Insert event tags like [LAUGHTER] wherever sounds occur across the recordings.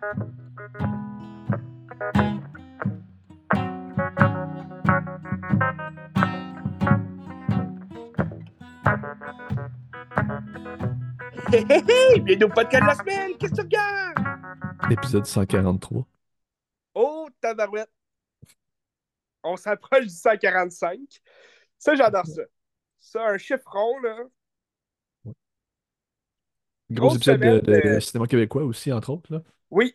Hé hé hé! Bienvenue au podcast de la semaine! Qu'est-ce que tu regardes? Épisode 143. Oh, tabarouette! On s'approche du 145. Ça, j'adore ça. Ça, un chiffre rond, là. Gros Grosse épisode de, euh, cinéma québécois aussi, entre autres. Là. Oui,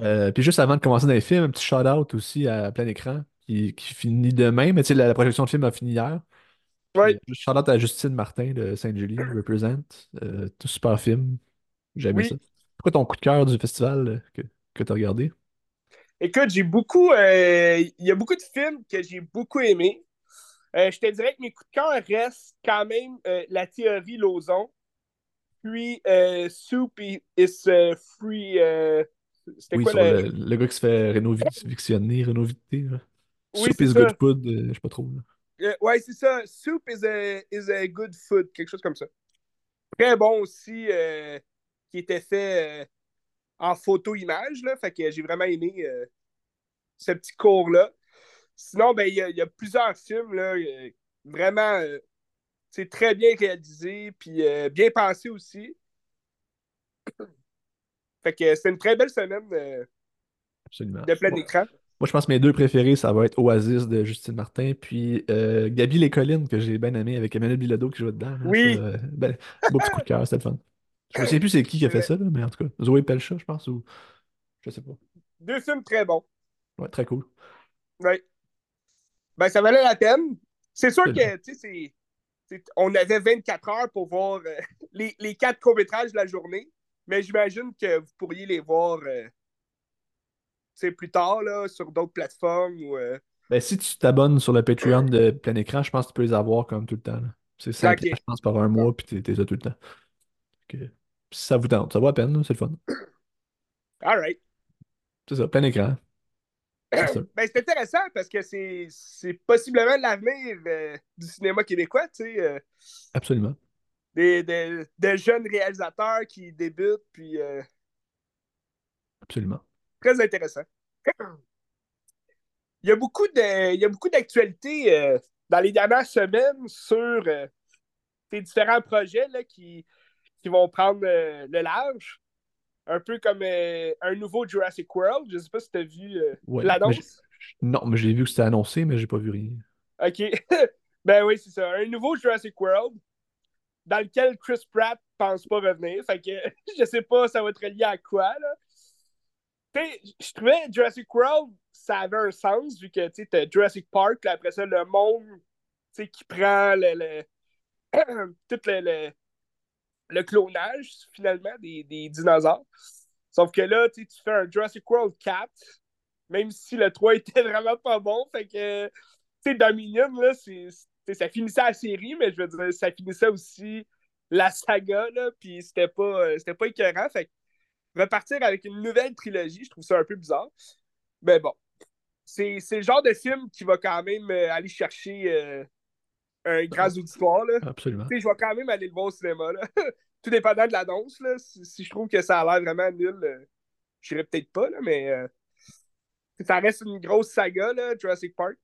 Euh, puis juste avant de commencer dans les films, un petit shout-out aussi à plein écran qui, qui finit demain, mais tu sais, la, la projection de film a fini hier. Oui, euh, juste shout-out à Justine Martin de Sainte-Julie, Represent. Euh, tout super film. J'ai aimé Oui. ça. C'est quoi ton coup de cœur du festival que, que tu as regardé? Écoute, j'ai beaucoup. euh, Il y a beaucoup de films que j'ai beaucoup aimés. Je te dirais que mes coups de cœur restent quand même La théorie Lozon. Puis euh, Soup is euh, Free. euh, C'était Oui, quoi sur le. le, gars qui se fait rénovictionner, rénoviter. là. Oui, Soup is ça. good food, euh, je sais pas trop. là. Euh, ouais, c'est ça. Soup is a, is a good food, quelque chose comme ça. Très bon aussi, euh, qui était fait en photo-image, là. Fait que j'ai vraiment aimé ce petit cours-là. Sinon, ben, il y, a- il y a plusieurs films, là, vraiment, c'est très bien réalisé, puis euh, bien pensé aussi. [CLEARS THROAT] Fait que c'est une très belle semaine euh, Absolument. de plein écran. Moi, je pense que mes deux préférés, ça va être Oasis de Justine Martin, puis euh, Gabi Les Collines, que j'ai bien aimé avec Emmanuel Bilodeau qui joue dedans. là. Oui. Ça, euh, ben, beau petit coup de cœur, c'était le fun. Je me souviens plus c'est qui qui a fait ça, là, mais en tout cas, Zoé Pelcha, je pense, ou je sais pas. Deux films très bons. Ouais, très cool. Ouais. Ben, ça valait la peine. C'est sûr que, tu sais, on avait 24 heures pour voir euh, [LAUGHS] les, les quatre courts-métrages de la journée, mais j'imagine que vous pourriez les voir euh, plus tard, là, sur d'autres plateformes ou... euh, Ben, si tu t'abonnes sur le Patreon de plein écran, je pense que tu peux les avoir comme tout le temps. là. C'est 5 Ok. je pense, par un mois, puis t'es ça tout le temps. Ça vous tente, ça vaut la peine, là, c'est le fun. All right. C'est ça, plein écran. C'est ça. Ben, c'est intéressant parce que c'est possiblement l'avenir euh, du cinéma québécois, tu sais. euh, Absolument. des, des- des jeunes réalisateurs qui débutent, puis euh, Absolument. très intéressant. Il y a beaucoup de, il y a beaucoup d'actualités dans les dernières semaines sur ces différents projets là, qui, qui vont prendre le large. Un peu comme euh, un nouveau Jurassic World. Je ne sais pas si tu as vu euh, Ouais, l'annonce. Non, mais j'ai vu que c'était annoncé, mais j'ai pas vu rien. OK. [LAUGHS] ben oui, c'est ça. Un nouveau Jurassic World dans lequel Chris Pratt pense pas revenir. Fait que [LAUGHS] je sais pas ça va être lié à quoi, là. Tu sais, je trouvais Jurassic World, ça avait un sens, vu que tu sais, Jurassic Park, puis après ça, le monde tu sais, qui prend le, le- [CLEARS THROAT] tout le, le, le clonage, finalement, des, des dinosaures. Sauf que là, tu fais un Jurassic World 4, même si le 3 était [LAUGHS] vraiment pas bon. Fait que, tu sais, Dominion, là, ça finissait la série, mais je veux dire, ça finissait aussi la saga, là, puis c'était pas, euh, pas écœurant. Fait que repartir avec une nouvelle trilogie, je trouve ça un peu bizarre. Mais bon, c'est, c'est le genre de film qui va quand même euh, aller chercher euh, un grand auditoire, là. Absolument. Tu sais, je vais quand même aller le voir au cinéma, là. [LAUGHS] Tout dépendant de l'annonce, là. Si, si je trouve que ça a l'air vraiment nul, euh, je n'irai peut-être pas, là, mais euh, ça reste une grosse saga, là, Jurassic Park.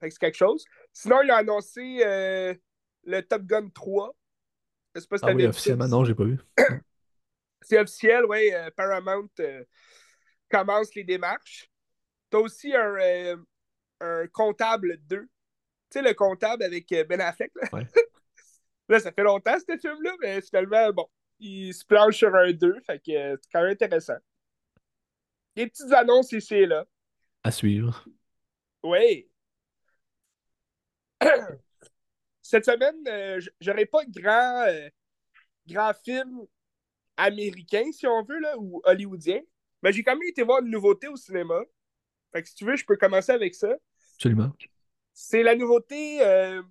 Fait que c'est quelque chose. Sinon, il a annoncé euh, le Top Gun 3. Je sais pas si Ah oui, officiellement, non, j'ai pas vu. [CLEARS THROAT] C'est officiel, oui. euh, Paramount commence les démarches. T'as aussi un, un comptable 2. Tu sais, le comptable avec euh, Ben Affleck, là. Ouais. [LAUGHS] Là, ça fait longtemps, ce film-là, mais finalement, bon, il se planche sur un 2, fait que c'est quand même intéressant. Des petites annonces ici et là. À suivre. Oui. [CLEARS THROAT] Cette semaine, euh, j'aurais pas grand, euh, grand film américain, si on veut, là, ou hollywoodien. Mais j'ai quand même été voir une nouveauté au cinéma. Fait que si tu veux, je peux commencer avec ça. Absolument. C'est la nouveauté euh,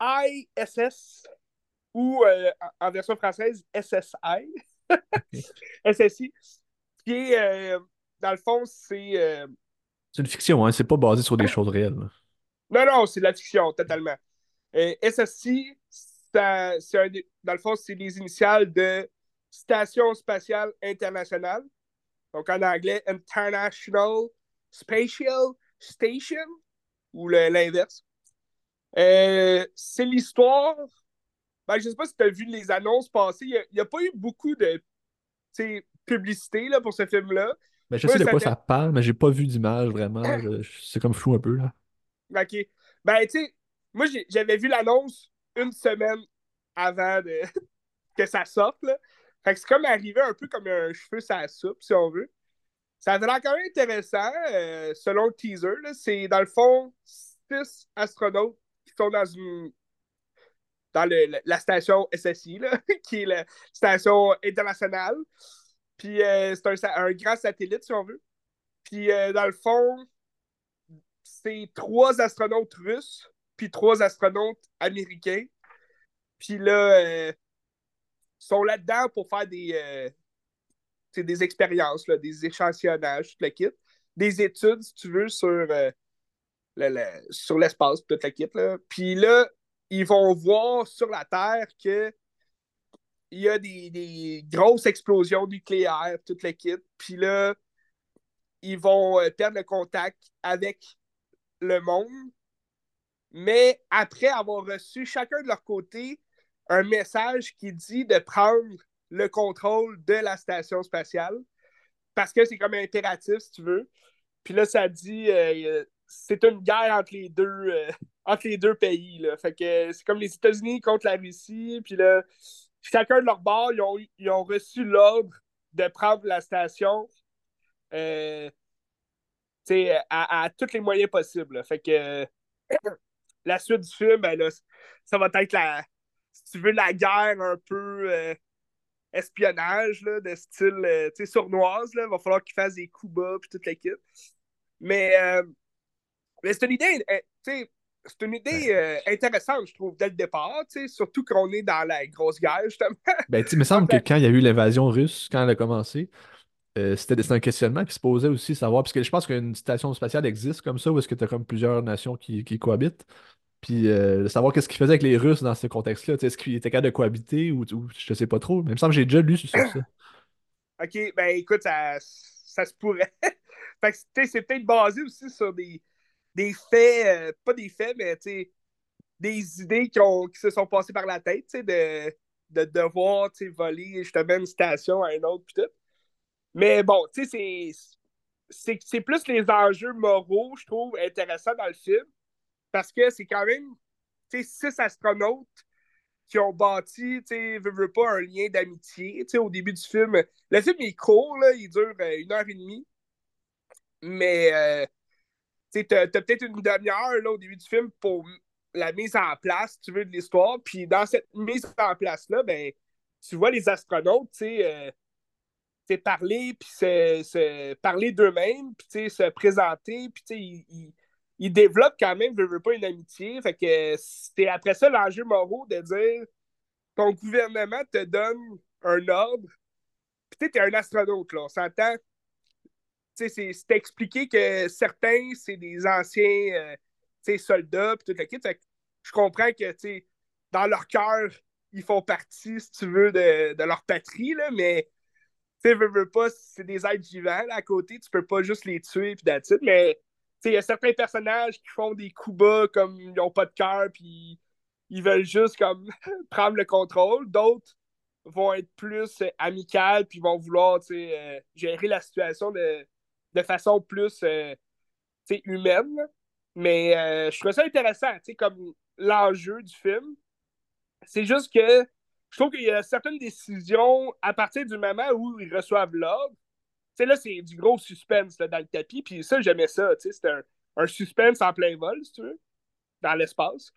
ISS ou euh, en version française SSI. SSI. [LAUGHS] Qui est, euh, dans le fond, c'est. C'est une fiction, hein, c'est pas basé sur des choses réelles. Non, non, c'est de la fiction, totalement. SSI, ça- c'est un dans le fond, c'est les initiales de Station spatiale internationale. donc en anglais International Spatial Station, ou l'inverse. Euh, c'est l'histoire. Ben, je sais pas si tu as vu les annonces passer. Il n'y a, pas eu beaucoup de publicité là, pour ce film-là. Ben, je sais de quoi ça parle, mais j'ai pas vu d'image vraiment. [COUGHS] C'est comme flou un peu. là. OK. Ben, tu sais, moi, j'avais vu l'annonce une semaine avant de... [LAUGHS] que ça sorte. Là. Fait que c'est comme arrivé un peu comme un cheveu sur la soupe, si on veut. Ça avait l'air quand même intéressant, euh, selon le teaser. C'est dans le fond six astronautes qui sont dans une dans la station SSI, là, [LAUGHS] qui est la station internationale. Puis euh, c'est un, grand satellite, si on veut. Puis euh, dans le fond, c'est trois astronautes russes, puis trois astronautes américains. Puis là, ils sont là-dedans pour faire des, des expériences, là, des échantillonnages, tout le kit. Des études, si tu veux, sur, euh, sur l'espace, tout le kit. Là. Puis là, ils vont voir sur la Terre que il y a des, grosses explosions nucléaires, tout le kit. Puis là, ils vont euh, perdre le contact avec le monde. Mais après avoir reçu chacun de leur côté un message qui dit de prendre le contrôle de la station spatiale parce que c'est comme impératif, si tu veux. Puis là, ça dit euh, c'est une guerre entre les deux, euh, [LAUGHS] entre les deux pays. Là. Fait que c'est comme les États-Unis contre la Russie. Puis là, chacun de leur bord, ils ont, reçu l'ordre de prendre la station euh, à, à tous les moyens possibles. Fait que la suite du film, ben là, ça va être la, si tu veux, la guerre un peu espionnage là, de style euh, sournoise. Là. Il va falloir qu'il fasse des coups bas puis toute l'équipe. Mais, euh, mais c'est une idée, euh, c'est une idée intéressante, je trouve, dès le départ, surtout qu'on est dans la grosse guerre, justement. [LAUGHS] Ben, il me semble que quand il y a eu l'invasion russe, quand elle a commencé, c'était un questionnement qui se posait aussi, savoir, parce que je pense qu'une station spatiale existe comme ça, où est-ce que tu as comme plusieurs nations qui, qui cohabitent. Puis euh, savoir qu'est-ce qu'ils faisaient avec les Russes dans ce contexte-là. Est-ce qu'ils étaient capables de cohabiter ou, ou, je sais pas trop. Mais il me semble que j'ai déjà lu sur ça. ok, ben écoute, ça, ça se pourrait. [LAUGHS] fait que c'est peut-être basé aussi sur des, des faits, euh, pas des faits, mais des idées qui, ont, qui se sont passées par la tête, de, de devoir voler justement une station à une autre, tout. Mais bon, tu sais, c'est plus les enjeux moraux, je trouve, intéressants dans le film parce que c'est quand même six astronautes qui ont bâti, tu veux, veux pas, un lien d'amitié. Au début du film, le film est court, là, il dure euh, une heure et demie. Mais euh, tu as, peut-être une demi-heure au début du film pour la mise en place, tu veux, de l'histoire. Puis dans cette mise en place-là, ben, tu vois les astronautes, tu sais, euh, parler, puis se, parler d'eux-mêmes, puis se présenter, puis ils, il développe quand même, je veux pas, une amitié. Fait que c'est après ça l'enjeu moraux de dire ton gouvernement te donne un ordre. Puis tu es un astronaute, là, on s'entend. C'est expliqué que certains, c'est des anciens euh, soldats, puis tout le kit. je comprends que dans leur cœur, ils font partie, si tu veux, de, de leur patrie, là, mais tu veux, veux pas, c'est des êtres vivants à côté, tu peux pas juste les tuer, puis d'attitude, mais il y a certains personnages qui font des coups bas comme ils n'ont pas de cœur puis ils veulent juste comme [LAUGHS] prendre le contrôle. D'autres vont être plus amicales puis vont vouloir euh, gérer la situation de, de façon plus euh, humaine. Mais euh, je trouve ça intéressant comme l'enjeu du film. C'est juste que je trouve qu'il y a certaines décisions à partir du moment où ils reçoivent l'ordre sais, là, c'est du gros suspense dans le tapis. Puis ça, j'aimais ça. C'était un, suspense en plein vol, si tu veux, dans l'espace.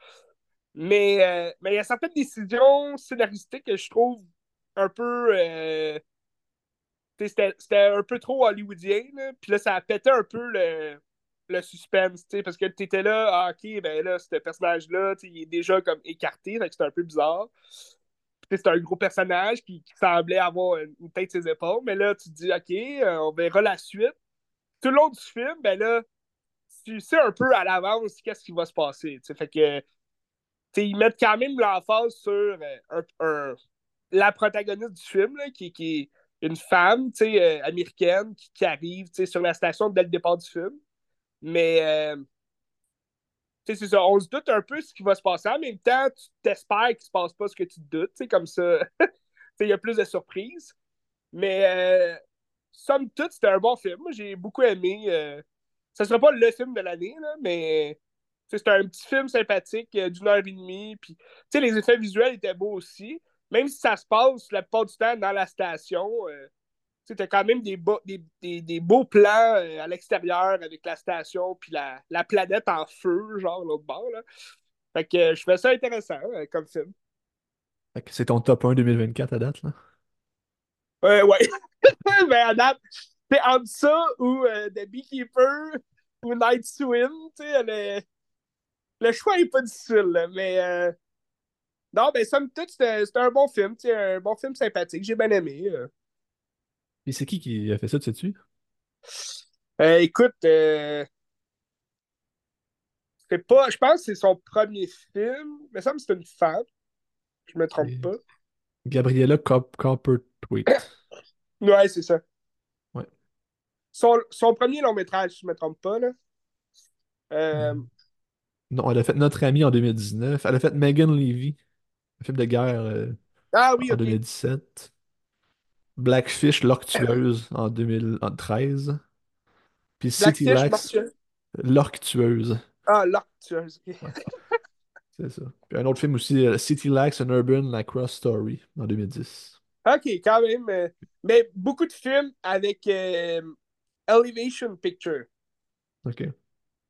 Mais euh, mais il y a certaines décisions scénaristiques que je trouve un peu. Euh, c'était un peu trop hollywoodien. Puis là, ça a pété un peu le, le suspense. Parce que tu étais là, ah, ok, ben là, ce personnage-là, il est déjà comme écarté. Que c'était un peu bizarre c'est un gros personnage qui, semblait avoir une, tête ses épaules, mais là, tu te dis, OK, euh, on verra la suite. Tout le long du film, ben là, tu sais un peu à l'avance qu'est-ce qui va se passer. Fait que, ils mettent quand même l'emphase sur euh, la protagoniste du film, qui, qui, une femme, euh, américaine qui, qui arrive, sur la station dès le départ du film. Mais, c'est ça, on se doute un peu ce qui va se passer. En même temps, tu t'espères qu'il se passe pas ce que tu te doutes, comme ça. [LAUGHS] il y a plus de surprises. Mais, euh, somme toute, c'était un bon film. J'ai beaucoup aimé. euh, Ça sera pas le film de l'année, mais c'était un petit film sympathique euh, d'une heure et demie. Puis, les effets visuels étaient beaux aussi. Même si ça se passe la plupart du temps dans la station, t'as quand même des, beaux- des, des- des beaux plans euh, à l'extérieur avec la station puis la, la planète en feu, genre, l'autre bord, là. Fait que euh, je trouvais ça intéressant euh, comme film. Fait que c'est ton top 1 2024 à date, là? Euh, ouais. Mais [LAUGHS] à date, c'est entre ça ou The Beekeeper ou Night Swim, tu sais, le, le choix est pas difficile, là, mais non, ben somme toute, c'était c'était un bon film, tu sais, un bon film sympathique, j'ai bien aimé. Euh. Puis c'est qui qui a fait ça, tu sais-tu? Euh, écoute, euh, c'est pas, je pense que c'est son premier film, mais ça me semble que c'est une femme, je me trompe pas. Gabriella Cop Copperthwaite. [COUGHS] Ouais, c'est ça. Ouais. Son, son premier long métrage, si je me trompe pas, là. Euh, Euh, Non, elle a fait Notre Ami en 2019. Elle a fait Megan Levy, un film de guerre euh, Ah oui, en ok. 2017. Blackfish, L'Orque tueuse en 2013. Puis City Blackfish, Lax, Martial. L'Orque tueuse. Ah, L'Arc tueuse. ok. Ouais, c'est ça. Puis un autre film aussi, euh, City Lax, An Urban Lacrosse Story en 2010. Ok, quand même. euh, mais beaucoup de films avec euh, Elevation Picture. OK.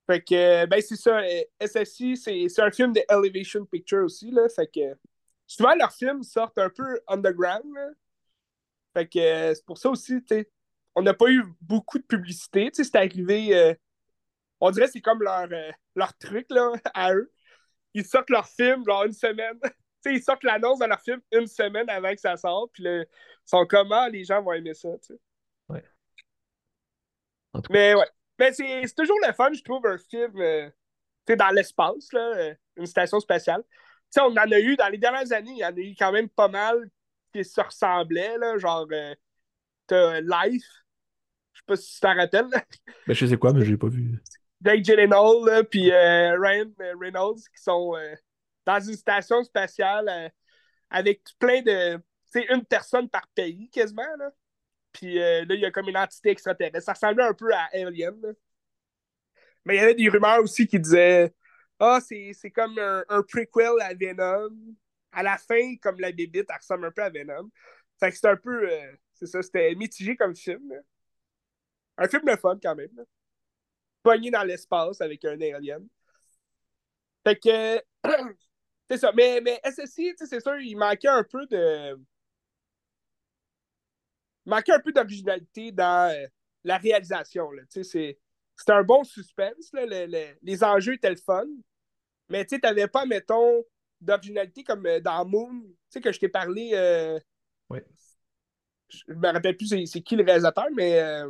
Fait que, euh, ben c'est ça. euh, SSI, c'est c'est un film de Elevation Picture aussi, là. Fait que souvent, leurs films sortent un peu underground, là. Fait que euh, c'est pour ça aussi, on n'a pas eu beaucoup de publicité. C'est arrivé. euh, on dirait que c'est comme leur, euh, leur truc, là, [LAUGHS] à eux. Ils sortent leur film, genre une semaine. [LAUGHS] ils sortent l'annonce de leur film une semaine avant que ça sorte. Puis ils sont comment les gens vont aimer ça, tu sais. Ouais. Mais ouais. Mais c'est toujours le fun, je trouve, un film dans l'espace, là, une station spatiale. On en a eu dans les dernières années, il y en a eu quand même pas mal qui se ressemblaient, là, genre euh, t'as Life, je sais pas si tu t'en rappelles, ben, je sais quoi, mais je l'ai pas vu. Jake Gyllenhaal, puis euh, Ryan Reynolds qui sont euh, dans une station spatiale euh, avec plein de. Tu sais, une personne par pays quasiment, là. Puis euh, là, il y a comme une entité extraterrestre. Ça ressemblait un peu à Alien, là. Mais il y avait des rumeurs aussi qui disaient Ah, c'est c'est comme un, un prequel à Venom. À la fin, comme la bébite, elle ressemble un peu à Venom. Fait que c'est un peu. euh, c'est ça, c'était mitigé comme film. Un film de fun quand même. là. Pogné dans l'espace avec un alien. Fait que. [CLEARS THROAT] c'est ça. Mais, mais SSI, c'est sûr, il manquait un peu de. Il manquait un peu d'originalité dans euh, la réalisation. C'était un bon suspense. Là. Le- le- les enjeux étaient le fun. Mais tu sais, t'avais pas, mettons, d'originalité comme euh, dans Moon. Tu sais, que je t'ai parlé. euh, Ouais. Je me rappelle plus c'est qui le réalisateur, mais. euh,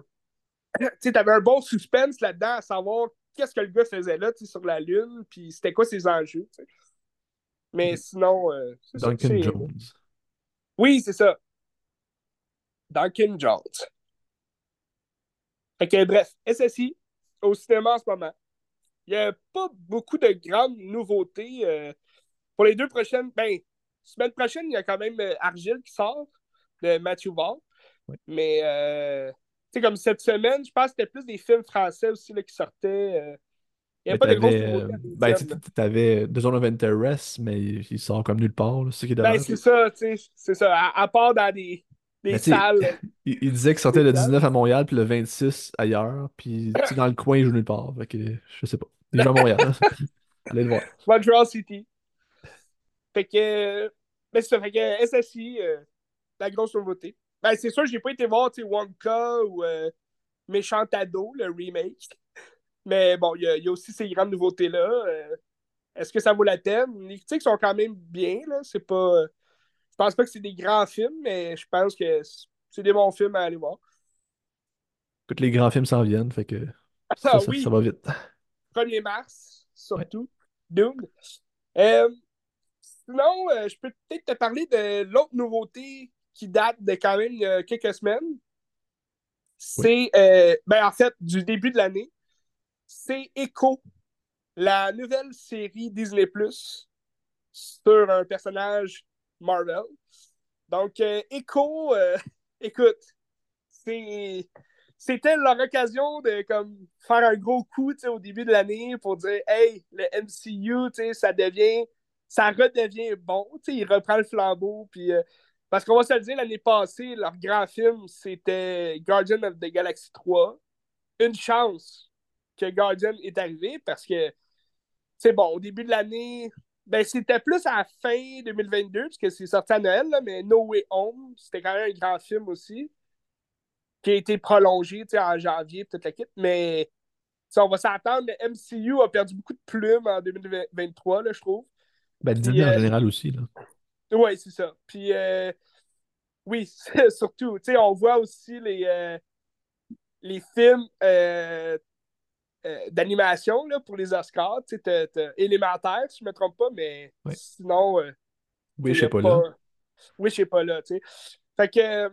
[COUGHS] tu sais, t'avais un bon suspense là-dedans à savoir qu'est-ce que le gars faisait là, tu sais, sur la Lune, puis c'était quoi ses enjeux, tu sais. Mais Ok. sinon, euh, Duncan Jones. Oui, c'est ça. Duncan Jones. Fait que, bref, SSI, au cinéma en ce moment. Il n'y a pas beaucoup de grandes nouveautés. Pour les deux prochaines, ben, semaine prochaine, il y a quand même euh, Argile qui sort de Matthew. Ouais. Mais, euh, tu sais, comme cette semaine, je pense que c'était plus des films français aussi là, qui sortaient. euh, il n'y Mais avait pas de grosses euh, ben, tu t'avais The Zone of Interest, mais il sort comme nulle part, là. C'est ça qui est Ben, c'est ça, tu sais, c'est ça. À, à part dans des, salles. [LAUGHS] il, il disait qu'il sortait le spéciales. 19 à Montréal, puis le 26 ailleurs, puis [LAUGHS] dans le coin, il joue nulle part. Fait que, je sais pas. Il [LAUGHS] joue à Montréal. Allez le voir. Montreal City. Fait que. Ben, c'est ça. Fait que SSI, euh, la grosse nouveauté. Ben, c'est sûr, j'ai pas été voir, tu sais, Wonka ou euh, Méchant Ado, le remake. Mais bon, il y, a- il y a aussi ces grandes nouveautés-là. Euh, Est-ce que ça vaut la peine? Les critiques sont quand même bien, là. C'est pas. Je pense pas que c'est des grands films, mais je pense que c'est des bons films à aller voir. Tous les grands films s'en viennent, fait que Ah ça, oui, ça va vite. 1er mars, Ouais. surtout. Euh, sinon, euh, je peux peut-être te parler de l'autre nouveauté qui date de quand même euh, quelques semaines. C'est, euh, ben en fait, du début de l'année. C'est Echo, la nouvelle série Disney Plus sur un personnage Marvel. Donc, Echo, [LAUGHS] écoute, c'est c'était leur occasion de comme, faire un gros coup au début de l'année pour dire Hey, le MCU, ça devient, ça redevient bon. Il reprend le flambeau. Puis, euh, parce qu'on va se le dire, l'année passée, leur grand film, c'était Guardian of the Galaxy 3. Une chance que Guardian est arrivé parce que, c'est bon, au début de l'année, ben, c'était plus à la fin 2022, puisque c'est sorti à Noël, mais No Way Home, c'était quand même un grand film aussi qui a été prolongé en janvier, peut-être la quitte, mais on va s'attendre. Le MCU a perdu beaucoup de plumes en 2023, là, je trouve. Ben, Disney en euh, général aussi. Là. Oui, c'est ça. Puis, euh, oui, [LAUGHS] surtout. On voit aussi les, euh, les films d'animation pour les Oscars. Tu sais, élémentaire, si je ne me trompe pas, mais sinon. oui, je sais pas, là. Oui, je sais pas là. Tu sais. Fait que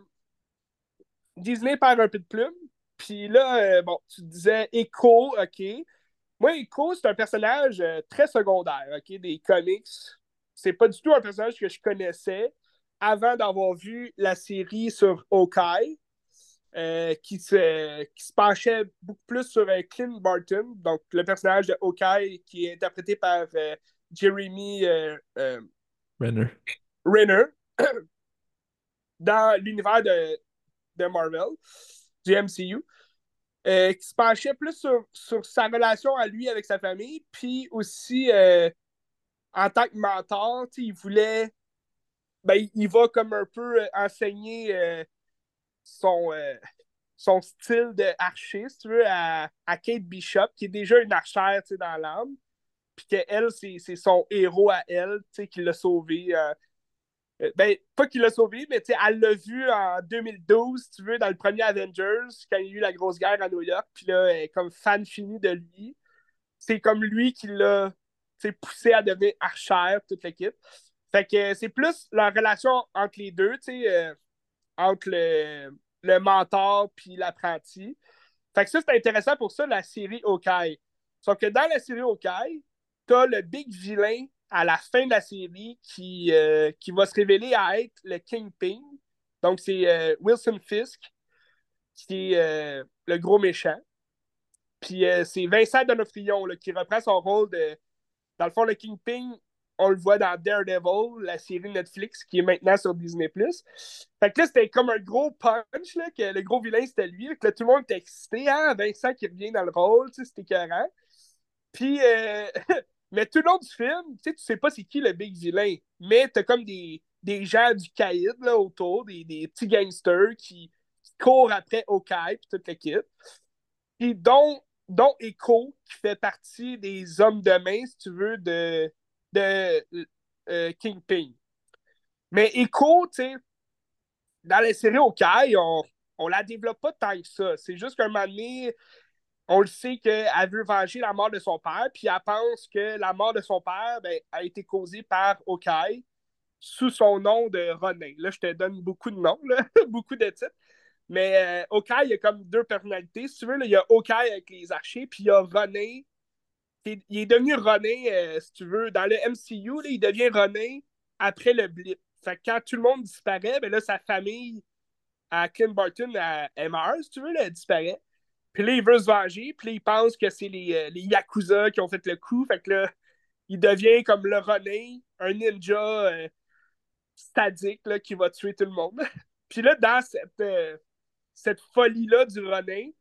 Disney perd un peu de plume. Puis là, bon, tu disais Echo, OK. Moi, Echo, c'est un personnage euh, très secondaire, OK, des comics. C'est pas du tout un personnage que je connaissais avant d'avoir vu la série sur Hawkeye, euh, qui, se, qui se penchait beaucoup plus sur Clint Barton, donc le personnage de Hawkeye qui est interprété par Jeremy Renner. Renner [COUGHS] dans l'univers de de Marvel, du MCU, euh, qui se penchait plus sur, sa relation à lui avec sa famille, puis aussi euh, en tant que mentor, il voulait. Ben, il va comme un peu euh, enseigner son, son style de veux, à, à, Kate Bishop, qui est déjà une archère dans l'âme. Puis qu'elle, c'est son héros à elle, qui l'a sauvé euh, ben, pas qu'il l'a sauvé, mais elle l'a vu en 2012, tu veux, dans le premier Avengers, quand il y a eu la grosse guerre à New York. Puis là, elle est comme fan fini de lui. C'est comme lui qui l'a poussé à devenir archer, toute l'équipe. Fait que c'est plus la relation entre les deux, tu sais, euh, entre le, le mentor puis l'apprenti. Fait que ça, c'est intéressant pour ça, la série Hawkeye. Sauf que dans la série Hawkeye, t'as le big vilain à la fin de la série qui, euh, qui va se révéler à être le Kingpin. Donc, c'est euh, Wilson Fisk qui est euh, le gros méchant. Puis c'est Vincent Donofrio qui reprend son rôle de. Dans le fond, le Kingpin, on le voit dans Daredevil, la série Netflix qui est maintenant sur Disney. Fait que là, c'était comme un gros punch, là, que le gros vilain, c'était lui. que tout le monde était excité. Hein? Vincent qui revient dans le rôle, c'était écœurant. Puis, [LAUGHS] Mais tout le long du film, tu sais, tu sais pas c'est qui le big vilain, mais t'as comme des, des gens du caïd là, autour, des, des petits gangsters qui, courent après Okai puis toute l'équipe. Puis dont, dont Echo, qui fait partie des hommes de main, si tu veux, de, de euh, Kingpin. Mais Echo, tu sais, dans la série Okai, on, on la développe pas tant que ça. C'est juste qu'un moment donné, on le sait qu'elle veut venger la mort de son père, puis elle pense que la mort de son père ben, a été causée par Okai sous son nom de René. Là, je te donne beaucoup de noms, [LAUGHS] beaucoup de titres. Mais euh, Okai, il y a comme deux personnalités. Si tu veux, il y a Okai avec les archers, puis il y a René. Il est devenu René, euh, si tu veux, dans le MCU, il devient René après le blip. Fait que quand tout le monde disparaît, ben là, sa famille à Clint Barton, elle, meurt, si tu veux, elle disparaît. Puis là, il veut se venger. Puis là, il pense que c'est les, euh, les, Yakuza qui ont fait le coup. Fait que là, il devient comme le René, un ninja euh, là, qui va tuer tout le monde. [LAUGHS] Puis là, dans cette, euh, cette folie-là du René,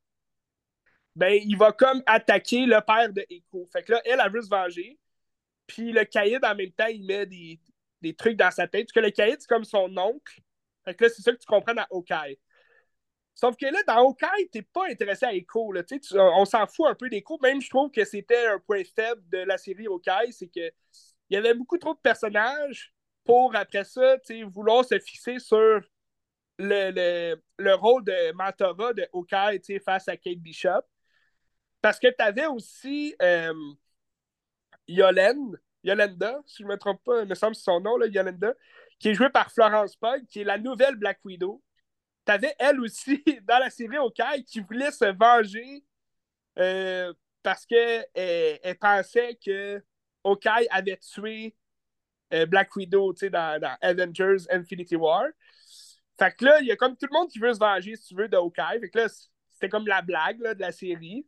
ben, il va comme attaquer le père de Echo. Fait que là, elle, elle veut se venger. Puis le caïd, en même temps, il met des, des trucs dans sa tête. Parce que le caïd, c'est comme son oncle. Fait que là, c'est ça que tu comprends dans Okai. Sauf que là, dans Hawkeye, t'es pas intéressé à Echo. Là. Tu, on s'en fout un peu d'Echo. Même je trouve que c'était un point faible de la série Hawkeye, c'est qu'il y avait beaucoup trop de personnages pour, après ça, vouloir se fixer sur le, le, rôle de mentorat de Hawkeye face à Kate Bishop. Parce que tu avais aussi euh, Yolanda, si je ne me trompe pas, il me semble que c'est son nom, là, Yolanda, qui est jouée par Florence Pugh, qui est la nouvelle Black Widow. T'avais elle aussi [LAUGHS] dans la série Hawkeye qui voulait se venger euh, parce qu'elle elle pensait que Hawkeye avait tué euh, Black Widow dans, dans Avengers Infinity War. Fait que là, il y a comme tout le monde qui veut se venger, si tu veux, de Hawkeye. Fait que là, c'était comme la blague de la série.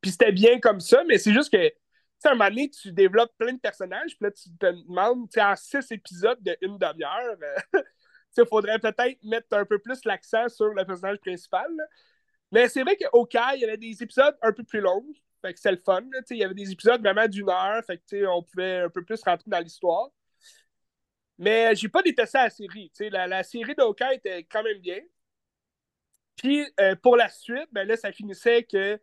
Puis c'était bien comme ça, mais c'est juste que, tu sais, à un moment donné, tu développes plein de personnages, puis là, tu te demandes, tu en six épisodes de une demi-heure, euh, [LAUGHS] il faudrait peut-être mettre un peu plus l'accent sur le personnage principal. Mais c'est vrai que Hawkeye, il y avait des épisodes un peu plus longs. Fait que c'est le fun. Il y avait des épisodes vraiment d'une heure. Fait que on pouvait un peu plus rentrer dans l'histoire. Mais j'ai pas détesté la série. La, la série Hawkeye était quand même bien. Puis euh, pour la suite, ben là, ça finissait que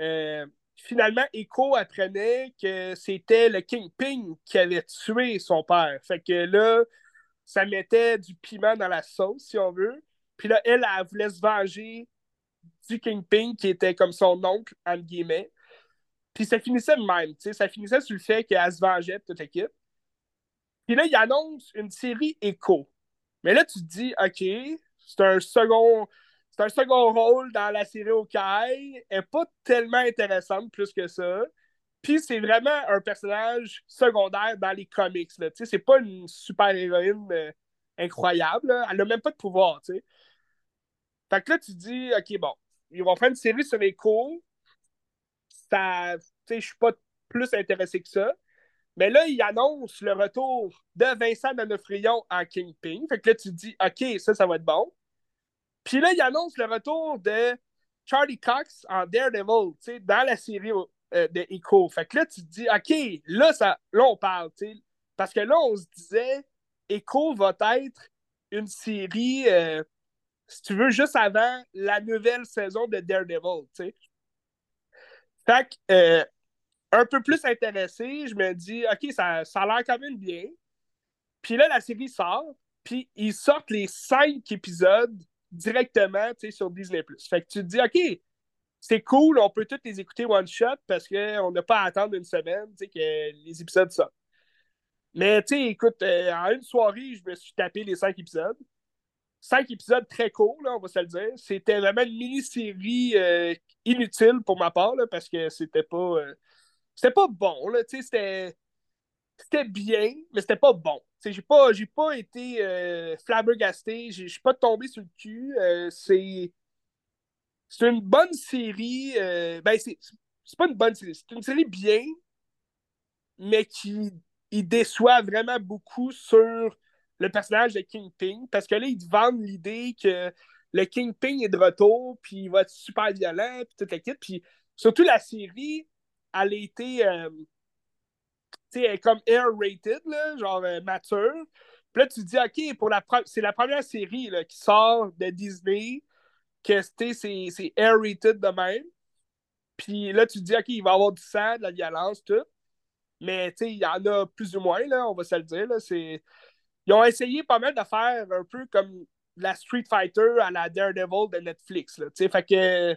euh, finalement, Echo apprenait que c'était le Kingpin qui avait tué son père. Fait que là, ça mettait du piment dans la sauce, si on veut. Puis là, elle, elle voulait se venger du Kingpin, qui était comme son oncle, entre guillemets. Puis ça finissait même, tu sais. Ça finissait sur le fait qu'elle se vengeait de toute l'équipe. Puis là, il annonce une série Echo. Mais là, tu te dis, OK, c'est un second. C'est un second rôle dans la série Hawkeye. Elle n'est pas tellement intéressante plus que ça. Puis c'est vraiment un personnage secondaire dans les comics. Là. C'est pas une super-héroïne euh, incroyable. Elle n'a même pas de pouvoir. Fait que là, tu dis, OK, bon, ils vont faire une série sur Echo. Ça, je suis pas plus intéressé que ça. Mais là, ils annoncent le retour de Vincent D'Onofrion en Kingpin. Fait que là, tu dis, OK, ça, ça va être bon. Puis là, ils annoncent le retour de Charlie Cox en Daredevil, dans la série euh, de Echo. Fait que là, tu te dis, OK, là, ça, là on parle, Parce que là, on se disait, Echo va être une série, euh, si tu veux, juste avant la nouvelle saison de Daredevil, tu Fait que, euh, un peu plus intéressé, je me dis, OK, ça, ça a l'air quand même bien. Puis là, la série sort, puis ils sortent les cinq épisodes directement sur Disney+. Fait que tu te dis, OK, c'est cool, on peut tous les écouter one shot parce qu'on n'a pas à attendre une semaine que les épisodes sortent. Mais tu sais, écoute, euh, en une soirée, je me suis tapé les cinq épisodes. Cinq épisodes très courts, on va se le dire. C'était vraiment une mini-série euh, inutile pour ma part, parce que c'était pas. Euh, c'était pas bon, là, c'était. C'était bien, mais c'était pas bon. J'ai pas, pas été flabbergasté, je suis pas tombé sur le cul. C'est. C'est une bonne série. Euh, ben, c'est pas une bonne série. C'est une série bien, mais qui il déçoit vraiment beaucoup sur le personnage de Kingpin. Parce que là, ils te vendent l'idée que le Kingpin est de retour, puis il va être super violent, puis toute l'équipe. Puis surtout la série, elle a été euh, comme air-rated, genre euh, mature. Puis là, tu te dis, OK, la c'est la première série là, qui sort de Disney, que c'est air-rated de même. Puis là, tu te dis, OK, il va y avoir du sang, de la violence, tout. Mais il y en a plus ou moins, là, on va se le dire. Là, ils ont essayé pas mal de faire un peu comme la Street Fighter à la Daredevil de Netflix. Là, fait que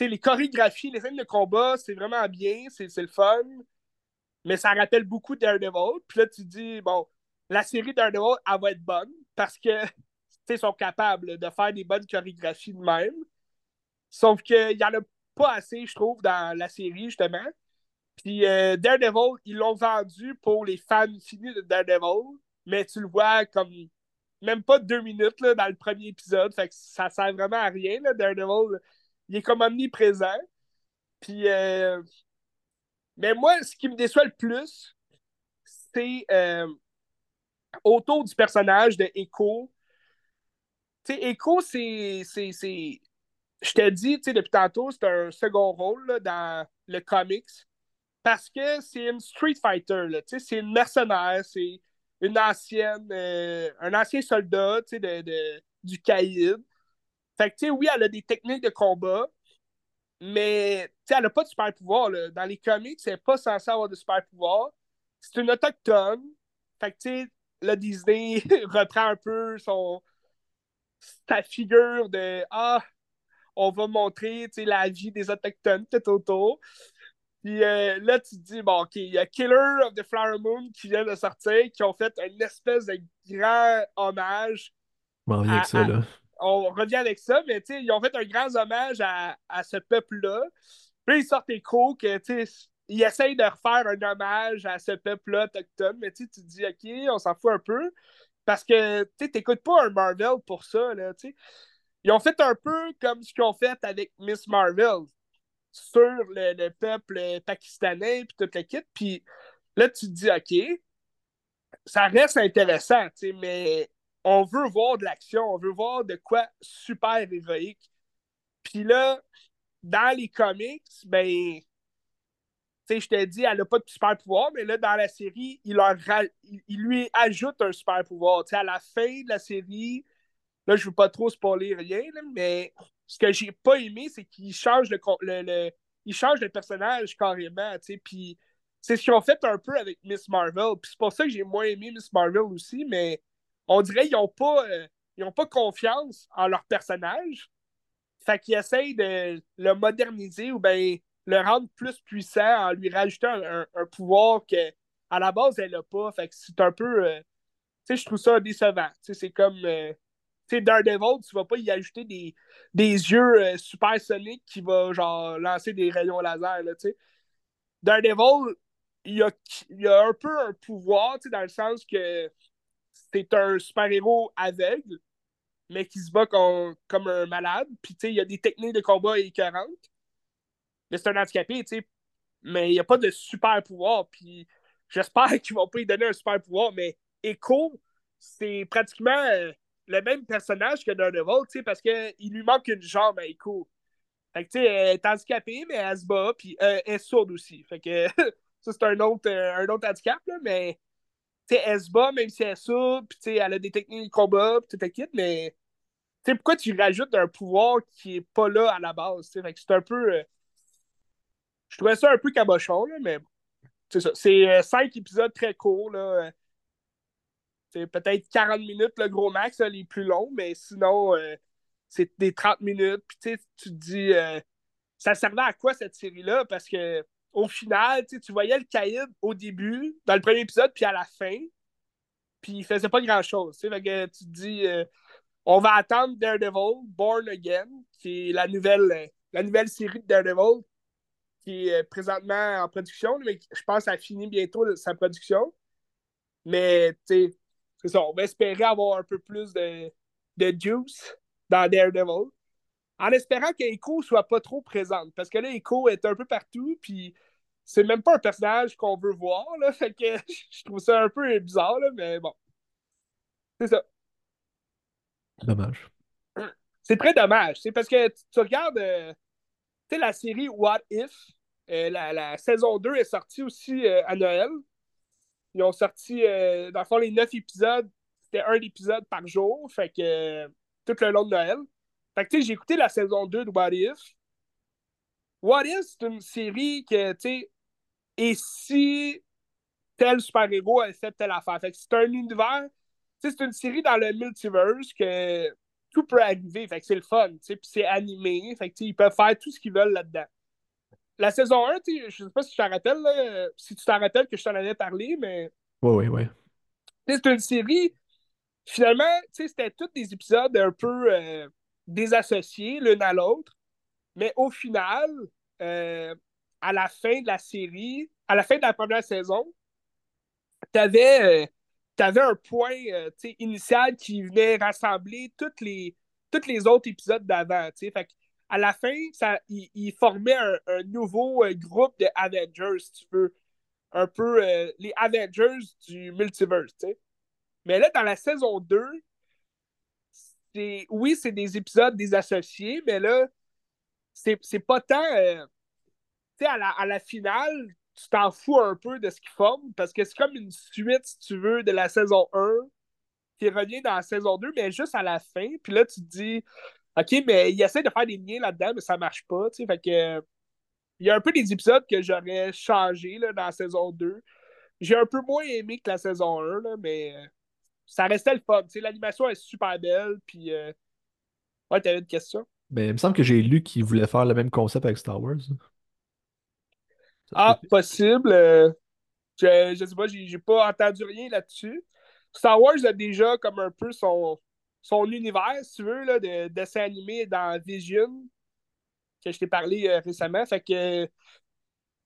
les chorégraphies, les scènes de combat, c'est vraiment bien, c'est le fun, mais ça rappelle beaucoup Daredevil. Puis là, tu dis, bon, la série Daredevil, elle va être bonne parce que ils sont capables de faire des bonnes chorégraphies de même. Sauf qu'il n'y en a pas assez, je trouve, dans la série, justement. Puis euh, Daredevil, ils l'ont vendu pour les fans finis de Daredevil, mais tu le vois comme même pas deux minutes là, dans le premier épisode. Fait que ça sert vraiment à rien, là, Daredevil il est comme omniprésent. Puis, euh, mais moi, ce qui me déçoit le plus, c'est euh, autour du personnage de Echo. Echo, c'est. Je t'ai dit, tu sais, depuis tantôt, c'est un second rôle dans le comics. Parce que c'est une Street Fighter, c'est une mercenaire, c'est une ancienne, euh, un ancien soldat, de, de, du caïd. Fait que, tu sais, oui, elle a des techniques de combat, mais, elle n'a pas de super pouvoir. Dans les comics, elle n'est pas censée avoir de super pouvoir. C'est une autochtone. Fait que, tu sais, le Disney [LAUGHS] reprend un peu son sa figure de Ah, on va montrer la vie des Autochtones tout autour. Puis euh, là, tu te dis, bon, OK, il y a Killer of the Flower Moon qui vient de sortir, qui ont fait une espèce de grand hommage. On revient avec ça, là. On revient avec ça, mais tu sais, ils ont fait un grand hommage à, à ce peuple-là. Puis ils sortent écho que, tu sais, ils essayent de refaire un hommage à ce peuple-là autochtone, mais tu te dis, OK, on s'en fout un peu. Parce que, tu n'écoutes pas un Marvel pour ça, là. Ils ont fait un peu comme ce qu'ils ont fait avec Miss Marvel sur le, peuple pakistanais, puis toute l'équipe. Puis là, tu te dis, OK, ça reste intéressant, mais on veut voir de l'action, on veut voir de quoi super héroïque. Puis là, dans les comics, ben, sais, je t'ai dit, elle n'a pas de super pouvoir, mais là, dans la série, il, leur il, lui ajoute un super pouvoir. À la fin de la série, là, je ne veux pas trop spoiler rien, mais ce que j'ai pas aimé, c'est qu'il change le, le, il change le personnage carrément, puis c'est ce qu'ils ont fait un peu avec Miss Marvel, puis c'est pour ça que j'ai moins aimé Miss Marvel aussi, mais on dirait qu'ils n'ont pas, euh, pas confiance en leur personnage, fait qu'ils essayent de le moderniser ou bien le rendre plus puissant en lui rajoutant un, pouvoir que à la base elle n'a pas. Fait que c'est un peu. Euh, tu sais, je trouve ça décevant. Tu sais, c'est comme. Euh, tu sais, Daredevil, tu vas pas y ajouter des, des yeux euh, super qui va genre lancer des rayons laser, là, tu. Daredevil, il a, a un peu un pouvoir, tu sais, dans le sens que c'est un super-héros aveugle, mais qui se bat comme, comme un malade. Puis, tu sais, il y a des techniques de combat écœurantes c'est un handicapé, tu sais. Mais il n'y a pas de super pouvoir. Puis j'espère [LAUGHS] qu'ils vont pas lui donner un super pouvoir. Mais Echo, c'est pratiquement euh, le même personnage que Daredevil, tu sais, parce qu'il lui manque une jambe à Echo. Fait que, tu sais, elle est handicapée, mais elle se bat, puis euh, elle est sourde aussi. Fait que [LAUGHS] ça, c'est un autre, euh, un autre handicap, là, mais tu sais, elle se bat, même si elle est sourde, puis elle a des techniques de combat, puis tout le mais tu sais, pourquoi tu rajoutes un pouvoir qui est pas là à la base, tu sais, fait que c'est un peu je trouvais ça un peu cabochon, là, mais c'est ça. C'est euh, cinq épisodes très courts. Là. C'est peut-être 40 minutes le gros max, les plus longs, mais sinon, euh, c'est des 30 minutes. Puis tu te dis, euh, ça servait à quoi cette série-là? Parce que au final, tu voyais le caïd au début, dans le premier épisode, puis à la fin, puis il faisait pas grand-chose. tu te dis, on va attendre Daredevil, Born Again, qui est la nouvelle, la nouvelle série de Daredevil, qui est présentement en production, mais je pense que ça finit bientôt sa production. Mais, tu sais, c'est ça, on va espérer avoir un peu plus de, de juice dans Daredevil. En espérant qu'Echo soit pas trop présente. Parce que là, Echo est un peu partout, puis c'est même pas un personnage qu'on veut voir, là. [LAUGHS] Fait que je trouve ça un peu bizarre, là, mais bon. C'est ça. Dommage. C'est très dommage. C'est parce que tu, regardes. Euh, tu sais, la série What If, euh, la, saison 2 est sortie aussi euh, à Noël. Ils ont sorti, euh, dans le fond, les neuf épisodes, c'était un épisode par jour, fait que tout le long de Noël. Fait que, tu sais, j'ai écouté la saison 2 de What If. What If, c'est une série que, tu sais, et si tel super-héros a fait telle affaire? Fait que c'est un univers, tu sais, c'est une série dans le multiverse que tout peut arriver. Fait que c'est le fun, tu sais, puis c'est animé. Fait que, ils peuvent faire tout ce qu'ils veulent là-dedans la saison 1, je sais pas si tu t'en rappelles, si tu t'en rappelles que je t'en avais parlé, mais. Oui, oui, oui. C'est une série. Finalement, c'était tous des épisodes un peu euh, désassociés l'un à l'autre. Mais au final, euh, à la fin de la série, à la fin de la première saison, tu avais, euh, un point initial qui venait rassembler les, tous les autres épisodes d'avant. À la fin, ça, il, formait un, nouveau euh, groupe de Avengers, si tu veux. Un peu euh, les Avengers du multiverse, tu. Mais là, dans la saison 2, oui, c'est des épisodes des associés, mais là, c'est pas tant. Euh, tu à la, à la finale, tu t'en fous un peu de ce qu'ils forment parce que c'est comme une suite, si tu veux, de la saison 1 qui revient dans la saison 2, mais juste à la fin. Puis là, tu te dis, OK, mais il essaie de faire des liens là-dedans, mais ça marche pas. Tu fait que, il y a un peu des épisodes que j'aurais changé dans la saison 2. J'ai un peu moins aimé que la saison 1, là, mais ça restait le fun. L'animation est super belle. Puis, euh... ouais, t'avais une question? Ben, il me semble que j'ai lu qu'il voulait faire le même concept avec Star Wars. Ah, [LAUGHS] possible. euh, je, je sais pas, j'ai pas entendu rien là-dessus. Star Wars a déjà comme un peu son, son univers, si tu veux, là, de dessin animé dans Vision, que je t'ai parlé euh, récemment. Fait que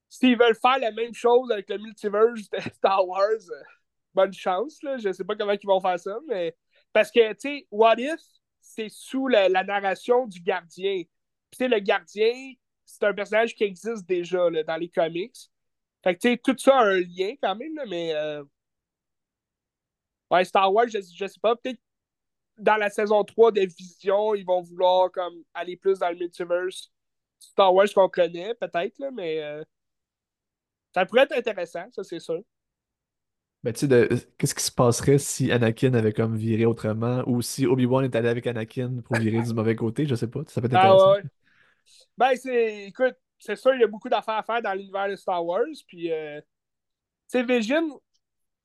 s'ils veulent faire la même chose avec le multiverse de [LAUGHS] Star Wars, euh, bonne chance. Là. Je sais pas comment ils vont faire ça, mais. Parce que, tu sais, What If, c'est sous la, la narration du gardien. Puis, tu sais, le gardien, c'est un personnage qui existe déjà là, dans les comics. Fait que, tu sais, tout ça a un lien quand même, là, mais. euh, Ouais, Star Wars, je, je sais pas. Peut-être dans la saison 3 de Vision, ils vont vouloir comme aller plus dans le multiverse. Star Wars qu'on connaît, peut-être, là, mais. euh, ça pourrait être intéressant, ça, c'est sûr. Ben, tu sais, qu'est-ce qui se passerait si Anakin avait comme viré autrement ou si Obi-Wan est allé avec Anakin pour virer du mauvais côté, je sais pas. Ça peut être Ah intéressant. ouais. ouais. Ben, c'est. Écoute, c'est sûr, il y a beaucoup d'affaires à faire dans l'univers de Star Wars. Puis, euh, tu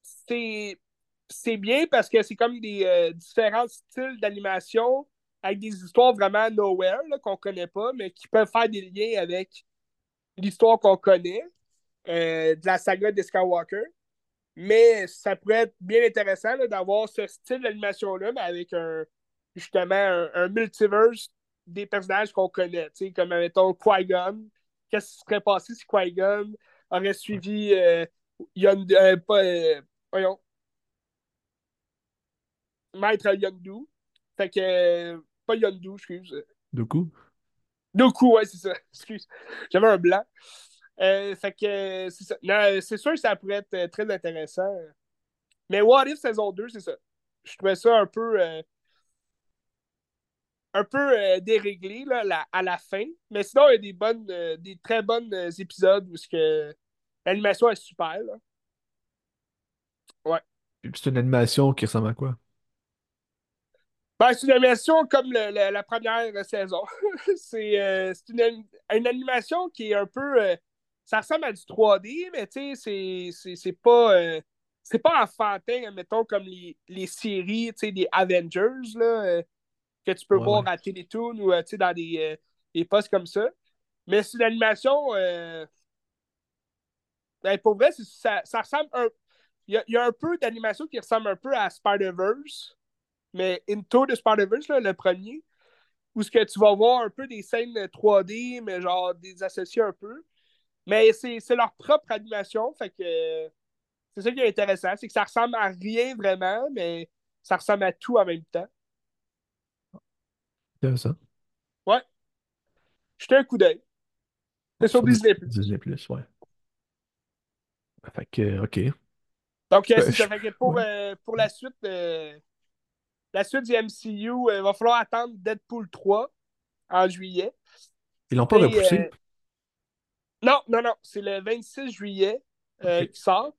c'est. C'est bien parce que c'est comme des euh, différents styles d'animation avec des histoires vraiment nowhere, qu'on connaît pas, mais qui peuvent faire des liens avec l'histoire qu'on connaît euh, de la saga de Skywalker. Mais ça pourrait être bien intéressant d'avoir ce style d'animation-là, mais avec un, justement un, un multiverse des personnages qu'on connaît. tu sais, Comme, mettons, Qui-Gon. Qu'est-ce qui serait passé si Qui-Gon aurait suivi euh, Yon- euh, pas, euh, voyons, Maître Yondu. Fait que. euh, pas Yondu, excuse. Coup, Doku, ouais, c'est ça. [LAUGHS] Excuse. J'avais un blanc. Euh, fait que c'est ça. Non, c'est sûr que ça pourrait être très intéressant. Mais What If saison 2, c'est ça. Je trouvais ça un peu un peu euh, déréglé là, la- à la fin. Mais sinon, il y a des bonnes euh, des très bonnes euh, épisodes où que l'animation est super. Là. Ouais. C'est une animation qui ressemble à quoi? Ben, c'est une animation comme le- le- la première saison. [LAUGHS] c'est euh, une, une animation qui est un peu. ça ressemble à du 3D, mais tu sais, c'est- pas. c'est pas enfantin, mettons, comme les, les séries, tu sais, des Avengers, là, que tu peux Ouais, voir ouais. à Télétoon ou, euh, dans des, euh, des postes comme ça. Mais c'est une animation. euh, ben, pour vrai, ça, ça ressemble un. Il y a, il y a un peu d'animation qui ressemble un peu à Spider-Verse, mais Into the Spider-Verse, le premier, où ce que tu vas voir un peu des scènes 3D, mais genre des associés un peu. Mais c'est leur propre animation, fait que c'est ça qui est intéressant, c'est que ça ressemble à rien vraiment, mais ça ressemble à tout en même temps. Intéressant. Ouais, jetez un coup d'œil. C'est sur Sur Disney+. Disney+, ouais. Fait que, OK. Donc, euh, c'est ça. Fait que pour, ouais. euh, pour la suite, euh, la suite du MCU, euh, il va falloir attendre Deadpool 3 en juillet. Ils l'ont pas Et, repoussé? euh, non, non, non, c'est le 26 juillet euh, Ok. qui sort.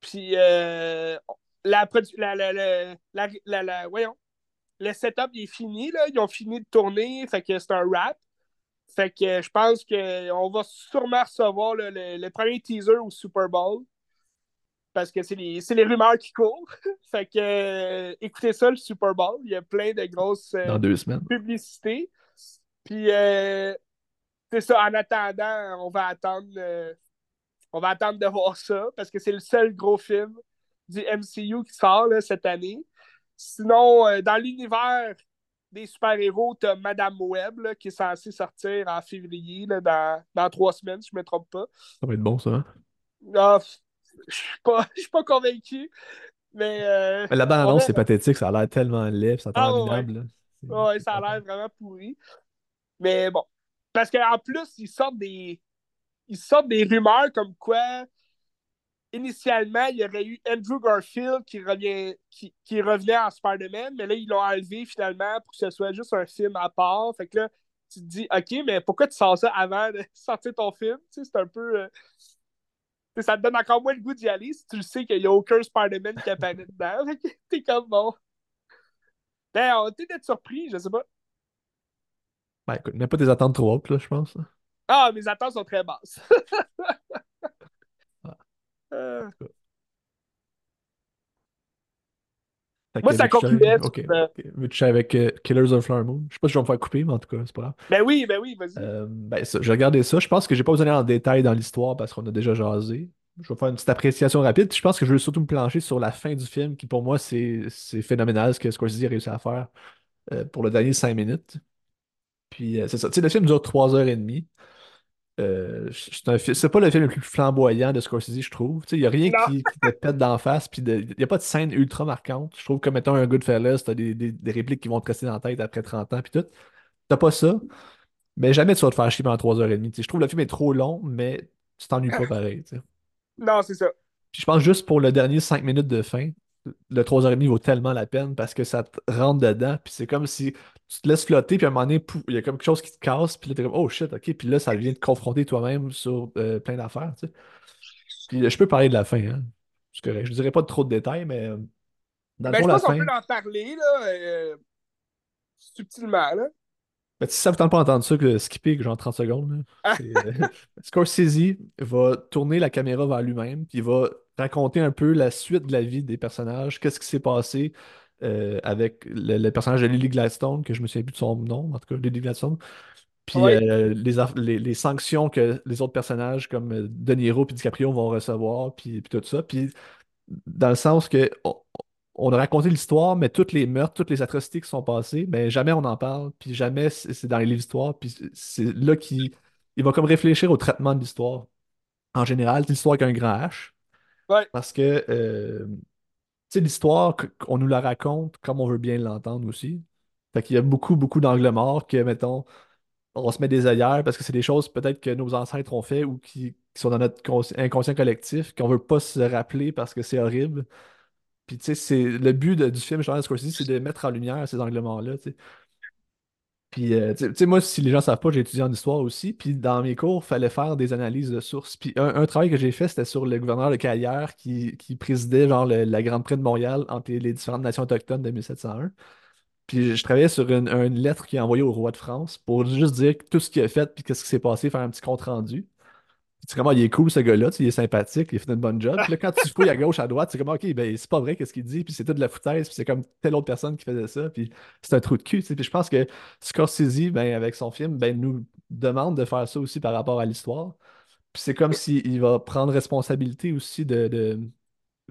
Puis euh, la, la, la- la- voyons, le setup il est fini, là. Ils ont fini de tourner, fait que c'est un wrap. Fait que je pense qu'on va sûrement recevoir le, le premier teaser au Super Bowl. Parce que c'est les, les rumeurs qui courent. [LAUGHS] fait que euh, écoutez ça, le Super Bowl. Il y a plein de grosses euh, Dans deux semaines. publicités. Puis euh, c'est ça, en attendant, on va attendre on va attendre de voir ça parce que c'est le seul gros film du MCU qui sort là, cette année. Sinon, euh, dans l'univers des super-héros, t'as Madame Web là, qui est censée sortir en février, là, dans, dans trois semaines, si je me trompe pas. Ça va être bon, ça. hein? Ah, je suis pas, [LAUGHS] pas convaincu, mais euh, Mais la on bande-annonce, c'est pathétique. Ça a l'air tellement laid, ça a Ah l'air ouais, là. Ouais, c'est ça a l'air vraiment pourri. Mais bon. Parce qu'en plus, ils sortent des. Ils sortent des rumeurs comme quoi initialement, il y aurait eu Andrew Garfield qui, revient, qui, qui revenait en Spider-Man, mais là, ils l'ont enlevé finalement pour que ce soit juste un film à part. Fait que là, tu te dis, OK, mais pourquoi tu sors ça avant de [LAUGHS] sortir ton film? Tu sais, c'est un peu. euh, ça te donne encore moins le goût d'y aller si tu le sais qu'il n'y a aucun Spider-Man qui apparaît [LAUGHS] dedans. Fait que t'es comme bon. Ben, on était d'être surpris, je sais pas. Ben écoute, mets pas tes attentes trop hautes, là, je pense. Ah, mes attentes sont très basses. [LAUGHS] Euh, Moi, ça concluait ok, euh, avec euh, Killers of the Flower Moon, je sais pas si je vais me faire couper, mais en tout cas, c'est pas grave. Ben oui, ben oui, vas-y. Euh, ben, j'ai regardé ça. Je pense que j'ai pas besoin d'aller en détail dans l'histoire parce qu'on a déjà jasé. Je vais faire une petite appréciation rapide. Je pense que je veux surtout me plancher sur la fin du film, qui pour moi, c'est phénoménal ce que Scorsese a réussi à faire euh, pour le dernier 5 minutes. Puis c'est ça. Tu sais, le film dure 3 heures et demie. Euh, c'est pas le film le plus flamboyant de Scorsese, je trouve. Tu il n'y a rien qui, qui te pète d'en face. Il n'y a pas de scène ultra marquante. Je trouve que, mettons, un Goodfellas, t'as des, des, des répliques qui vont te rester dans la tête après 30 ans. Puis tout. T'as pas ça. Mais jamais tu vas te faire chier pendant 3h30. Tu sais, je trouve que le film est trop long, mais tu t'ennuies pas [LAUGHS] pareil. tu. Non, c'est ça. Puis je pense juste pour le dernier 5 minutes de fin, le 3h30 vaut tellement la peine parce que ça te rentre dedans. Puis c'est comme si tu te laisses flotter, puis à un moment donné, pouf, il y a comme quelque chose qui te casse, puis là, t'es comme, oh shit, ok. Puis là, ça vient te confronter toi-même sur euh, plein d'affaires. tu sais. Puis euh, je peux parler de la fin, hein. C'est correct. Je dirais pas trop de détails, mais euh, dans le Ben, fond, je la pense qu'on fin. peut en parler, là, euh, subtilement, là. Ben, si ça vous tente pas d'entendre ça, que skipper genre 30 secondes, là, [LAUGHS] euh, Scorsese va tourner la caméra vers lui-même, puis il va raconter un peu la suite de la vie des personnages, qu'est-ce qui s'est passé euh, avec le, le personnage de Lily Gladstone, que je me souviens plus de son nom, en tout cas, Lily Gladstone, puis ouais, euh, les, aff- les, les sanctions que les autres personnages comme euh, De Niro puis DiCaprio vont recevoir, puis, puis tout ça. Puis dans le sens que on, on a raconté l'histoire, mais toutes les meurtres, toutes les atrocités qui sont passées, mais jamais on en parle, puis jamais c'est dans les livres d'histoire, puis c'est là qu'il il va comme réfléchir au traitement de l'histoire. En général, l'histoire avec un grand H, parce que euh, l'histoire, on nous la raconte comme on veut bien l'entendre aussi. Fait qu'il y a beaucoup, beaucoup d'angles morts que, mettons, on se met des œillères parce que c'est des choses peut-être que nos ancêtres ont fait ou qui, sont dans notre cons- inconscient collectif, qu'on veut pas se rappeler parce que c'est horrible. Puis, tu sais, c'est le but du film Martin Scorsese, c'est de mettre en lumière ces angles morts-là. Puis, euh, tu sais, moi, si les gens savent pas, j'ai étudié en histoire aussi. Puis, dans mes cours, il fallait faire des analyses de sources. Puis, un, travail que j'ai fait, c'était sur le gouverneur de Caillères qui, qui présidait, genre, le- la Grande Prix de Montréal entre les, différentes nations autochtones de 1701. Puis, je travaillais sur une, une lettre qu'il a envoyée au roi de France pour juste dire tout ce qu'il a fait, puis qu'est-ce qui s'est passé, faire un petit compte-rendu. C'est comment il est cool ce gars-là, tu il est sympathique, il fait une bonne job. Puis là, quand tu fouilles à gauche, à droite, c'est comme ok, ben c'est pas vrai qu'est-ce qu'il dit, puis toute de la foutaise, puis c'est comme telle autre personne qui faisait ça, puis c'est un trou de cul. tu. Puis je pense que Scorsese, ben, avec son film, ben, nous demande de faire ça aussi par rapport à l'histoire. Puis c'est comme s'il va prendre responsabilité aussi de, de,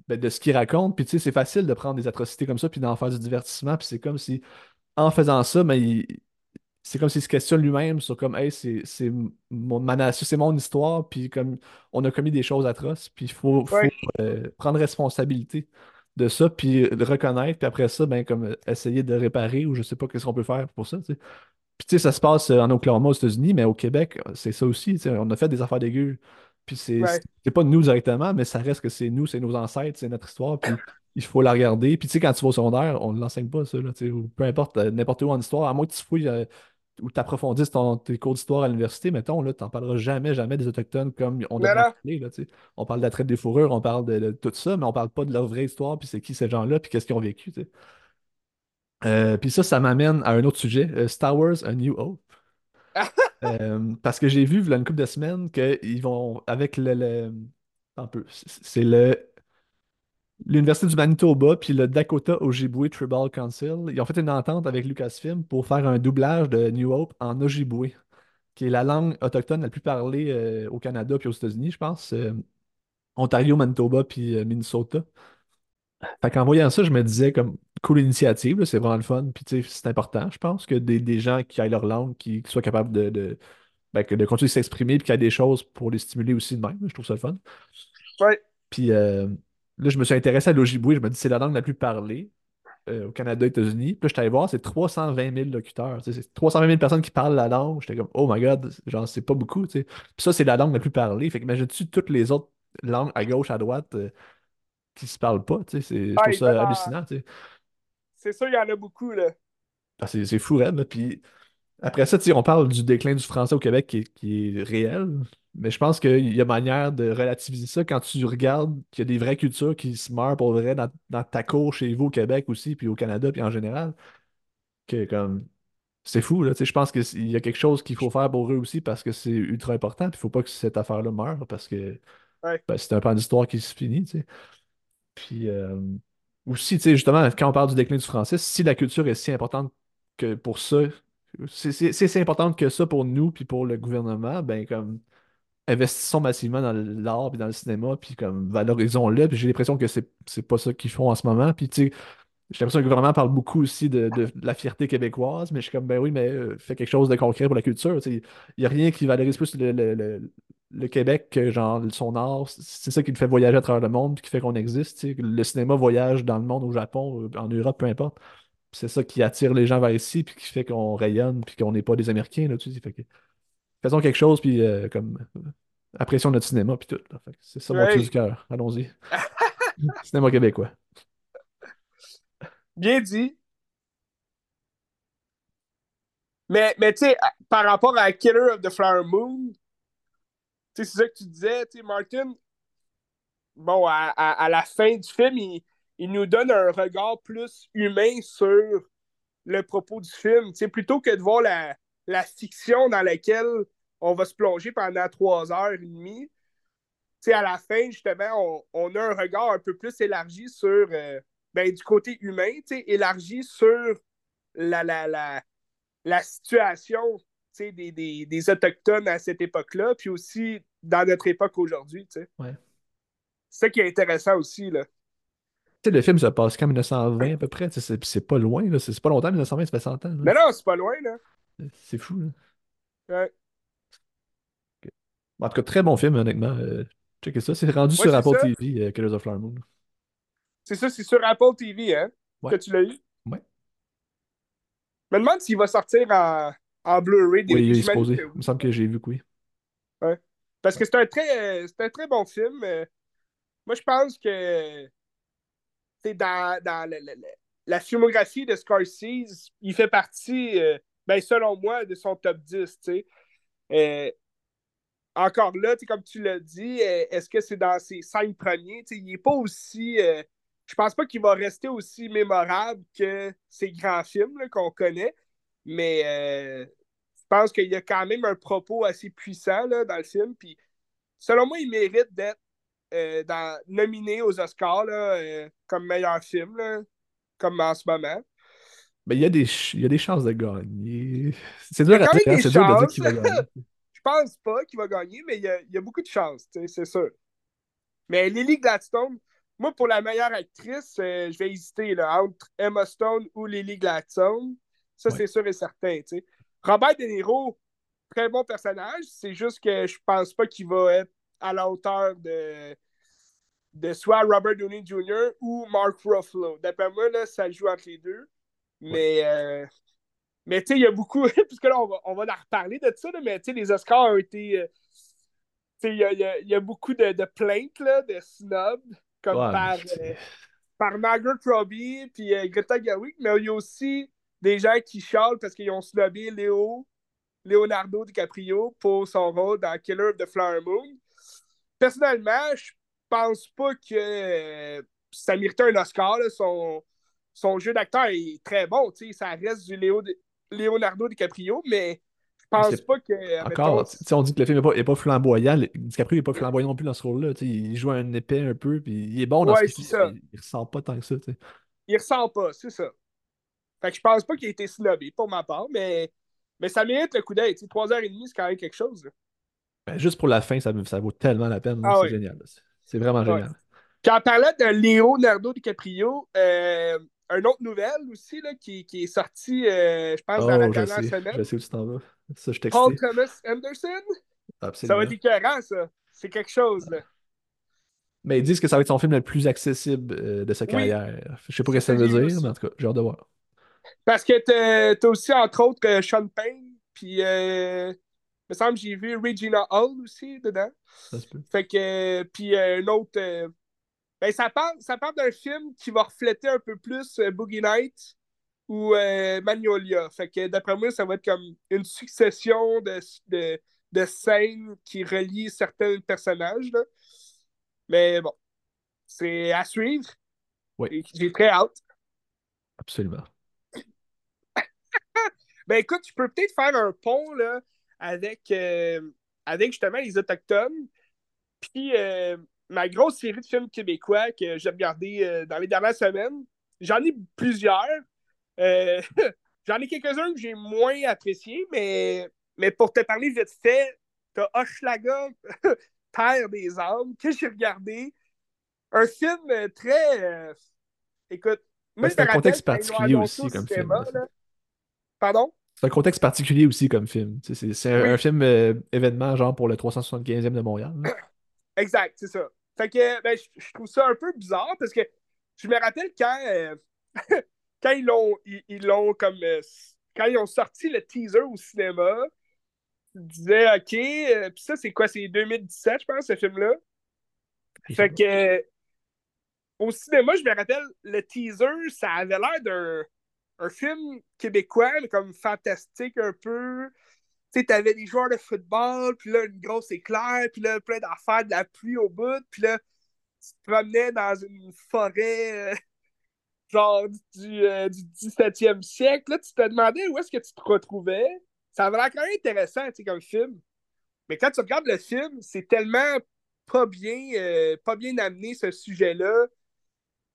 ben, de ce qu'il raconte. Puis tu sais, c'est facile de prendre des atrocités comme ça, puis d'en faire du divertissement. Puis c'est comme si, en faisant ça, ben, il, c'est comme s'il se questionne lui-même sur comme hey c'est c'est mon ma nation c'est mon histoire puis comme on a commis des choses atroces puis il faut, faut ouais, euh, prendre responsabilité de ça puis le reconnaître puis après ça ben comme euh, essayer de réparer ou je sais pas qu'est-ce qu'on peut faire pour ça tu sais. Puis tu sais ça se passe euh, en Oklahoma aux États-Unis mais au Québec c'est ça aussi tu sais. on a fait des affaires dégueu puis c'est ouais, c'est pas nous directement mais ça reste que c'est nous c'est nos ancêtres c'est notre histoire puis il faut la regarder puis tu sais quand tu vas au secondaire on ne l'enseigne pas ça là, ou peu importe n'importe où en histoire à moins que tu fouilles euh, ou tu approfondisses ton, tes cours d'histoire à l'université, mettons, là, tu n'en parleras jamais, jamais des Autochtones comme on devrait parler. Là, tu sais. on parle de la traite des fourrures, on parle de, de tout ça, mais on parle pas de leur vraie histoire, puis c'est qui ces gens-là, puis qu'est-ce qu'ils ont vécu. tu sais. Euh, puis ça, ça m'amène à un autre sujet, euh, Star Wars A New Hope. [LAUGHS] Euh, parce que j'ai vu, il y a une couple de semaines, qu'ils vont, avec le, le- un peu, c'est le l'Université du Manitoba puis le Dakota Ojibwe Tribal Council, ils ont fait une entente avec Lucasfilm pour faire un doublage de New Hope en Ojibwe qui est la langue autochtone la plus parlée euh, au Canada puis aux États-Unis, je pense. euh, Ontario, Manitoba puis euh, Minnesota. Fait qu'en voyant ça, je me disais comme cool initiative, c'est vraiment le fun. Puis tu sais, c'est important, je pense, que des, des gens qui aient leur langue, qui, qui soient capables de, de, ben, de continuer de s'exprimer puis qu'il y ait des choses pour les stimuler aussi de même. Je trouve ça le fun. ouais, Puis euh, là, je me suis intéressé à l'Ojibwe. Je me dis c'est la langue la plus parlée euh, au Canada et aux États-Unis. Puis là, je suis allé voir, c'est 320 000 locuteurs. C'est 320 000 personnes qui parlent la langue. J'étais comme, oh my god, genre, c'est pas beaucoup. Puis ça, c'est la langue la plus parlée. Fait qu'imagine-tu toutes les autres langues à gauche, à droite euh, qui se parlent pas. c'est- Je ah, trouve ça hallucinant. C'est sûr, il y en a beaucoup, là. Ah, c'est c'est fou, raide. Puis après ça, on parle du déclin du français au Québec qui qui est réel. Mais je pense qu'il y a manière de relativiser ça quand tu regardes qu'il y a des vraies cultures qui se meurent pour vrai dans, dans ta cour chez vous au Québec aussi, puis au Canada, puis en général. Que comme C'est fou, là. Je pense qu'il y a quelque chose qu'il faut faire pour eux aussi parce que c'est ultra important. Puis il faut pas que cette affaire-là meure parce que Ouais, ben, c'est un pan d'histoire qui se finit, tu sais. Puis, euh, aussi, tu sais, justement, quand on parle du déclin du français, si la culture est si importante que pour ça, c'est si importante que ça pour nous puis pour le gouvernement, ben comme investissons massivement dans l'art puis dans le cinéma puis comme valorisons-le. J'ai l'impression que c'est c'est pas ça qu'ils font en ce moment. Puis tu sais, j'ai l'impression que le gouvernement parle beaucoup aussi de, la fierté québécoise, mais je suis comme ben oui, mais euh, fais quelque chose de concret pour la culture. Il n'y a rien qui valorise plus le, le- le- Québec que genre son art. C'est ça qui le fait voyager à travers le monde qui fait qu'on existe. Le cinéma voyage dans le monde, au Japon, en Europe, peu importe. C'est ça qui attire les gens vers ici, puis qui fait qu'on rayonne, puis qu'on n'est pas des Américains, là. Fait faisons quelque chose, puis euh, comme apprécions notre cinéma, puis tout. C'est ça mon cri du cœur. Allons-y. [LAUGHS] Cinéma québécois. Bien dit. Mais, mais tu sais, par rapport à Killer of the Flower Moon, c'est ça que tu disais, tu sais, Martin, bon, à, à- à la fin du film, il, il nous donne un regard plus humain sur le propos du film. Tu sais, plutôt que de voir la, la fiction dans laquelle on va se plonger pendant trois heures et demie, à la fin, justement, on, on a un regard un peu plus élargi sur, euh, ben, du côté humain, élargi sur la, la, la, la situation, des, des, des Autochtones à cette époque-là, puis aussi dans notre époque aujourd'hui. Ouais. C'est ça qui est intéressant aussi, là. Le film se passe quand 1920 à peu près. C'est pas loin, là. C'est c'est pas longtemps, 1920, ça fait 100 ans. là. Mais non, c'est pas loin, là. C'est fou, là. Ouais, En tout cas, très bon film, honnêtement. Euh, ça. C'est rendu Ouais, sur Apple ça. TV, euh, Killers of Flower Moon. C'est ça, c'est sur Apple TV, hein, Ouais. que tu l'as eu. Ouais. Je me demande s'il va sortir en, en Blu-ray. Oui, il est supposé. que Il me semble que j'ai vu que oui. Ouais. Parce que c'est un très, euh, un très bon film. Euh, Moi, je pense que c'est dans, dans le- le- le- la filmographie de Scorsese, il fait partie, euh, ben, selon moi, de son top 10. tu sais. Euh, encore là, comme tu l'as dit, euh, est-ce que c'est dans ses cinq premiers? Il n'est pas aussi. euh, je pense pas qu'il va rester aussi mémorable que ces grands films qu'on connaît, mais euh, je pense qu'il y a quand même un propos assez puissant là, dans le film. Selon moi, il mérite d'être nominé aux Oscars là, comme meilleur film, là, comme en ce moment. Mais il y a des, il y a des chances de gagner. C'est dur à dire, hein, c'est dur de dire chances. qui va gagner. [LAUGHS] Je pense pas qu'il va gagner, mais il y a, il y a beaucoup de chances, c'est sûr. Mais Lily Gladstone, moi, pour la meilleure actrice, euh, je vais hésiter là, entre Emma Stone ou Lily Gladstone. Ça, Ouais. c'est sûr et certain. Robert De Niro, très bon personnage. C'est juste que je pense pas qu'il va être à la hauteur de, de soit Robert Downey Jr. ou Mark Ruffalo. D'après moi, là, ça joue entre les deux. Mais, euh, mais tu sais, il y a beaucoup, [LAUGHS] puisque là, on va, on va en reparler de ça, là, mais tu sais, les Oscars ont été. euh, tu sais, il y a, y a- il y a beaucoup de, de plaintes, là, de snobs, comme Ouais, par, euh, par Margaret Robbie puis Greta Gerwig, mais il y a aussi des gens qui chialent parce qu'ils ont snobé Léo, Leonardo DiCaprio pour son rôle dans Killer of the Flower Moon. Personnellement, je pense pas que ça méritait un Oscar. là. Son, son jeu d'acteur est très bon. tu sais, Ça reste du Léo, Leonardo DiCaprio, mais je pense pas que. encore, mettons, on dit que le film n'est pas, est pas flamboyant. DiCaprio n'est pas flamboyant non plus dans ce rôle-là. tu sais, Il joue un épais un peu, puis il est bon dans ce Ouais, ça. mais Il ressort pas tant que ça. tu sais. il ressent pas, c'est ça. Fait que je pense pas qu'il ait été snobé pour ma part, mais, mais ça mérite le coup d'œil. Trois heures et demie, c'est quand même quelque chose. là. Ben, juste pour la fin, ça, ça vaut tellement la peine. Ah c'est génial. C'est- vraiment Ouais. génial. Puis en parlant de Leonardo DiCaprio, euh, une autre nouvelle aussi là, qui, qui est sortie, euh, je pense, dans la Oh, je dernière sais. semaine. Je sais où tu t'en vas. Ça, je Paul. Thomas Anderson? Ça va être écœurant, ça. C'est quelque chose, là. Mais ils disent que ça va être son film le plus accessible euh, de sa Oui, carrière. Je sais pas ce que ça veut dire, mais en tout cas, j'ai hâte de voir. Parce que t'as aussi, entre autres, Sean Payne, puis euh, il me semble que j'ai vu Regina Hall aussi dedans. Ça se peut. Fait que, puis euh, un autre. euh, ben, ça parle, ça parle d'un film qui va refléter un peu plus euh, Boogie Night ou euh, Magnolia. Fait que d'après moi, ça va être comme une succession de, de, de scènes qui relient certains personnages. là. Mais bon, c'est à suivre. Oui, Et J'ai très hâte. absolument. [LAUGHS] Ben écoute, tu peux peut-être faire un pont là, avec, euh, avec justement les Autochtones. Puis, euh, ma grosse série de films québécois que j'ai regardé euh, dans les dernières semaines. J'en ai plusieurs. Euh, [LAUGHS] J'en ai quelques-uns que j'ai moins appréciés, mais, mais pour te parler vite fait, t'as Hochelaga, [LAUGHS] Terre des âmes, que j'ai regardé. Un film très. euh, écoute, moi, Ben, je c'est un contexte l'ont particulier aussi au comme film. là. Pardon? C'est un contexte particulier aussi comme film. C'est un, Oui. un film événement genre pour le 375e de Montréal. là. Exact, c'est ça. Fait que ben, je, trouve ça un peu bizarre parce que je me rappelle quand, euh, [LAUGHS] quand ils l'ont ils, ils l'ont comme euh, quand ils ont sorti le teaser au cinéma, ils disaient OK, euh, puis ça c'est quoi, c'est 2017 je pense ce film-là? Fait que au cinéma, je me rappelle le teaser, ça avait l'air d'un un film québécois mais comme fantastique un peu. Tu sais, t'avais des joueurs de football, puis là, une grosse éclair, puis là, plein d'affaires, de la pluie au bout, puis là, tu te promenais dans une forêt, euh, [LAUGHS] genre du, euh, du 17e siècle. Là, tu te demandais où est-ce que tu te retrouvais. Ça avait l'air quand même intéressant, tu sais, comme film. Mais quand tu regardes le film, c'est tellement pas bien, euh, pas bien amené, ce sujet-là.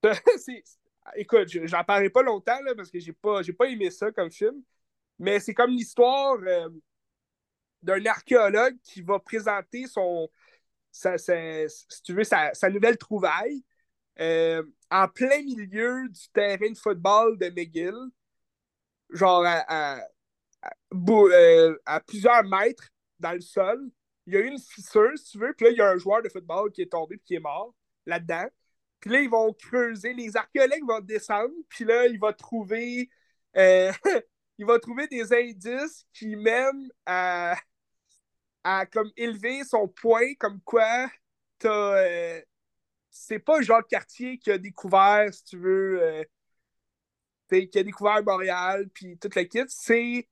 [LAUGHS] Écoute, je- j'en parlerai pas longtemps, là, parce que j'ai pas, pas aimé ça comme film. Mais c'est comme l'histoire euh, d'un archéologue qui va présenter son, sa, si tu veux, sa, nouvelle trouvaille euh, en plein milieu du terrain de football de McGill, genre à, euh, à plusieurs mètres dans le sol. Il y a eu une fissure, si tu veux, puis là, il y a un joueur de football qui est tombé puis qui est mort là-dedans. Puis là, ils vont creuser, les archéologues vont descendre, puis là, il va trouver, euh, [LAUGHS] il va trouver des indices qui mènent à, à comme élever son point, comme quoi t'as, euh, c'est pas Jacques Cartier qui a découvert, si tu veux, euh, qui a découvert Montréal, puis toute la kit, c'est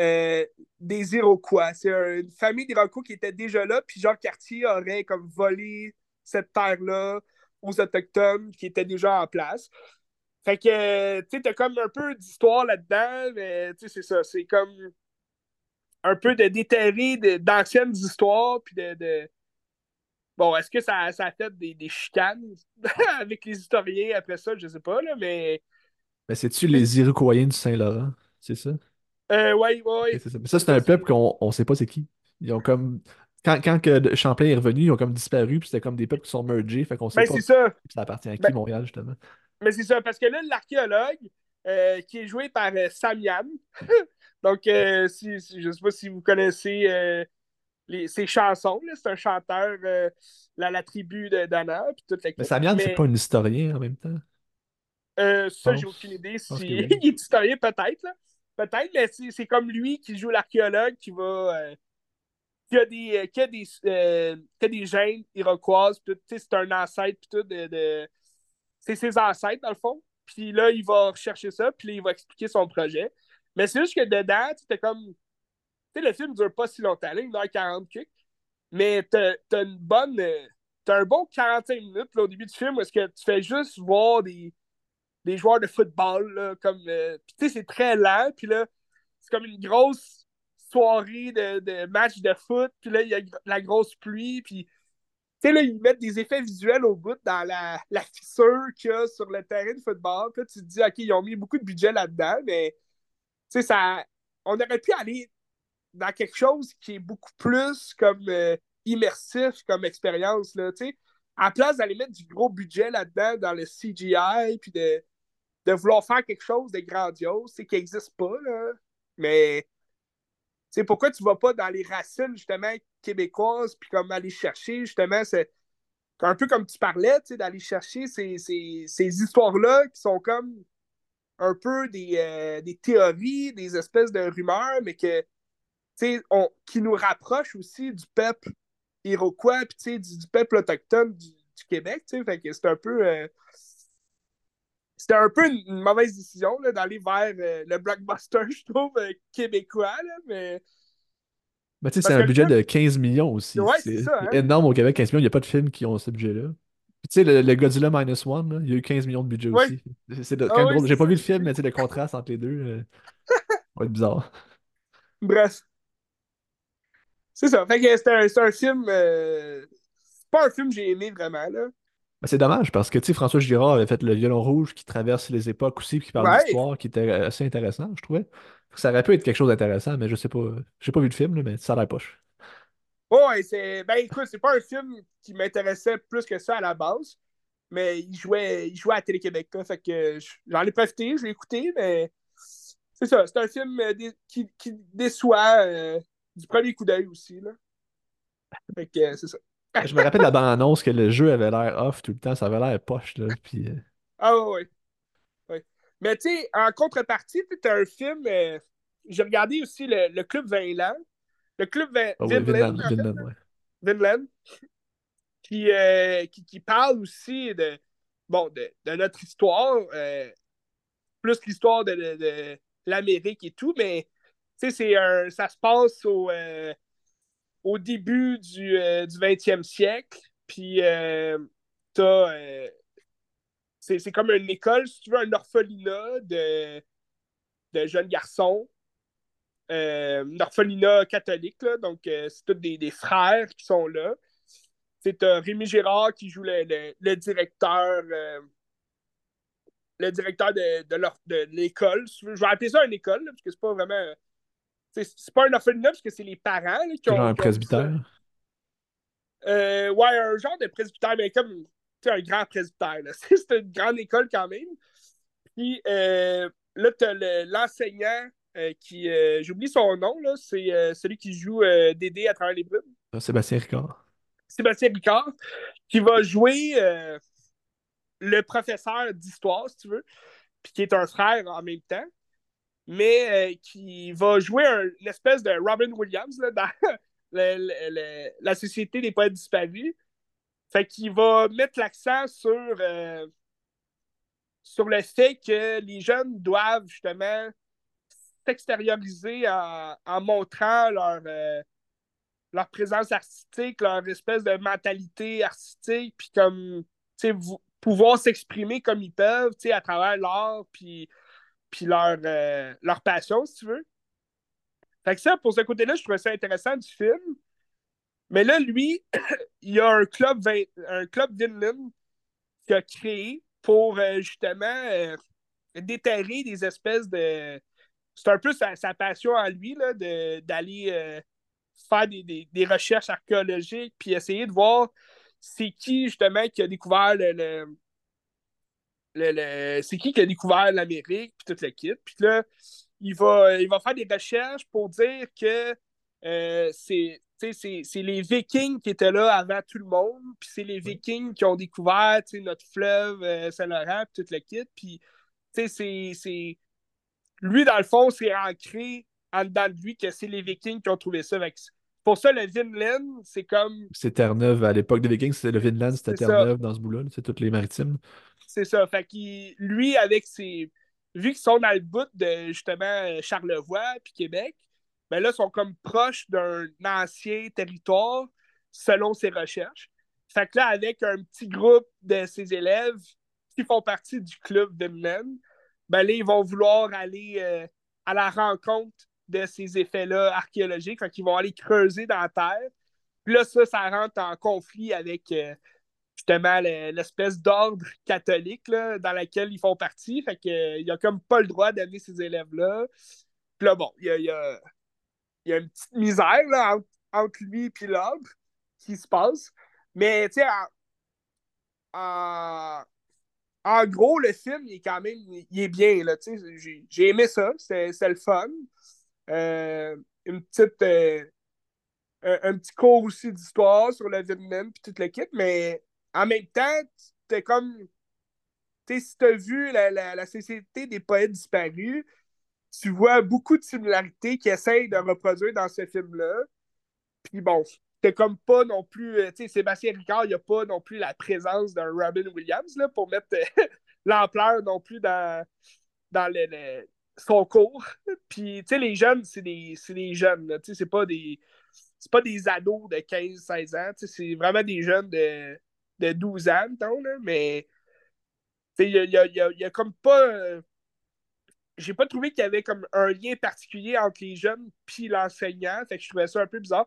euh, des Iroquois. C'est un- une famille d'Iroquois qui était déjà là, puis Jacques Cartier aurait comme volé cette terre-là aux Autochtones qui étaient déjà en place. Fait que, tu sais, t'as comme un peu d'histoire là-dedans, mais tu sais, c'est ça, c'est comme un peu de déterrer d'anciennes histoires, puis de, de- Bon, est-ce que ça, ça a fait des, des chicanes [LAUGHS] avec les historiens après ça? Je sais pas, là, mais... Mais c'est-tu les Iroquois du Saint-Laurent? C'est ça? Euh, ouais. c'est ça. Mais ça, c'est un peuple qu'on on sait pas c'est qui. Ils ont comme. Quand, quand que Champlain est revenu, ils ont comme disparu, puis c'était comme des peuples qui sont mergés, fait qu'on sait Ben, pas c'est ça. ça appartient à qui, Ben, Montréal, justement. mais c'est ça, parce que là, l'archéologue, euh, qui est joué par euh, Sam Yann, [LAUGHS] donc, euh, si, si- je sais pas si vous connaissez euh, les, ses chansons, là, c'est un chanteur, euh, la, la tribu toute Mais. Samian, c'est Mais pas un historien en même temps? euh, Je ça, j'ai aucune idée si oui. [LAUGHS] il est historien, peut-être. Peut-être, mais c'est c'est comme lui qui joue l'archéologue qui va... euh, qui a des, euh, qui a des, euh, qui a des gènes iroquoises, c'est un ancêtre, tout, de, de- c'est ses ancêtres, dans le fond. Puis là, il va rechercher ça, puis là, il va expliquer son projet. Mais c'est juste que dedans, tu comme. Tu sais, le film dure pas si longtemps, là, 1h40 kick, mais t'as t'as une bonne. T'as un bon 45 minutes au début du film où est-ce que tu fais juste voir des, des joueurs de football, là, comme. euh, tu sais, c'est très lent, puis là, c'est comme une grosse soirée de, de match de foot, puis là, il y a la grosse pluie, puis tu sais, là, ils mettent des effets visuels au bout dans la, la fissure qu'il y a sur le terrain de football. Puis tu te dis, OK, ils ont mis beaucoup de budget là-dedans, mais sais, ça. On aurait pu aller dans quelque chose qui est beaucoup plus comme euh, immersif comme expérience, là, tu sais. À la place d'aller mettre du gros budget là-dedans, dans le CGI, puis de, de vouloir faire quelque chose de grandiose, c'est qui n'existe pas, là. Mais c'est pourquoi tu vas pas dans les racines, justement, québécoises, puis comme aller chercher, justement, c'est un peu comme tu parlais, tu sais, d'aller chercher ces, ces, ces histoires-là qui sont comme un peu des, euh, des théories, des espèces de rumeurs, mais que, on- qui nous rapprochent aussi du peuple iroquois, puis du, du peuple autochtone du, du Québec, fait que c'est un peu... euh, c'était un peu une, mauvaise décision d'aller vers euh, le blockbuster, [LAUGHS] je trouve, euh, québécois, là, mais... Mais tu sais, Parce c'est un budget film- de 15 millions aussi. Ouais, C'est hein. énorme au Québec, 15 millions. Il n'y a pas de films qui ont ce budget-là. Tu sais, le, le Godzilla Minus One, là, il y a eu 15 millions de budget Ouais. aussi. C'est c'est Ah drôle. J'ai c'est pas vu le film, mais tu sais, le contraste entre les deux euh, [LAUGHS] va être bizarre. Bref. C'est ça. Fait que c'est un, c'est un film. euh, pas un film que j'ai aimé vraiment, là. Ben, c'est dommage parce que tu sais, François Girard avait fait Le Violon Rouge qui traverse les époques aussi, puis qui parle Ouais. d'histoire, qui était assez intéressant, je trouvais. Ça aurait pu être quelque chose d'intéressant, mais je sais pas. J'ai pas vu le film, là, mais ça a l'air poche. Ouais, c'est. Ben écoute, c'est pas un film qui m'intéressait plus que ça à la base. Mais il jouait, il jouait à Télé-Québec, là, fait que j'en ai profité, je l'ai écouté, mais c'est ça, c'est un film euh, qui, qui déçoit euh, du premier coup d'œil aussi, là. Fait que euh, c'est ça. [LAUGHS] Je me rappelle la bande-annonce que le jeu avait l'air off tout le temps, ça avait l'air poche, là. Puis, Ah ouais, ouais. ouais. Mais tu sais, en contrepartie, tu un film. euh, j'ai regardé aussi le, le Club Vinland. Le Club Vin- ah Vinland, Vinland, en fait, Vinland, ouais. Vinland, qui, euh, qui, qui parle aussi de, bon, de, de notre histoire, euh, plus l'histoire de, de- de l'Amérique et tout, mais c'est un- ça se passe au, euh, au début du, du 20e siècle. Puis, c'est comme une école, si tu veux, un orphelinat de, de jeunes garçons. Euh, orphelinat catholique, là, donc euh, c'est tous des, des frères qui sont là. C'est euh, Rémi Girard qui joue le, le- le directeur, euh, le directeur de, de, leur- de l'école. Je vais appeler ça une école, là, parce que c'est pas vraiment. C'est c'est pas un orphelinat, parce que c'est les parents là, qui ont. genre un presbytère? Ouais, un genre de presbytère, mais comme un grand presbytère. [LAUGHS] C'est une grande école quand même. Puis là, tu as l'enseignant euh, qui. euh, J'oublie son nom, là. C'est euh, celui qui joue Dédé à travers les brumes. Ah, Sébastien Ricard. Sébastien Ricard, qui va jouer le professeur d'histoire, si tu veux, puis qui est un frère en même temps, mais qui va jouer un- une espèce de Robin Williams là, dans [LAUGHS] le- le- le- la Société des poètes disparus. Fait qu'il va mettre l'accent sur, sur le fait que les jeunes doivent justement s'extérioriser en, montrant leur, euh, leur présence artistique, leur espèce de mentalité artistique, puis comme, pouvoir s'exprimer comme ils peuvent, à travers l'art, puis, puis leur, euh, leur passion, si tu veux. Fait que ça, pour ce côté-là, je trouvais ça intéressant du film. Mais là, lui, [COUGHS] il y a un club, un club Vinland qu'il a créé pour euh, justement déterrer des espèces de. C'est un peu sa, sa passion à lui, là, de- d'aller euh, faire des, des- des recherches archéologiques, puis essayer de voir c'est qui justement qui a découvert le. le- le- le- c'est qui qui a découvert l'Amérique, puis tout le kit. Puis là, il va, il va faire des recherches pour dire que euh, c'est les Vikings qui étaient là avant tout le monde, puis c'est les Vikings qui ont découvert notre fleuve euh, Saint-Laurent, puis tout le kit. Puis, tu sais, c'est- c'est. Lui, dans le fond, c'est ancré en dedans de lui que c'est les Vikings qui ont trouvé ça. Pour ça, le Vinland, c'est comme. C'est Terre-Neuve à l'époque des Vikings, c'était le Vinland, c'était. Terre-Neuve dans ce bout-là, là, c'est toutes les maritimes. C'est ça. Fait qu'il, lui, avec ses. Vu qu'ils sont dans le bout de justement Charlevoix puis Québec, ben là, ils sont comme proches d'un ancien territoire selon ses recherches. Fait que là, avec un petit groupe de ses élèves qui font partie du club de Vinland, ben là, ils vont vouloir aller euh, à la rencontre de ces effets-là archéologiques. Fait qu'ils vont aller creuser dans la terre. Puis là, ça, ça rentre en conflit avec euh, justement le- l'espèce d'ordre catholique là, dans laquelle ils font partie. Fait qu'il n'y a comme pas le droit d'amener ces élèves-là. Puis là, bon, il y a, y a- y a une petite misère là, entre, lui et l'ordre qui se passe. Mais tu sais, en- en gros, le film, il est quand même il est bien. J'ai, j'ai aimé ça. C'est, le fun. Euh, une petite. euh, un, petit cours aussi d'histoire sur le Vietnam puis toute l'équipe, mais en même temps, t'es comme. Tu sais, si t'as vu la, la, la Société des poètes disparus, tu vois beaucoup de similarités qu'ils essayent de reproduire dans ce film-là. Puis bon, t'es comme pas non plus. euh, Tu sais, Sébastien Ricard, il a pas non plus la présence d'un Robin Williams là, pour mettre euh, [LAUGHS] l'ampleur non plus dans, dans le, son cours. [LAUGHS] Puis, tu sais, les jeunes, c'est des, des jeunes. Tu sais, c'est pas des. C'est pas des ados de 15-16 ans. tu sais, C'est vraiment des jeunes de, de 12 ans, mettons, là, mais il y y y a comme pas. euh, j'ai pas trouvé qu'il y avait comme un lien particulier entre les jeunes puis l'enseignant. Fait que je trouvais ça un peu bizarre.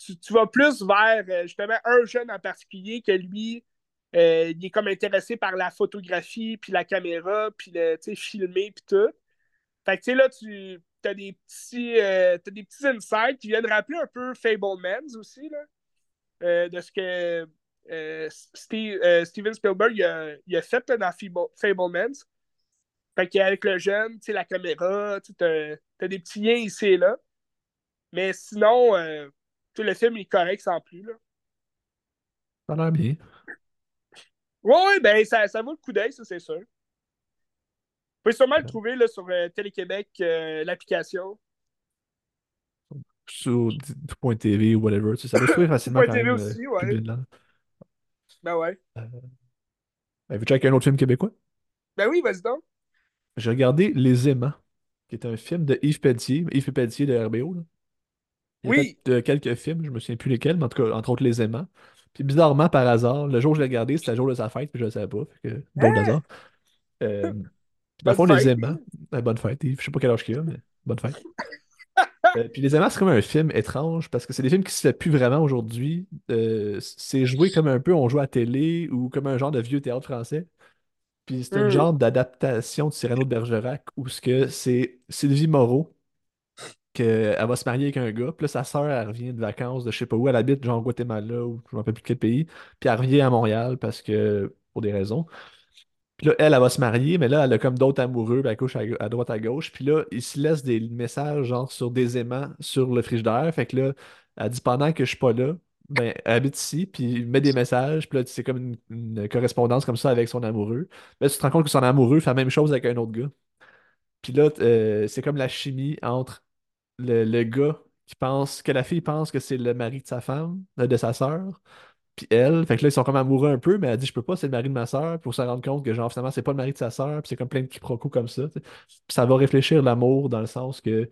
Tu, vas plus vers euh, justement un jeune en particulier que lui, euh, il est comme intéressé par la photographie, puis la caméra, puis le, filmer, puis tout. Fait que, tu sais, là, tu as des petits, euh, t'as des petits insights qui viennent rappeler un peu Fablemans aussi, là, euh, de ce que Steve, Steven Spielberg il a, fait dans Fable- Fablemans. Fait qu'avec le jeune, tu sais, la caméra, tu t'as des petits liens ici et là. Mais sinon, sais, le film est correct sans plus, là. Ça a l'air bien. Ouais, ouais, ben ça, ça vaut le coup d'œil, ça, c'est sûr. Vous pouvez sûrement le trouver là, sur euh, Télé-Québec, euh, l'application. Sur tout.tv ou whatever. Tu sais, ça doit se trouver [COUGHS] facilement Point TV aussi, euh, ouais. Ben ouais. Euh, ben, veux-tu avec un autre film québécois? Ben oui, vas-y donc. J'ai regardé Les Aimants, qui est un film de Yves Pelletier. Yves Pelletier de RBO. là. Il a Oui. fait euh, quelques films, je me souviens plus lesquels, mais en tout cas, entre autres Les Aimants. Puis bizarrement, par hasard, le jour où je l'ai regardé, c'était le jour de sa fête, puis je ne le savais pas. Fait que, drôle Hein? d'hasard. Euh, [LAUGHS] puis dans le fond, Bonne Les. Aimants. euh, bonne fête. Je sais pas quel âge qu'il a, mais bonne fête. [LAUGHS] Euh, puis Les Aimants, c'est comme un film étrange parce que c'est des films qui se fait plus vraiment aujourd'hui. Euh, c'est joué comme un peu on joue à télé ou comme un genre de vieux théâtre français. Puis c'est un Hmm. genre d'adaptation de Cyrano de Bergerac où ce que c'est Sylvie Moreau qu'elle va se marier avec un gars. Puis là, sa sœur, elle revient de vacances de je sais pas où. Elle habite genre Guatemala ou je ne rappelle plus quel pays. Puis elle revient à Montréal parce que, pour des raisons. Puis là, elle, elle va se marier, mais là, elle a comme d'autres amoureux, ben, à gauche, à, droite, à gauche. Puis là, ils se laissent des messages, genre, sur des aimants sur le frigidaire. Fait que là, elle dit pendant que je suis pas là, ben, elle habite ici, puis il met des messages. Puis là, c'est comme une, correspondance comme ça avec son amoureux. Là, tu te rends compte que son amoureux fait la même chose avec un autre gars. Puis là, euh, c'est comme la chimie entre le, le gars qui pense, que la fille pense que c'est le mari de sa femme, euh, de sa sœur. Puis elle, fait que là, ils sont comme amoureux un peu, mais elle dit, je peux pas, c'est le mari de ma sœur. Puis pour se rendre compte que, genre, finalement, c'est pas le mari de sa sœur. Puis c'est comme plein de quiproquos comme ça. Puis ça va réfléchir l'amour dans le sens que,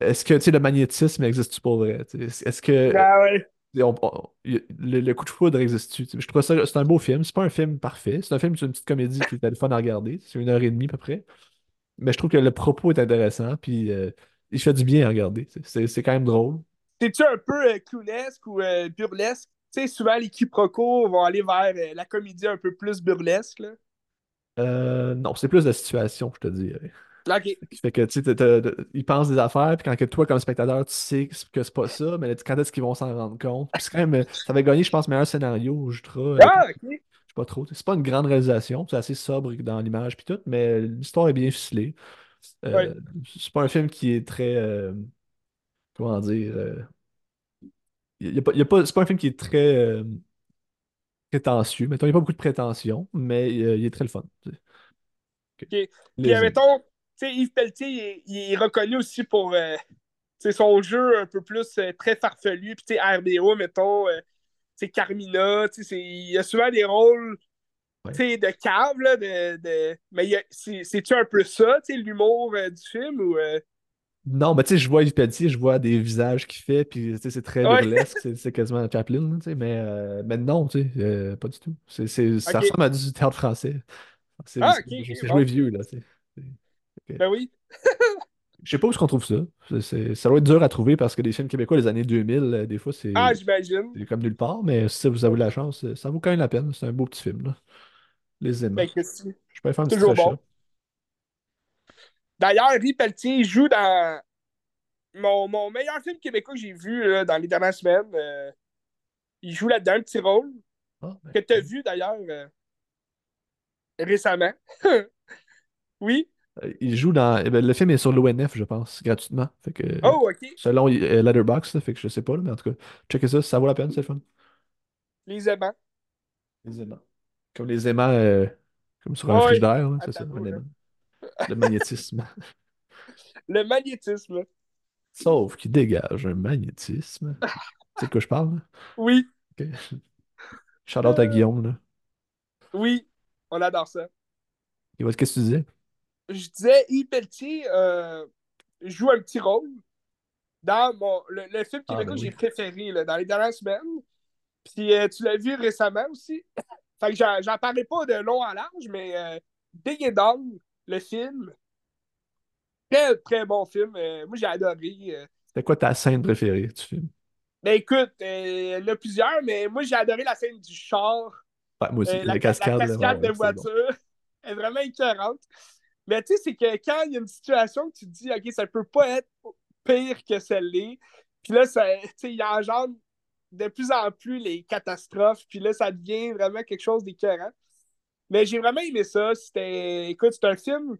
est-ce que, tu sais, le magnétisme existe-tu pour vrai? Est-ce que Ben ouais. on- on- y- le, le coup de foudre existe-tu? Je trouve ça, c'est un beau film. C'est pas un film parfait. C'est un film, c'est une petite comédie qui est le fun à regarder. C'est une heure et demie à peu près. Mais je trouve que le propos est intéressant. Puis euh, il fait du bien à regarder. C'est quand même drôle. T'es-tu un peu euh, clownesque ou euh, burlesque? Tu sais, souvent, les quiproquos vont aller vers euh, la comédie un peu plus burlesque, là. Euh, non, c'est plus de situation, je te dis. OK. Qui fait que, tu sais, ils pensent des affaires, puis quand que toi, comme spectateur, tu sais que c'est pas ça, mais quand est-ce qu'ils vont s'en rendre compte? Puis c'est quand même, ça avait gagné, je pense, meilleur scénario au Jutra. Ah, OK. je sais pas trop. C'est pas une grande réalisation, c'est assez sobre dans l'image, puis tout, mais l'histoire est bien ficelée. Euh, Ouais. c'est pas un film qui est très. euh, comment dire. euh, y a pas, y a pas- c'est pas un film qui est très euh, prétentieux. Mettons, il n'y a pas beaucoup de prétention, mais euh, il est très le fun. tu sais. Puis, mettons, tu sais, Yves Pelletier, il est, il est reconnu aussi pour euh, son jeu un peu plus très farfelu. Puis, tu sais, RBO, mettons, sais, Carmina, tu sais, c'est- il y a souvent des rôles Ouais. de cave, là, de, de... mais c'est-tu un peu ça, l'humour euh, du film, ou... euh, Non, mais tu sais, je vois Yves Pelletier, je vois des visages qu'il fait, puis tu sais, c'est très Ouais. burlesque, c'est quasiment Chaplin, là, tu sais, mais, euh, mais non, tu sais, euh, pas du tout. Ça ressemble à du théâtre français. C'est Ah, c'est- ok, ok, c'est bon. joué vieux, là, tu sais. Ben oui. Je sais pas où est-ce qu'on trouve ça. Ça doit être dur à trouver parce que des films québécois des années 2000, euh, des fois, c'est Ah, j'imagine. comme nulle part, mais si vous avez la chance, ça vaut quand même la peine. C'est un beau petit film, là. Les aimants. Ben. Je peux faire une petite bon. D'ailleurs, Yves Pelletier joue dans mon, mon meilleur film québécois que j'ai vu là, dans les dernières semaines. euh, il joue là-dedans, un petit rôle, Ah, ben, que tu as vu d'ailleurs euh, récemment. [LAUGHS] oui. euh, Il joue dans. eh ben, le film est sur l'ONF, je pense, gratuitement. Fait que, Oh, OK. selon euh, Letterboxd, fait que je sais pas, mais en tout cas, checkez ça, ça vaut la peine, c'est le fun. Les aimants. Les aimants. Comme les aimants, euh, comme sur un Ouais, frigidaire, là, c'est ça, un aimant. [LAUGHS] Le magnétisme. Le magnétisme. Sauf qu'il dégage un magnétisme. Tu sais de quoi je parle, là? Oui. Ok. Shout out à Guillaume, là. Oui. On adore ça. Et Qu'est-ce que tu disais? Je disais, Yves Pelletier euh, joue un petit rôle dans mon, le, le film Ah, québécois ben que j'ai préféré là, dans les dernières semaines. Puis euh, tu l'as vu récemment aussi? Fait que j'en, parlais pas de long en large, mais euh, Big and Down, le film, très très bon film. Euh, moi j'ai adoré. euh. C'était quoi ta scène préférée du film? Ben écoute, euh, il y en a plusieurs, mais moi j'ai adoré la scène du char, Ouais, moi aussi, la la, ca- la cascade, ouais, cascade de bon. voiture. Elle est vraiment écœurante. Mais tu sais, c'est que quand il y a une situation que tu te dis, OK, ça peut pas être pire que celle-là, puis là, ça, tu sais, il engendre de plus en plus les catastrophes, puis là, ça devient vraiment quelque chose d'écœurant. Mais j'ai vraiment aimé ça. C'était, écoute, c'est un film.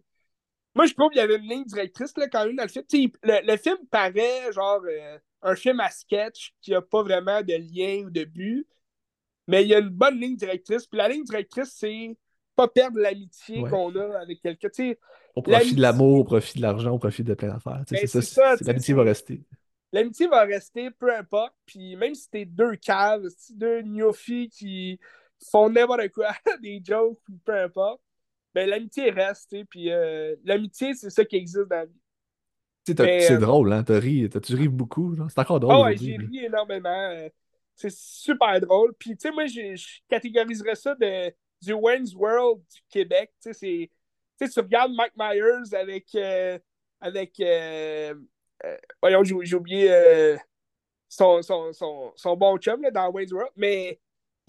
Moi, je trouve qu'il y avait une ligne directrice là, quand même dans le film. Le, le film paraît genre euh, un film à sketch qui n'a pas vraiment de lien ou de but, mais il y a une bonne ligne directrice. Puis la ligne directrice, c'est pas perdre l'amitié Ouais. qu'on a avec quelqu'un. Au profit de l'amour, au profit de l'argent, au profit de plein d'affaires. Ben, c'est ça, c'est ça, c'est- tu sais, l'amitié va rester. L'amitié va rester, peu importe. Puis même si t'es deux caves, si deux gnofis qui font n'importe quoi, [LAUGHS] des jokes ou peu importe, ben l'amitié reste. Puis euh, l'amitié, c'est ça qui existe dans la vie. C'est euh, drôle, hein? T'as ri, tu ris beaucoup. C'est encore drôle oh, ouais, j'ai ri énormément. euh, c'est super drôle. Puis, tu sais, moi, je catégoriserais ça de, du Wayne's World du Québec. Tu sais, c'est- tu regardes Mike Myers avec. euh, avec euh, voyons, j'ai oublié euh, son, son, son, son bon chum là, dans Wayne's World, mais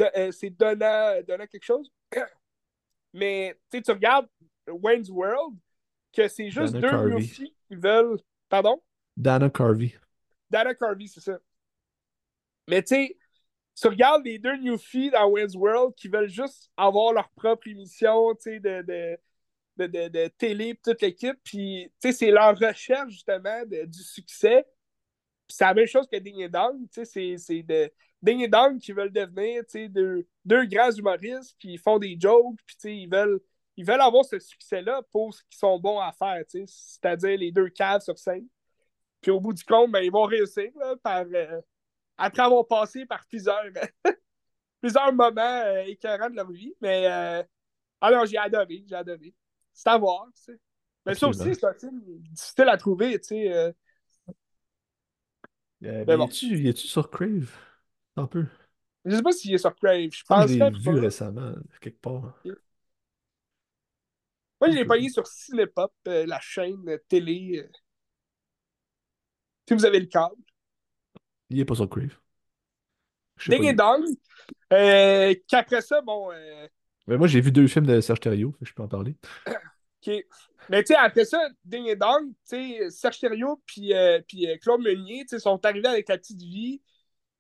euh, c'est Donna, Donna quelque chose. [CLEARS THROAT] Mais tu regardes Wayne's World, que c'est juste Dana deux Carvey. Luffy qui veulent. Pardon? Dana Carvey. Dana Carvey, c'est ça. Mais tu sais, tu regardes les deux Newfies dans Wayne's World qui veulent juste avoir leur propre émission, tu sais, de, de, de, de, de télé, toute l'équipe, puis tu sais, c'est leur recherche, justement, de- du succès. C'est la même chose que Ding et Dong, tu sais, c'est- c'est de Ding et Dong qui veulent devenir, tu sais, deux, deux grands humoristes qui font des jokes, puis tu sais, ils veulent, ils veulent avoir ce succès-là pour ce qu'ils sont bons à faire, tu sais, c'est-à-dire les deux caves sur scène. Puis au bout du compte, ben, ils vont réussir, là, par, euh, après avoir passé par plusieurs, [LAUGHS] plusieurs moments euh, écœurants de leur vie. Mais euh, ah non, j'ai adoré, j'ai adoré. C'est à voir, tu sais. Mais ça aussi, c'est un film difficile à trouver, tu sais. euh. Euh, Mais bon. y est-tu sur Crave? Un peu. Je sais pas s'il est sur Crave. Je pense que je l'ai vu récemment, quelque part. Moi, je l'ai payé sur Cinépop, euh, la chaîne télé. euh. Si vous avez le câble. Il est pas sur Crave. Ding et Dong. Euh, Qu'après ça, bon. euh, Mais moi, j'ai vu deux films de Serge Thériault, je peux en parler. OK. Mais tu sais, après ça, Ding et Dong, tu sais, Serge Thériault puis, euh, puis euh, Claude Meunier, tu sais, sont arrivés avec la petite vie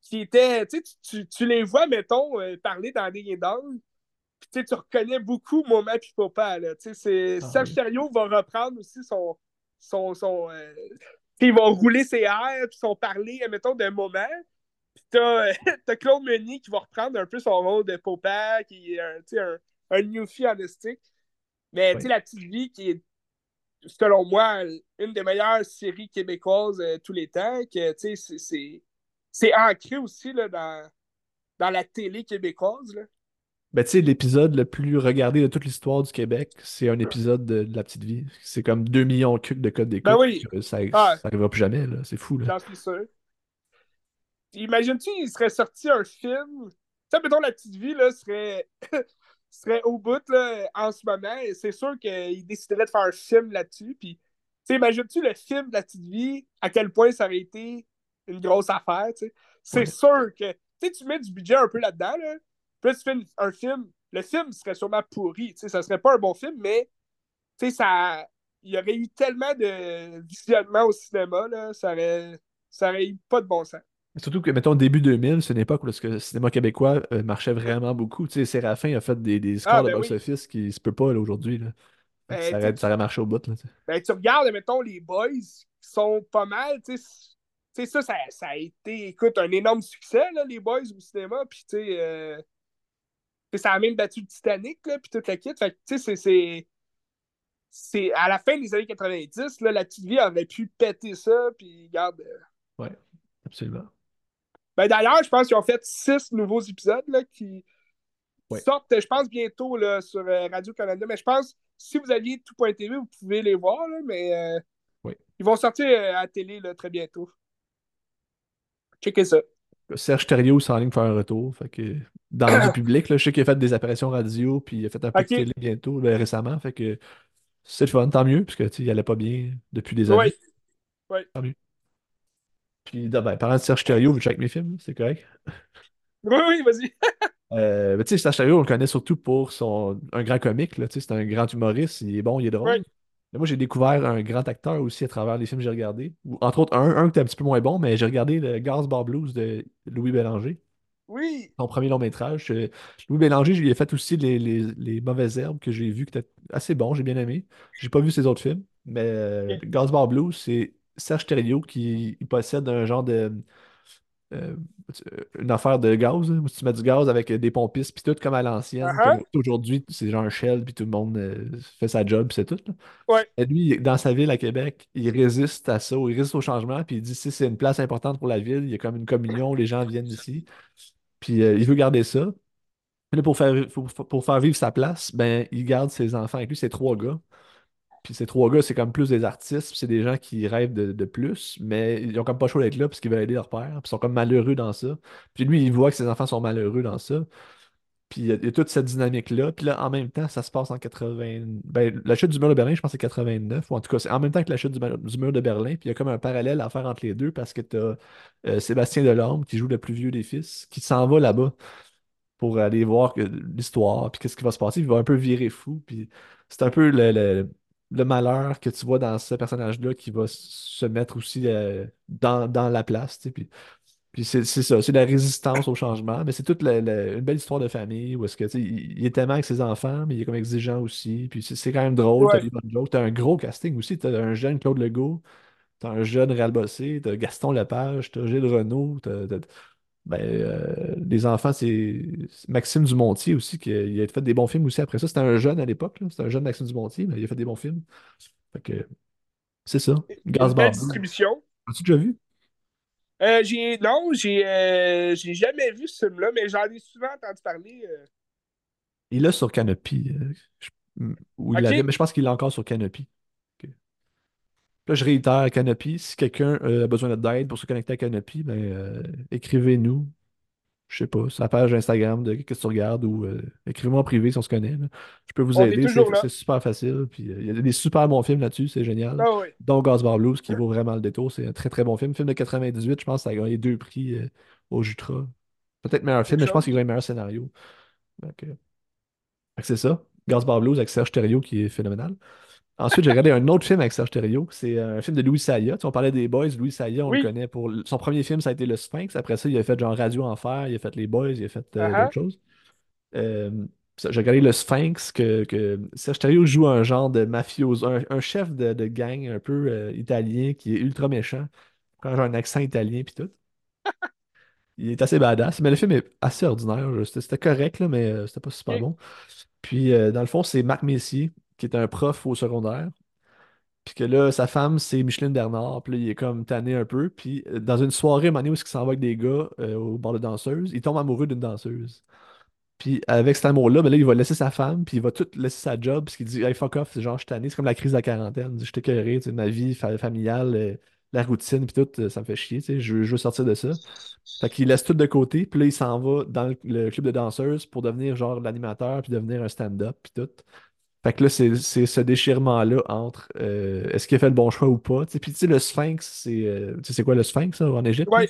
qui était, tu sais, tu, tu- les vois, mettons, euh, parler dans Ding et Dong, puis tu reconnais beaucoup Maman puis Papa, là, tu sais, Ah Serge oui. Thériault va reprendre aussi son, son, son euh, tu sais, il va rouler ses airs, puis son parler, euh, mettons, d'un moment, puis [LAUGHS] t'as, Claude Meunier qui va reprendre un peu son rôle de Papa, qui est un, un, un newfie en. Mais tu sais, Oui. la petite vie qui est, selon moi, une des meilleures séries québécoises euh, tous les temps, que tu sais, c'est- ancré aussi là, dans, dans la télé québécoise. Là. Ben, tu sais, l'épisode le plus regardé de toute l'histoire du Québec, c'est un épisode de, de La Petite Vie. C'est comme 2 millions de cucs de code d'écoute. Ben oui. que Ça, Ah. ça arrivera plus jamais, là. C'est fou, là. J'en suis sûr. Imagine-tu, il serait sorti un film. Tu sais, mettons, la petite vie là, serait, [LAUGHS] serait au bout là, en ce moment. Et c'est sûr qu'il déciderait de faire un film là-dessus. Puis, tu sais, imagine-tu le film de la petite vie, à quel point ça aurait été une grosse affaire. tu sais. C'est Ouais. sûr que tu sais, tu mets du budget un peu là-dedans. Là. Puis là, tu fais un film. Le film serait sûrement pourri. Tu sais, ça serait pas un bon film, mais tu sais, ça. Il y aurait eu tellement de visionnement au cinéma, là, ça aurait, ça aurait eu pas de bon sens. Surtout que, mettons, début 2000, c'est une époque où le cinéma québécois euh, marchait vraiment beaucoup. Tu sais, Séraphin a fait des, des scores Ah, de ben oui. box-office qui se peut pas aujourd'hui. Ben, ça, aurait, ça aurait marché au bout. Là. Ben, tu regardes, mettons, les boys qui sont pas mal, tu sais. Ça, ça, ça a été, écoute, un énorme succès, là, les boys au cinéma. Puis, tu sais, euh, ça a même battu le Titanic, là, puis toute la kit. Fait tu sais, c'est- c'est. À la fin des années 90, là, la petite vie aurait pu péter ça, puis regarde. euh, Ouais, absolument. Ben, d'ailleurs, je pense qu'ils ont fait six nouveaux épisodes là, qui sortent, je pense, bientôt là, sur euh, Radio-Canada. Mais je pense, si vous aviez tout.tv, vous pouvez les voir, là, mais euh, Oui. ils vont sortir euh, à la télé là, très bientôt. Checkez ça. Serge Thériault s'enligne faire un retour. Fait que dans le [COUGHS] public, là, je sais qu'il a fait des apparitions radio, puis il a fait un peu de télé bientôt, ben, récemment. Fait que c'est le fun, tant mieux, parce que il allait pas bien depuis des Oui. années. Oui. Tant mieux. Puis, là, ben, parlant de Serge Thériault, vous checkez mes films, c'est correct? Oui, oui, vas-y. Euh, ben, tu sais, Serge Thériault, on le connaît surtout pour son, un grand comique, là, tu sais, c'est un grand humoriste, il est bon, il est drôle. Mais moi, j'ai découvert un grand acteur aussi à travers les films que j'ai regardés. Entre autres, un, un qui était un petit peu moins bon, mais j'ai regardé le Gaz Bar Blues de Louis Bélanger. oui, son premier long métrage. Euh, Louis Bélanger, je lui ai fait aussi les, les, les Mauvaises Herbes que j'ai vu, qui était assez bon, j'ai bien aimé. J'ai pas vu ses autres films, mais euh. Gazbar Blues, c'est Serge Thériault qui il possède un genre de. euh, une affaire de gaz, où tu mets du gaz avec des pompistes, puis tout comme à l'ancienne, Uh-huh. aujourd'hui, c'est genre un shell, puis tout le monde euh, fait sa job, puis c'est tout. là. Ouais, Et lui, dans sa ville à Québec, il résiste à ça, il résiste au changement, puis il dit si c'est une place importante pour la ville, il y a comme une communion, les gens viennent ici, puis euh, il veut garder ça. Puis là, pour faire, pour, pour faire vivre sa place, ben, il garde ses enfants avec lui, ses trois gars. Puis ces trois gars, c'est comme plus des artistes, c'est des gens qui rêvent de, plus, mais ils ont comme pas choix d'être là parce qu'ils veulent aider leur père, puis ils sont comme malheureux dans ça. Puis lui, il voit que ses enfants sont malheureux dans ça. Puis il y a, toute cette dynamique-là. Puis là, en même temps, ça se passe en 80. Ben, la chute du mur de Berlin, je pense que c'est 89, ou en tout cas, c'est en même temps que la chute du, mur de Berlin. Puis il y a comme un parallèle à faire entre les deux parce que tu as Sébastien Delorme, qui joue le plus vieux des fils, qui s'en va là-bas pour aller voir l'histoire, puis qu'est-ce qui va se passer. Il va un peu virer fou. Puis c'est un peu le- le malheur que tu vois dans ce personnage-là qui va se mettre aussi euh, dans, dans la place. Puis, puis c'est ça, c'est la résistance au changement, mais c'est toute la- la- une belle histoire de famille où est-ce que il, il est aimant avec ses enfants, mais il est comme exigeant aussi. Puis c'est quand même drôle, ouais. t'as un gros casting aussi, t'as un jeune Claude Legault, t'as un jeune Réal Bossé, t'as Gaston Lepage, t'as Gilles Renaud, t'as, t'as- ben, euh, les enfants, c'est Maxime Dumontier aussi, qui il a fait des bons films aussi après ça. C'était un jeune à l'époque. C'était un jeune Maxime Dumontier, mais il a fait des bons films. Fait que c'est ça. Blue. distribution. As-tu déjà vu? Euh, j'ai, non, j'ai, euh, j'ai jamais vu ce film-là, mais j'en ai souvent entendu parler. euh. Il l'a sur Canopy. euh, je- Ou il l'avait, mais je pense qu'il l'a encore sur Canopy. Là, je réitère Canopy. Si quelqu'un euh, a besoin d'aide pour se connecter à Canopy, ben, euh, écrivez-nous. Je sais pas, sur la page Instagram de Qu'est-ce que tu regardes ou euh, écrivez-moi en privé si on se connaît. là. Je peux vous on aider, c'est super facile. Puis il y a des super bons films là-dessus, c'est génial. Ah oui. Dont Bar Blues qui vaut vraiment le détour. C'est un très très bon film. Film de 98, je pense que ça a gagné deux prix au Jutra. Peut-être meilleur film, mais je pense qu'il a gagné meilleur scénario. Donc, c'est ça. Bar Blues avec Serge Thériault qui est phénoménal. Ensuite, j'ai regardé un autre film avec Serge Thériault. C'est un film de Louis Saya. Tu sais, on parlait des Boys. Louis Saya, on le connaît pour. Son premier film, ça a été Le Sphinx. Après ça, il a fait genre Radio Enfer, il a fait Les Boys, il a fait euh, Uh-huh. d'autres choses. Euh, j'ai regardé Le Sphinx, que, que Serge Thériault joue un genre de mafioso, un, un chef de, de gang un peu euh, italien qui est ultra méchant. Quand j'ai un accent italien puis tout. [LAUGHS] Il est assez badass, mais le film est assez ordinaire. C'était correct, là, mais euh, c'était pas super bon. Puis, euh, dans le fond, c'est Marc Messier, qui est un prof au secondaire. Puis que là, sa femme, c'est Micheline Bernard. Puis là, il est comme tanné un peu. Puis euh, dans une soirée, un moment où il s'en va avec des gars euh, au bar de danseuse, il tombe amoureux d'une danseuse. Puis avec cet amour-là, ben là, il va laisser sa femme, puis il va tout laisser sa job, parce qu'il dit Hey, fuck off, c'est genre, je suis tanné. C'est comme la crise de la quarantaine. Je écœuré, tu ma vie fa- familiale, euh, la routine, puis tout, ça me fait chier, tu sais, je, veux sortir de ça. Fait qu'il laisse tout de côté, puis là, il s'en va dans le, le club de danseuses pour devenir genre l'animateur, puis devenir un stand-up, puis tout. Fait que là, c'est ce déchirement-là entre euh, est-ce qu'il a fait le bon choix ou pas. Puis tu sais, le Sphinx, c'est euh, tu sais, quoi le Sphinx ça, en Égypte? Ouais.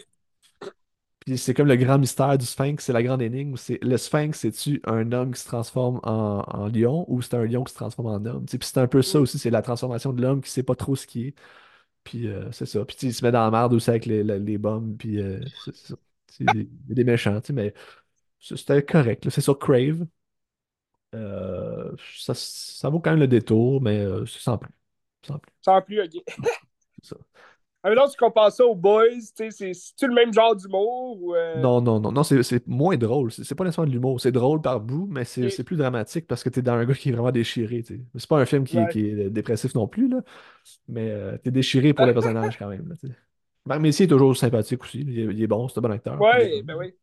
Puis c'est comme le grand mystère du Sphinx, c'est la grande énigme. C'est le Sphinx, c'est-tu un homme qui se transforme en, en lion ou c'est un lion qui se transforme en homme? Puis c'est un peu ça aussi, c'est la transformation de l'homme qui sait pas trop ce qui est. Puis euh, c'est ça. Puis il se met dans la merde aussi avec les, les, les bombes. Puis c'est ça. Il tu sais, mais c'était correct. C'est sur Crave. Euh, ça, ça vaut quand même le détour, mais euh, c'est sans plus. Sans plus. Sans plus, ok. [LAUGHS] C'est ça. Ah, tu compares ça aux Boys, c'est-tu le même genre d'humour ou. euh, Non, non, non, non, c'est c'est moins drôle. C'est c'est pas nécessairement de l'humour. C'est drôle par bout, mais c'est plus dramatique parce que t'es dans un gars qui est vraiment déchiré. C'est pas un film qui, Ouais. qui est dépressif non plus, là, mais euh, t'es déchiré pour le personnage quand même. Là. Marc Messier est toujours sympathique aussi. Il est, il est bon, c'est un bon acteur. Ouais, bon. ben oui.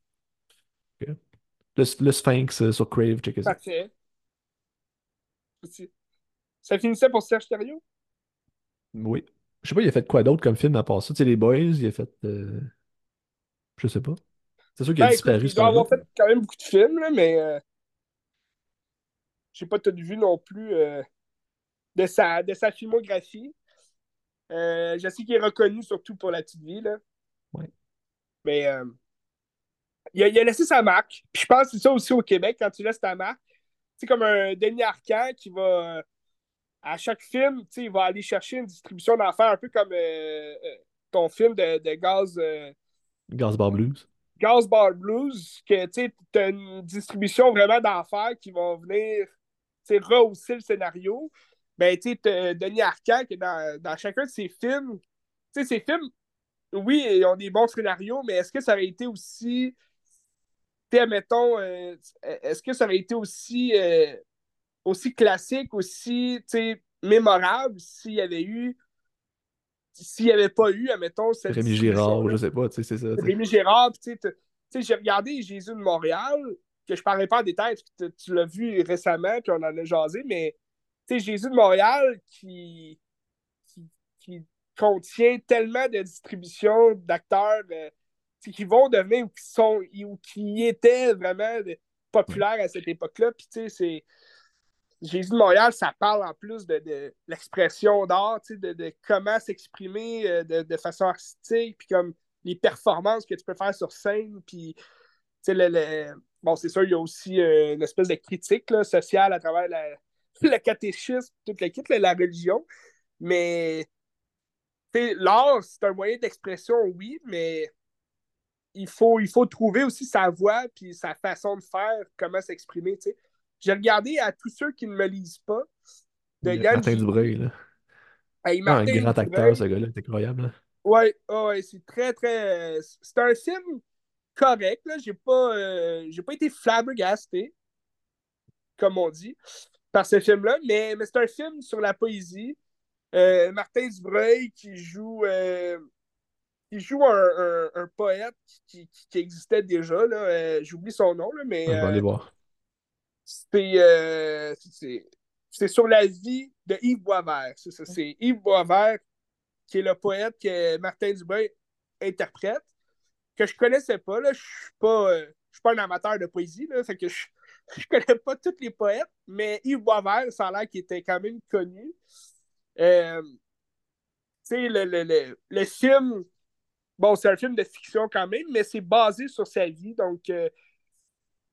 Le, le Sphinx sur Crave, ça. parfait. Ça finissait pour Serge Thériault? Oui. Je sais pas, il a fait quoi d'autre comme film à part ça? Tu sais, les Boys, il a fait. euh, Je sais pas. C'est sûr qu'il a Ben disparu, il doit avoir fait quand même beaucoup de films, là, mais euh, j'ai pas tout vu non plus euh, de, sa, de sa filmographie. Euh, je sais qu'il est reconnu surtout pour La Petite Vie, là. Mais euh, il, a, il, a, laissé sa marque. Puis je pense que c'est ça aussi au Québec, quand tu laisses ta marque. C'est comme un Denis Arcand qui va, euh, à chaque film, il va aller chercher une distribution d'affaires, un peu comme euh, ton film de, de Gaz. Gaz Bar Blues. Gaz Bar Blues, que tu as une distribution vraiment d'affaires qui vont venir rehausser le scénario. Ben, tu sais, Denis Arcand, qui dans, dans chacun de ses films, tu sais, ces films, oui, ils ont des bons scénarios, mais est-ce que ça aurait été aussi. Mettons, euh, est-ce que ça aurait été aussi, euh, aussi classique, aussi mémorable s'il y avait eu. S'il n'y avait pas eu, admettons, cette. Rémi Girard, je sais pas, tu sais, c'est ça. Rémi Girard, tu sais, j'ai regardé Jésus de Montréal, que je ne parlais pas en détail, que tu l'as vu récemment, puis on en a jasé, mais tu sais, Jésus de Montréal qui, qui contient tellement de distributions d'acteurs euh, qui vont devenir ou qui sont ou qui étaient vraiment populaires à cette époque-là. Puis tu sais, c'est. Jésus de Montréal, ça parle en plus de, l'expression d'art, de, de, comment s'exprimer euh, de, façon artistique, puis comme les performances que tu peux faire sur scène, puis le, bon, c'est sûr, il y a aussi euh, une espèce de critique sociale à travers [LAUGHS] le catéchisme, toute la kit, la religion, mais l'art, c'est un moyen d'expression, oui, mais il faut, il faut trouver aussi sa voix puis sa façon de faire, comment s'exprimer. J'ai regardé à tous ceux qui ne me lisent pas. De Yann Martin Dubreuil, là. un grand acteur, ce gars-là, c'est incroyable. Oui, ouais, c'est très, très. C'est un film correct, là. J'ai pas, euh, j'ai pas été flabbergasté, comme on dit, par ce film-là, mais, mais c'est un film sur la poésie. Euh, Martin Dubreuil qui joue, euh, qui joue un, un, poète qui, qui, existait déjà. Là. Euh, j'oublie son nom, là, mais. On va aller voir. C'est sur la vie de Yves Boisvert. C'est ça. C'est Yves Boisvert qui est le poète que Martin Dubreuil interprète, que je connaissais pas. Je suis pas. je suis pas un amateur de poésie, là, fait que je, [LAUGHS] je connais pas tous les poètes, mais Yves Boisvert, ça a l'air qu'il était quand même connu. Euh, le, le, le, film, bon, c'est un film de fiction quand même, mais c'est basé sur sa vie. Donc, euh,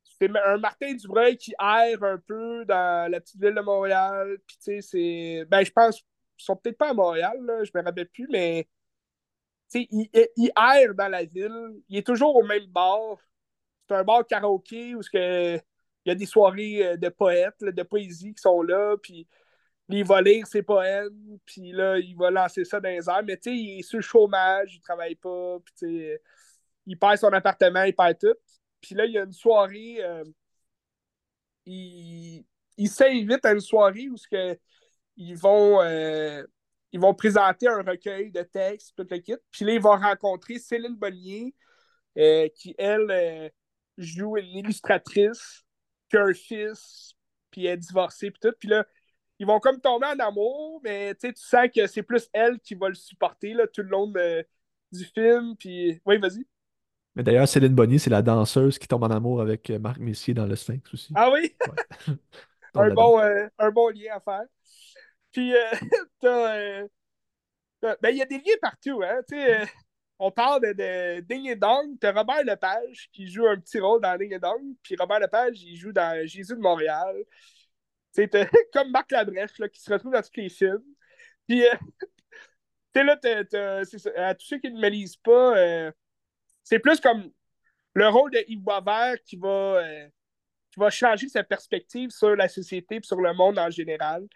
c'est un Martin Dubreuil qui erre un peu dans la petite ville de Montréal. Puis, tu sais, c'est. Ben, je pense ils sont peut-être pas à Montréal, là, je me rappelle plus, mais. Tu sais, il, erre dans la ville. Il est toujours au même bar. C'est un bar karaoké où il y a des soirées euh, de poètes, de poésie qui sont là. Puis il va lire ses poèmes, puis là, il va lancer ça dans les airs. Mais tu sais, il est sur le chômage, il travaille pas, puis tu sais, il perd son appartement, il perd tout. Puis là, il y a une soirée, euh, il, il s'invite à une soirée où que, ils, vont, euh, ils vont présenter un recueil de textes, tout le kit. Puis là, il va rencontrer Céline Bonnier, euh, qui, elle, joue une illustratrice, qui a un fils, puis elle est divorcée, puis tout. Puis là, ils vont comme tomber en amour, mais tu sens que c'est plus elle qui va le supporter là, tout le long du film. Puis, oui, vas-y. Mais d'ailleurs, Céline Bonnier, c'est la danseuse qui tombe en amour avec euh, Marc Messier dans le Sphinx aussi. Ah oui? [LAUGHS] [LAUGHS] un, bon, euh, un bon lien à faire. Puis, [LAUGHS] euh, t'as. ben, il y a des liens partout, hein. Tu on parle de, de Ding et Dong. T'as Robert Lepage qui joue un petit rôle dans Ding et Dong. Puis Robert Lepage, il joue dans Jésus de Montréal. C'est [LAUGHS] comme Marc Labrèche là, qui se retrouve dans tous les films. Puis, euh, [LAUGHS] tu là, à tous ceux qui ne me lisent pas, euh, c'est plus comme le rôle de Yves Boisvert qui va, euh, qui va changer sa perspective sur la société et sur le monde en général.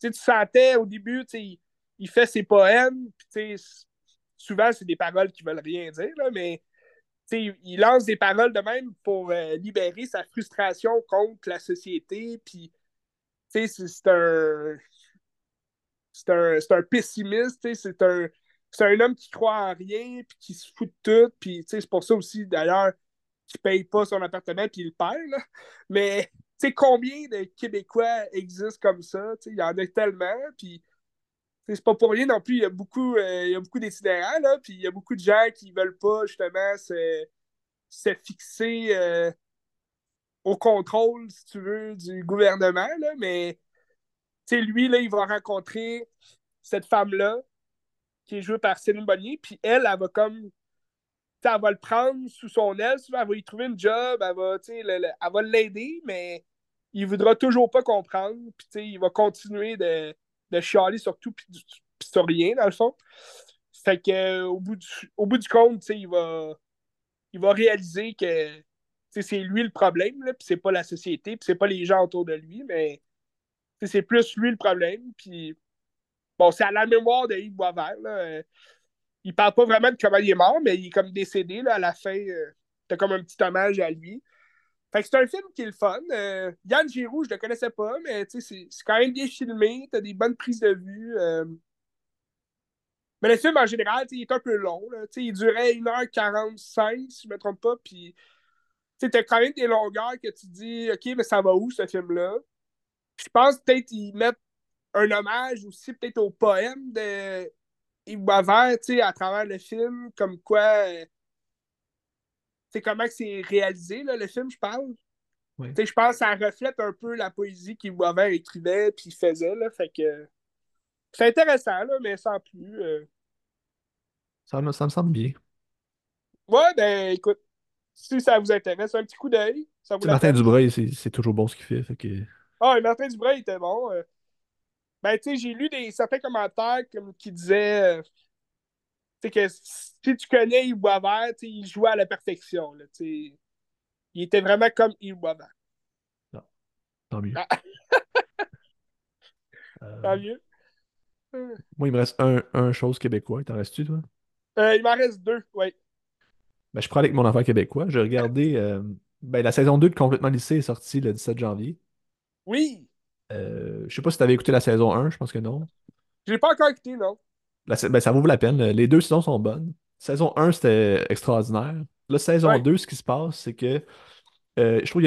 tu sentais au début, il, il fait ses poèmes, puis souvent, c'est des paroles qui veulent rien dire, là, mais il lance des paroles de même pour libérer sa frustration contre la société, puis c'est un. C'est un, un, pessimiste, c'est un, un homme qui croit en rien, puis qui se fout de tout, puis c'est pour ça aussi, d'ailleurs, qu'il paye pas son appartement, puis il perd, là. Mais, tu combien de Québécois existent comme ça, il y en a tellement, puis c'est pas pour rien non plus, il y a beaucoup, euh, il y a beaucoup d'itinérants, puis il y a beaucoup de gens qui veulent pas, justement, se, se fixer... Euh, au contrôle, si tu veux, du gouvernement, là, mais lui, là, il va rencontrer cette femme-là, qui est jouée par Céline Bonnier, puis elle, elle va comme elle va le prendre sous son aile, elle va lui trouver une job, elle va, elle va l'aider, mais il voudra toujours pas comprendre, puis il va continuer de, de chialer sur tout, puis sur rien, dans le fond. Fait que, au bout du, au bout du compte, il va, il va réaliser que c'est lui le problème, puis c'est pas la société, puis c'est pas les gens autour de lui, mais c'est plus lui le problème. Puis bon, c'est à la mémoire de Yves Boisvert. Là. Il parle pas vraiment de comment il est mort, mais il est comme décédé là, à la fin. Euh, comme un petit hommage à lui. Fait que c'est un film qui est le fun. Euh, Yann Giroux, je le connaissais pas, mais c'est quand même bien filmé. T'as des bonnes prises de vue. Euh. Mais le film, en général, il est un peu long. Là. Il durait 1h45, si je me trompe pas. Puis t'as quand même des longueurs que tu dis, OK, mais ça va où, ce film-là? Je pense peut-être qu'ils mettent un hommage aussi peut-être au poème de Yves Boisvert, à travers le film, comme quoi c'est comment c'est réalisé, là, le film, je parle. Je pense que ça reflète un peu la poésie qu'Yves Boisvert écrivait puis faisait. Là, fait que c'est intéressant, là, mais sans plus. Euh. Ça, me, ça me semble bien. Ouais, ben écoute, si ça vous intéresse, un petit coup d'œil. Martin Dubreuil, c'est toujours bon ce qu'il fait. fait que... Ah, Martin Dubreuil était bon. Euh. Ben, tu sais, j'ai lu des, certains commentaires comme, qui disaient euh, que si tu connais Yves Boisvert, il jouait à la perfection. Là, il était vraiment comme Yves Boisvert. Non. Tant mieux. Ah. Euh, Tant mieux. Moi, il me reste un, un chose québécois. T'en restes-tu, toi? il m'en reste deux, oui. Ben, je prends avec mon enfant québécois. J'ai regardé. Ben, la saison 2 de Complètement lycée est sortie le 17 janvier. Oui. Euh, je sais pas si tu avais écouté la saison 1, je pense que non. Je l'ai pas encore écouté, non. ben, ça vaut la peine. Les deux saisons sont bonnes. Saison 1, c'était extraordinaire. La saison 2, ce qui se passe, c'est que euh, je trouve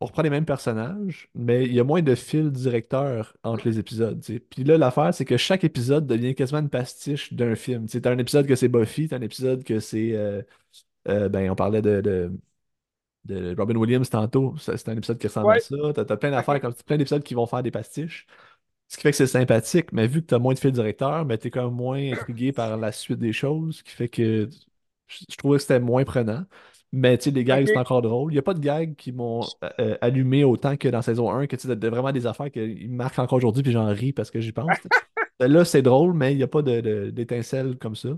qu'on reprend les mêmes personnages, mais il y a moins de fil directeur entre les épisodes. Puis là, l'affaire, c'est que chaque épisode devient quasiment une pastiche d'un film. Tu as un épisode que c'est Buffy, tu as un épisode que c'est. Euh, ben, on parlait de de Robin Williams tantôt. C'est un épisode qui ressemble à ça. T'as as plein d'affaires, comme plein d'épisodes qui vont faire des pastiches. Ce qui fait que c'est sympathique, mais vu que tu as moins de fil directeur, ben, tu es quand même moins intrigué par la suite des choses, ce qui fait que je, trouvais que c'était moins prenant. Mais tu sais, les gags, c'est encore drôle. Il n'y a pas de gags qui m'ont euh, euh, allumé autant que dans saison 1, que tu sais, vraiment des affaires qui marquent encore aujourd'hui, puis j'en ris parce que j'y pense. [LAUGHS] Là, c'est drôle, mais il n'y a pas d'étincelles comme ça.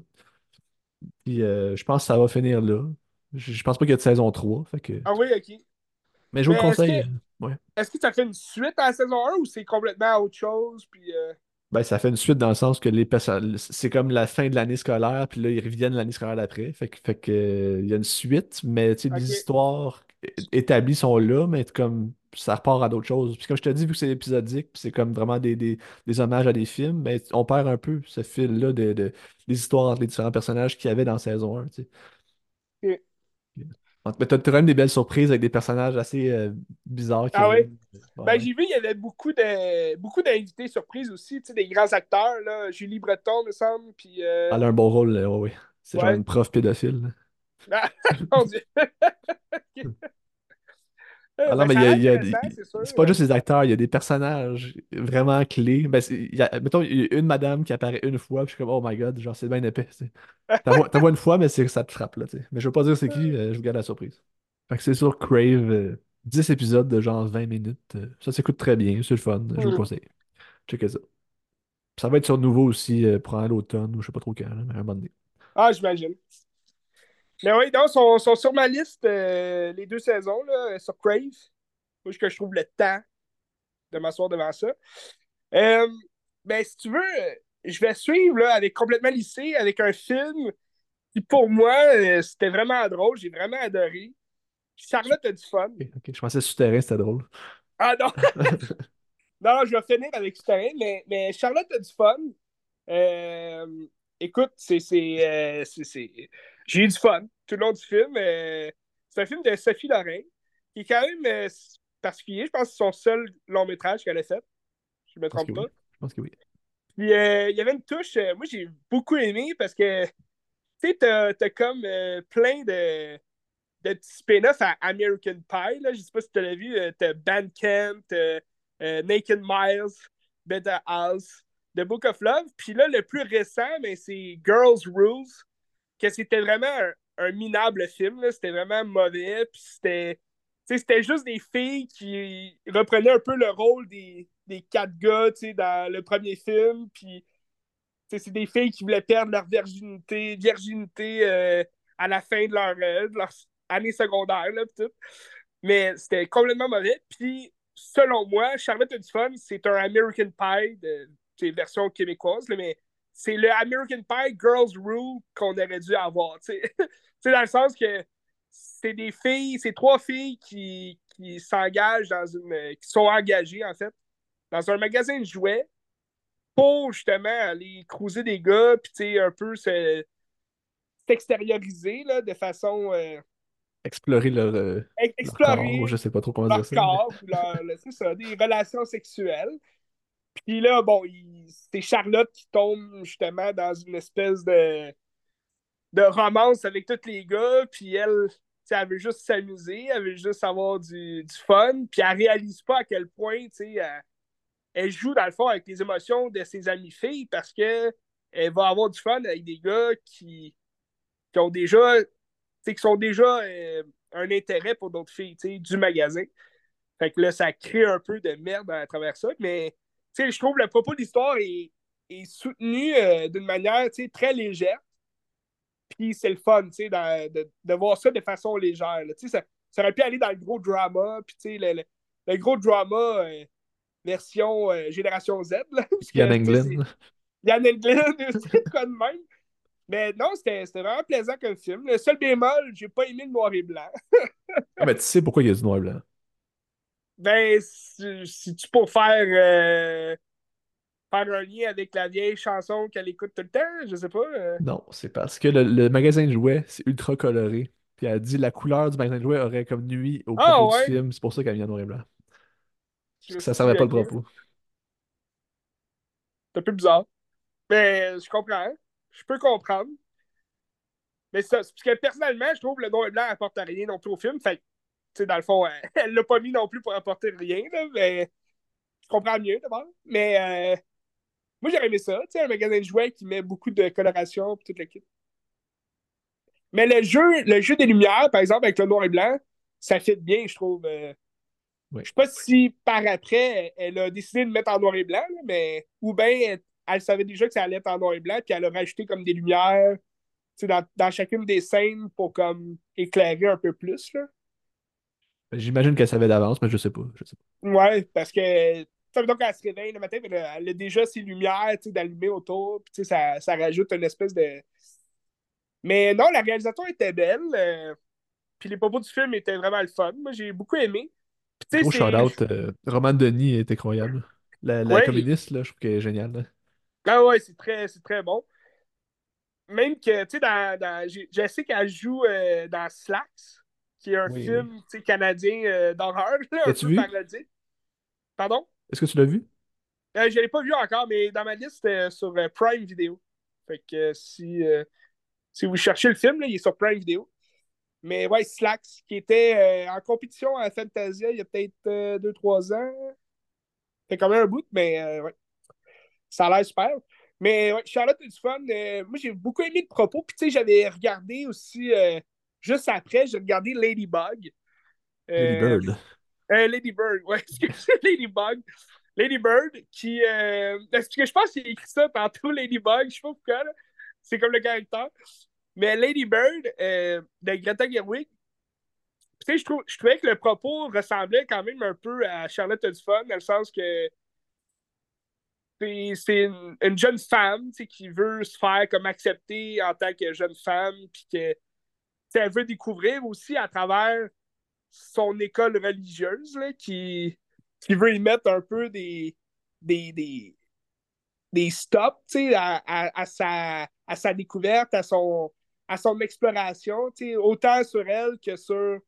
Puis euh, je pense que ça va finir là. Je, pense pas qu'il y a de saison 3. Fait que... Ah oui, ok. Mais je vous le conseille. Est-ce que, ouais. est que ça fait une suite à la saison 1 ou c'est complètement autre chose? Puis, euh? Ben, ça fait une suite dans le sens que les c'est comme la fin de l'année scolaire, puis là, ils reviennent l'année scolaire d'après. Fait que, fait que, il y a une suite, mais tu sais, les histoires établies sont là, mais comme ça repart à d'autres choses. Puis comme je te dis, vu que c'est épisodique, puis c'est comme vraiment des, des, des, hommages à des films, ben, on perd un peu ce fil-là de, de, des histoires entre les différents personnages qu'il y avait dans saison 1. Tu sais. Mais t'as quand même des belles surprises avec des personnages assez euh, bizarres. ah oui? ben, j'ai vu, il y avait beaucoup de beaucoup d'invités surprises aussi, tu sais, des grands acteurs, là. Julie Breton, me semble, puis... Euh, Elle a un bon rôle, oui, oui. C'est genre une prof pédophile. Ah, [LAUGHS] mon Dieu! [LAUGHS] Ah non, ben, mais c'est pas juste les acteurs, il y a des personnages vraiment clés. Ben, il y a, mettons, il y a une madame qui apparaît une fois, puis je suis comme, oh my god, genre, c'est bien épais. T'as vois une fois, mais ça te frappe, là, Mais je veux pas dire c'est qui, je vous garde la surprise. Fait que c'est sur Crave, 10 euh, épisodes de genre 20 minutes. Euh, ça s'écoute très bien, c'est le fun, je vous mm. conseille. Checkez ça. Ça va être sur nouveau aussi euh, pour l'automne, ou je sais pas trop quand, mais à un moment donné. Ah, j'imagine. Mais oui, donc, sont, sont sur ma liste euh, les deux saisons là, sur Crave. Moi, que je trouve le temps de m'asseoir devant ça. Euh, ben, si tu veux, je vais suivre là, avec complètement lycée, avec un film qui, pour moi, euh, c'était vraiment drôle. J'ai vraiment adoré. Charlotte a du fun. Je pensais que Souterrain, c'était drôle. Ah non! [LAUGHS] non, je vais finir avec Souterrain, mais, mais Charlotte a du fun. écoute, c'est j'ai eu du fun tout le long du film. Euh, c'est un film de Sophie Lorrain, qui est quand même euh, particulier. Je pense que c'est son seul long métrage qu'elle a fait. Je ne me trompe pas. Je pense que oui. Puis euh, il y avait une touche, moi j'ai beaucoup aimé parce que tu sais, t'as as comme plein de, de petits spin-offs à American Pie. Là. Je sais pas si tu l'as vu. t'as Bandcamp, Naked Miles, Better House, The Book of Love. Puis là, le plus récent, mais c'est Girls Rules que c'était vraiment un minable film. C'était vraiment mauvais. C'était. C'était juste des filles qui reprenaient un peu le rôle des, des quatre gars dans le premier film. Puis c'est des filles qui voulaient perdre leur virginité, virginité euh, à la fin de leur, euh, année secondaire. Là, Mais c'était complètement mauvais. Puis selon moi, Charlotte du fun, c'est un American Pie de version québécoise, mais c'est le American Pie Girls Rule qu'on aurait dû avoir. [LAUGHS] sais dans le sens que c'est des filles, c'est trois filles qui, qui s'engagent dans une. qui sont engagées, en fait, dans un magasin de jouets pour justement aller cruiser des gars, puis un peu s'extérioriser de façon. Euh, explorer leur, euh, explorer corps, je sais pas trop comment dire ça. Corps, c'est ça, des relations sexuelles. Puis là, bon, c'est Charlotte qui tombe justement dans une espèce de, de romance avec tous les gars, puis elle, elle veut juste s'amuser, elle veut juste avoir du, du fun, puis elle réalise pas à quel point, elle, elle, joue dans le fond avec les émotions de ses amies filles parce que elle va avoir du fun avec des gars qui, qui ont déjà, qui déjà euh, un intérêt pour d'autres filles, du magasin. Fait que là, ça crée un peu de merde à travers ça, mais sais, je trouve que le propos de l'histoire est, est, soutenu euh, d'une manière très légère. Puis c'est le fun de, de, de, voir ça de façon légère. Ça, ça aurait pu aller dans le gros drama. Puis le, le, le, gros drama euh, version euh, Génération Z. Là, [LAUGHS] Yann Englund. Yann Englund aussi, quoi de même. Mais non, c'était vraiment plaisant comme film. Le seul bémol, j'ai pas aimé le noir et blanc. [LAUGHS] ah, mais tu sais pourquoi il y a du noir et blanc. Ben, si, tu peux faire, euh, faire un lien avec la vieille chanson qu'elle écoute tout le temps, je sais pas. Euh. Non, c'est parce que le, magasin de jouets, c'est ultra coloré. Puis elle dit la couleur du magasin de jouets aurait comme nuit au ah, propos du film. C'est pour ça qu'elle vient noir et blanc. Parce que ça servait pas le propos. C'est un peu bizarre. Mais je comprends. Je peux comprendre. Mais ça, parce que personnellement, je trouve que le noir et blanc apporte rien non plus au film. Fait sais, dans le fond, [LAUGHS] elle l'a pas mis non plus pour apporter rien, là, mais je comprends mieux d'abord. Mais euh, moi, j'aurais aimé ça, tu sais, un magasin de jouets qui met beaucoup de coloration et toute l'équipe. Mais le jeu, le jeu des lumières, par exemple, avec le noir et blanc, ça fit bien, je trouve. Euh. Je sais pas si par après, elle a décidé de mettre en noir et blanc, mais ou bien elle, savait déjà que ça allait être en noir et blanc, puis elle a rajouté comme des lumières dans, dans chacune des scènes pour comme éclairer un peu plus. Là. J'imagine qu'elle savait d'avance, mais je sais pas. Je sais pas. Ouais, parce que donc elle se réveille le matin, elle a déjà ses lumières d'allumer autour, puis ça, ça rajoute une espèce de. Mais non, la réalisation était belle. Euh, puis les propos du film étaient vraiment le fun. Moi, j'ai beaucoup aimé. Gros shout-out. Euh, Roman Denis est incroyable. La, la communiste, là, je trouve qu'elle est géniale. Ah ouais, c'est très, très bon. Même que, tu sais, dans, dans, je sais qu'elle joue euh, dans Slacks qui est un film canadien euh, d'horreur, un peu parodien. Pardon? Est-ce que tu l'as vu? Euh, je ne l'ai pas vu encore, mais dans ma liste, c'était sur euh, Prime Video. Fait que si, si vous cherchez le film, il est sur Prime Video. Mais ouais, Slacks, qui était en compétition à Fantasia il y a peut-être 2-3 ans. Fait quand même un bout, mais ouais. Ça a l'air super. Mais ouais, Charlotte a du fun. moi, j'ai beaucoup aimé le propos. Puis, tu sais, j'avais regardé aussi Juste après, j'ai regardé Ladybug. Lady Bird. Euh, Lady Bird, ouais, [LAUGHS] Ladybug. Lady Bird, qui. Euh, parce que je pense qu'il a écrit ça tantôt, Ladybug, je sais pas pourquoi, c'est comme le caractère. Mais Lady Bird, euh, de Greta Gerwig, tu sais, je, je trouvais que le propos ressemblait quand même un peu à Charlotte Fun, dans le sens que c'est une, une, jeune femme qui veut se faire comme accepter en tant que jeune femme, puis que elle veut découvrir aussi à travers son école religieuse qui, qui veut y mettre un peu des, des, des, des stops à, à, sa, à sa découverte, à son, à son exploration, autant sur elle que sur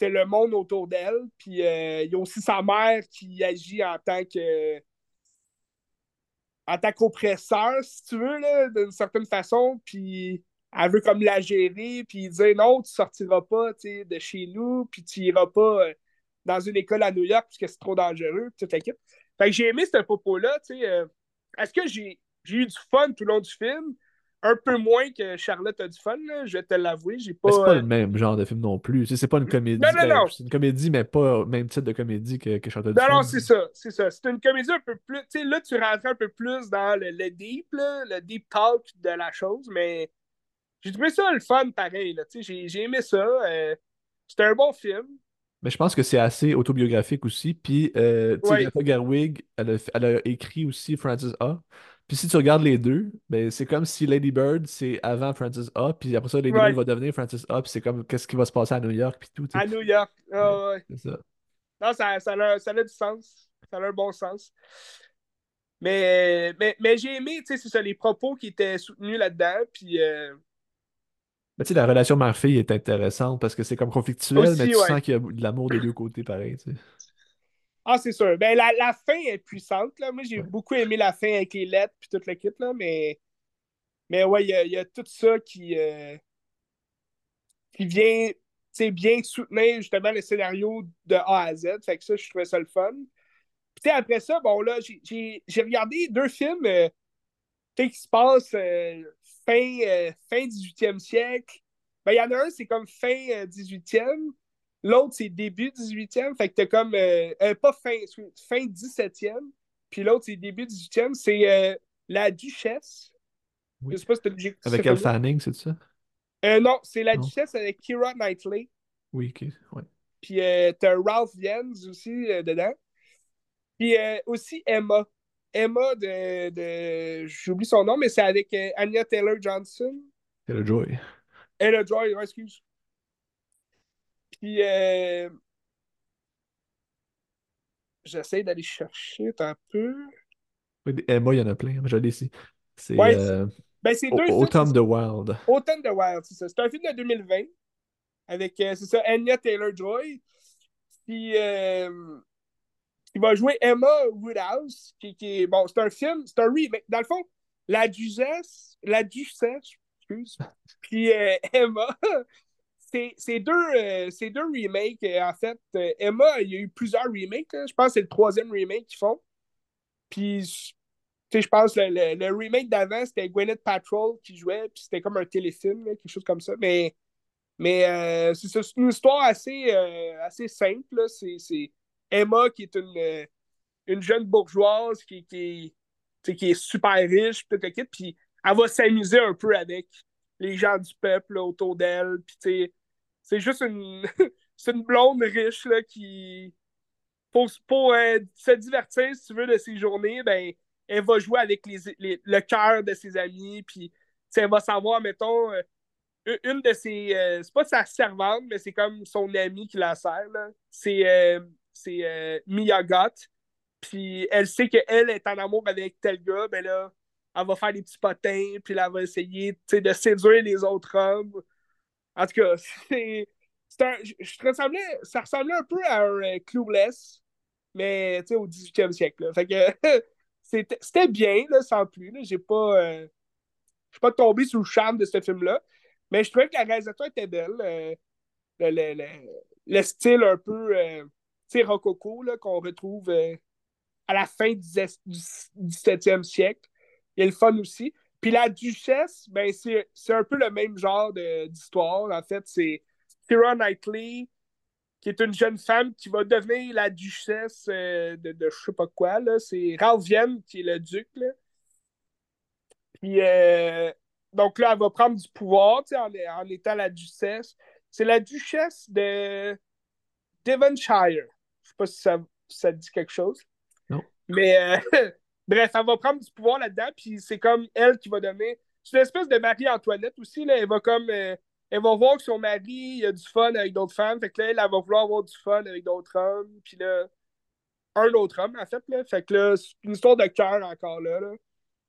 le monde autour d'elle. Puis euh, il y a aussi sa mère qui agit en tant que en tant qu'oppresseur, si tu veux, d'une certaine façon. Puis elle veut comme la gérer, puis dire non, tu sortiras pas de chez nous, puis tu iras pas euh, dans une école à New York parce que c'est trop dangereux, toute l'équipe. Fait que j'ai aimé ce propos-là. Euh, Est-ce que j'ai eu du fun tout le long du film? un peu moins que Charlotte a du fun, là, je vais te l'avouer. J'ai pas. C'est pas euh, le même genre de film non plus. C'est pas une comédie. Non, non, non. c'est une comédie, mais pas le même type de comédie que, que Chantal Non, non, Dufresne. c'est ça, c'est ça. C'est une comédie un peu plus. Tu sais, là, tu rentres un peu plus dans le, le deep, là, le deep talk de la chose, mais j'ai trouvé ça le fun pareil. Là, tu sais, j'ai, j'ai aimé ça. euh, c'était un bon film. Mais je pense que c'est assez autobiographique aussi. Puis, euh, tu sais, Ouais. Greta Gerwig, elle a, elle a écrit aussi Francis A. Puis si tu regardes les deux, ben, c'est comme si Lady Bird, c'est avant Francis A. Puis après ça, Lady. Bird va devenir Francis A. Puis c'est comme qu'est-ce qui va se passer à New York. Puis tout. À New York. Ah, ouais. C'est ça. Non, ça, ça, a, ça a du sens. Ça a un bon sens. Mais, mais, mais j'ai aimé, tu sais, c'est ça, les propos qui étaient soutenus là-dedans. Puis, euh, Mais tu sais, la relation mère-fille est intéressante parce que c'est comme conflictuel, Aussi, mais tu ouais. sens qu'il y a de l'amour des deux côtés pareil. tu sais. ah, c'est sûr. Ben, la, la fin est puissante, là. Moi, j'ai Ouais. beaucoup aimé la fin avec les lettres puis toute le kit, là. Mais, mais ouais, il y y a tout ça qui, euh, qui vient, tu sais, bien soutenir justement le scénario de A à Z. Fait que ça, je trouvais ça le fun. Puis, tu sais, après ça, bon, là, j'ai- regardé deux films euh, qui se passent euh, fin, euh, fin 18e siècle. Ben, il y en a un, c'est comme fin euh, 18e. L'autre, c'est début 18e. Fait que t'as comme. euh, euh, pas fin, fin 17e. Puis l'autre, c'est début 18e. C'est euh, La Duchesse. Oui. Je sais pas si t'as déjà Avec Elle. Fanning, c'est ça? Euh, non, c'est La Non. Duchesse avec Keira Knightley. Oui, ok. Ouais. Puis euh, t'as Ralph Fiennes aussi euh, dedans. Puis euh, aussi Emma. Emma de. de J'oublie son nom, mais c'est avec euh, Anya Taylor Johnson. Le Joy. Ella Joy, ouais, excuse. Puis euh, j'essaie d'aller chercher un peu. Oui, Emma, il y en a plein. Je l'ai ici. C'est Ouais, euh, Ben, c'est deux films. Autumn the Wild. Autumn the Wild, c'est ça. C'est un film de 2020 avec, c'est ça, Anya Taylor-Joy. Puis, il va jouer Emma Woodhouse, qui, qui est, bon, c'est un film, c'est un remake. Dans le fond, la duchesse, la duchesse, excuse, [LAUGHS] puis euh, Emma, [LAUGHS] c'est deux, euh, deux remakes, euh, en fait. Euh, Emma, il y a eu plusieurs remakes, là. je pense que c'est le troisième remake qu'ils font. Puis, tu sais, je pense que le, le- le remake d'avant, c'était Gwyneth Paltrow qui jouait, puis c'était comme un téléfilm, là, quelque chose comme ça. Mais, mais euh, c'est une histoire assez, euh, assez simple. c'est Emma qui est une, euh, une jeune bourgeoise qui, qui, qui est super riche, puis puis elle va s'amuser un peu avec les gens du peuple autour d'elle. Puis, c'est juste une, [LAUGHS] une blonde riche là, qui, pour, pour euh, se divertir, si tu veux, de ses journées, ben, elle va jouer avec les, les- le cœur de ses amis, puis elle va savoir, mettons, euh, une- de ses. euh, c'est pas sa servante, mais c'est comme son amie qui la sert. C'est euh, c'est, euh. Puis elle sait qu'elle est en amour avec tel gars, ben là, elle va faire des petits potins, puis là, elle va essayer de séduire les autres hommes. En tout cas, [LAUGHS] c'est. un- je- ça ressemblait un peu à un euh, Clueless, mais au 18e siècle. là. Fait que [LAUGHS] c'était bien, là, sans plus. J'ai pas. euh, je suis pas tombé sous le charme de ce film-là. Mais je trouvais que la réalisatrice était belle. euh, le, le- le- le style un peu euh, tu rococo qu'on retrouve euh, à la fin du 17e siècle. Il a le fun aussi. Puis la duchesse, ben, c'est un peu le même genre d'histoire. En fait, c'est Keira Knightley, qui est une jeune femme qui va devenir la duchesse euh, de, de je sais pas quoi. C'est Ralph Vienne qui est le duc. Là. Puis, euh, donc là, elle va prendre du pouvoir en, en étant la duchesse. C'est la duchesse de Devonshire. Je sais pas si ça, ça dit quelque chose. Non. Mais euh, [LAUGHS] bref, elle va prendre du pouvoir là-dedans, puis c'est comme elle qui va donner. C'est une espèce de Marie-Antoinette aussi. Là. Elle va comme. euh, elle va voir que son mari il a du fun avec d'autres femmes. Fait que là, elle, elle va vouloir avoir du fun avec d'autres hommes. Puis là, un autre homme, en fait. Là. Fait que là, c'est une histoire de cœur encore là. là.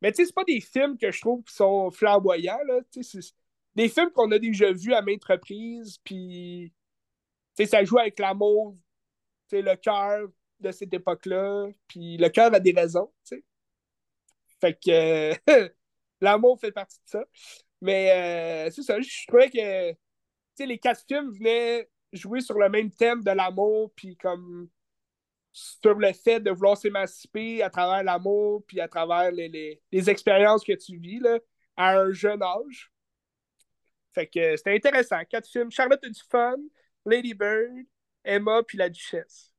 Mais tu sais, c'est pas des films que je trouve qui sont flamboyants. Là. Tu sais, C'est des films qu'on a déjà vus à maintes reprises. Puis, tu sais, ça joue avec l'amour, sais, le cœur de cette époque-là. Puis le cœur a des raisons, tu sais. Fait que euh, [LAUGHS] l'amour fait partie de ça. Mais euh, c'est ça, je trouvais que les quatre films venaient jouer sur le même thème de l'amour, puis comme sur le fait de vouloir s'émanciper à travers l'amour, puis à travers les, expériences que tu vis. À un jeune âge. Fait que c'était intéressant. Quatre films. Charlotte a du fun, Lady Bird, Emma puis la Duchesse.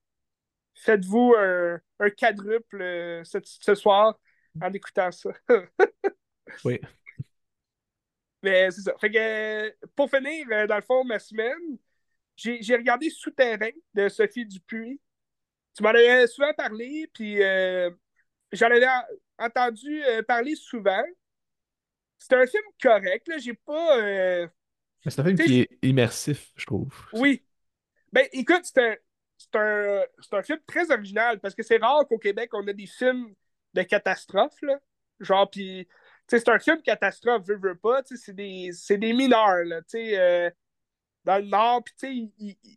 Faites-vous un, un quadruple euh, ce, ce soir en écoutant ça. [LAUGHS] Oui. Mais c'est ça. Fait que pour finir, euh, dans le fond, ma semaine, j'ai regardé Souterrain de Sophie Dupuis. Tu m'en avais souvent parlé, puis euh, j'en avais en- entendu euh, parler souvent. C'est un film correct, là. J'ai pas. euh, c'est un film qui est immersif, je trouve. Oui. Ben, écoute, c'est un, un, un film très original parce que c'est rare qu'au Québec, on a des films de catastrophe, là. Genre, puis, c'est un film catastrophe, veux, veux pas, c'est des, des mineurs, là, euh, dans le Nord, puis, tu sais, ils,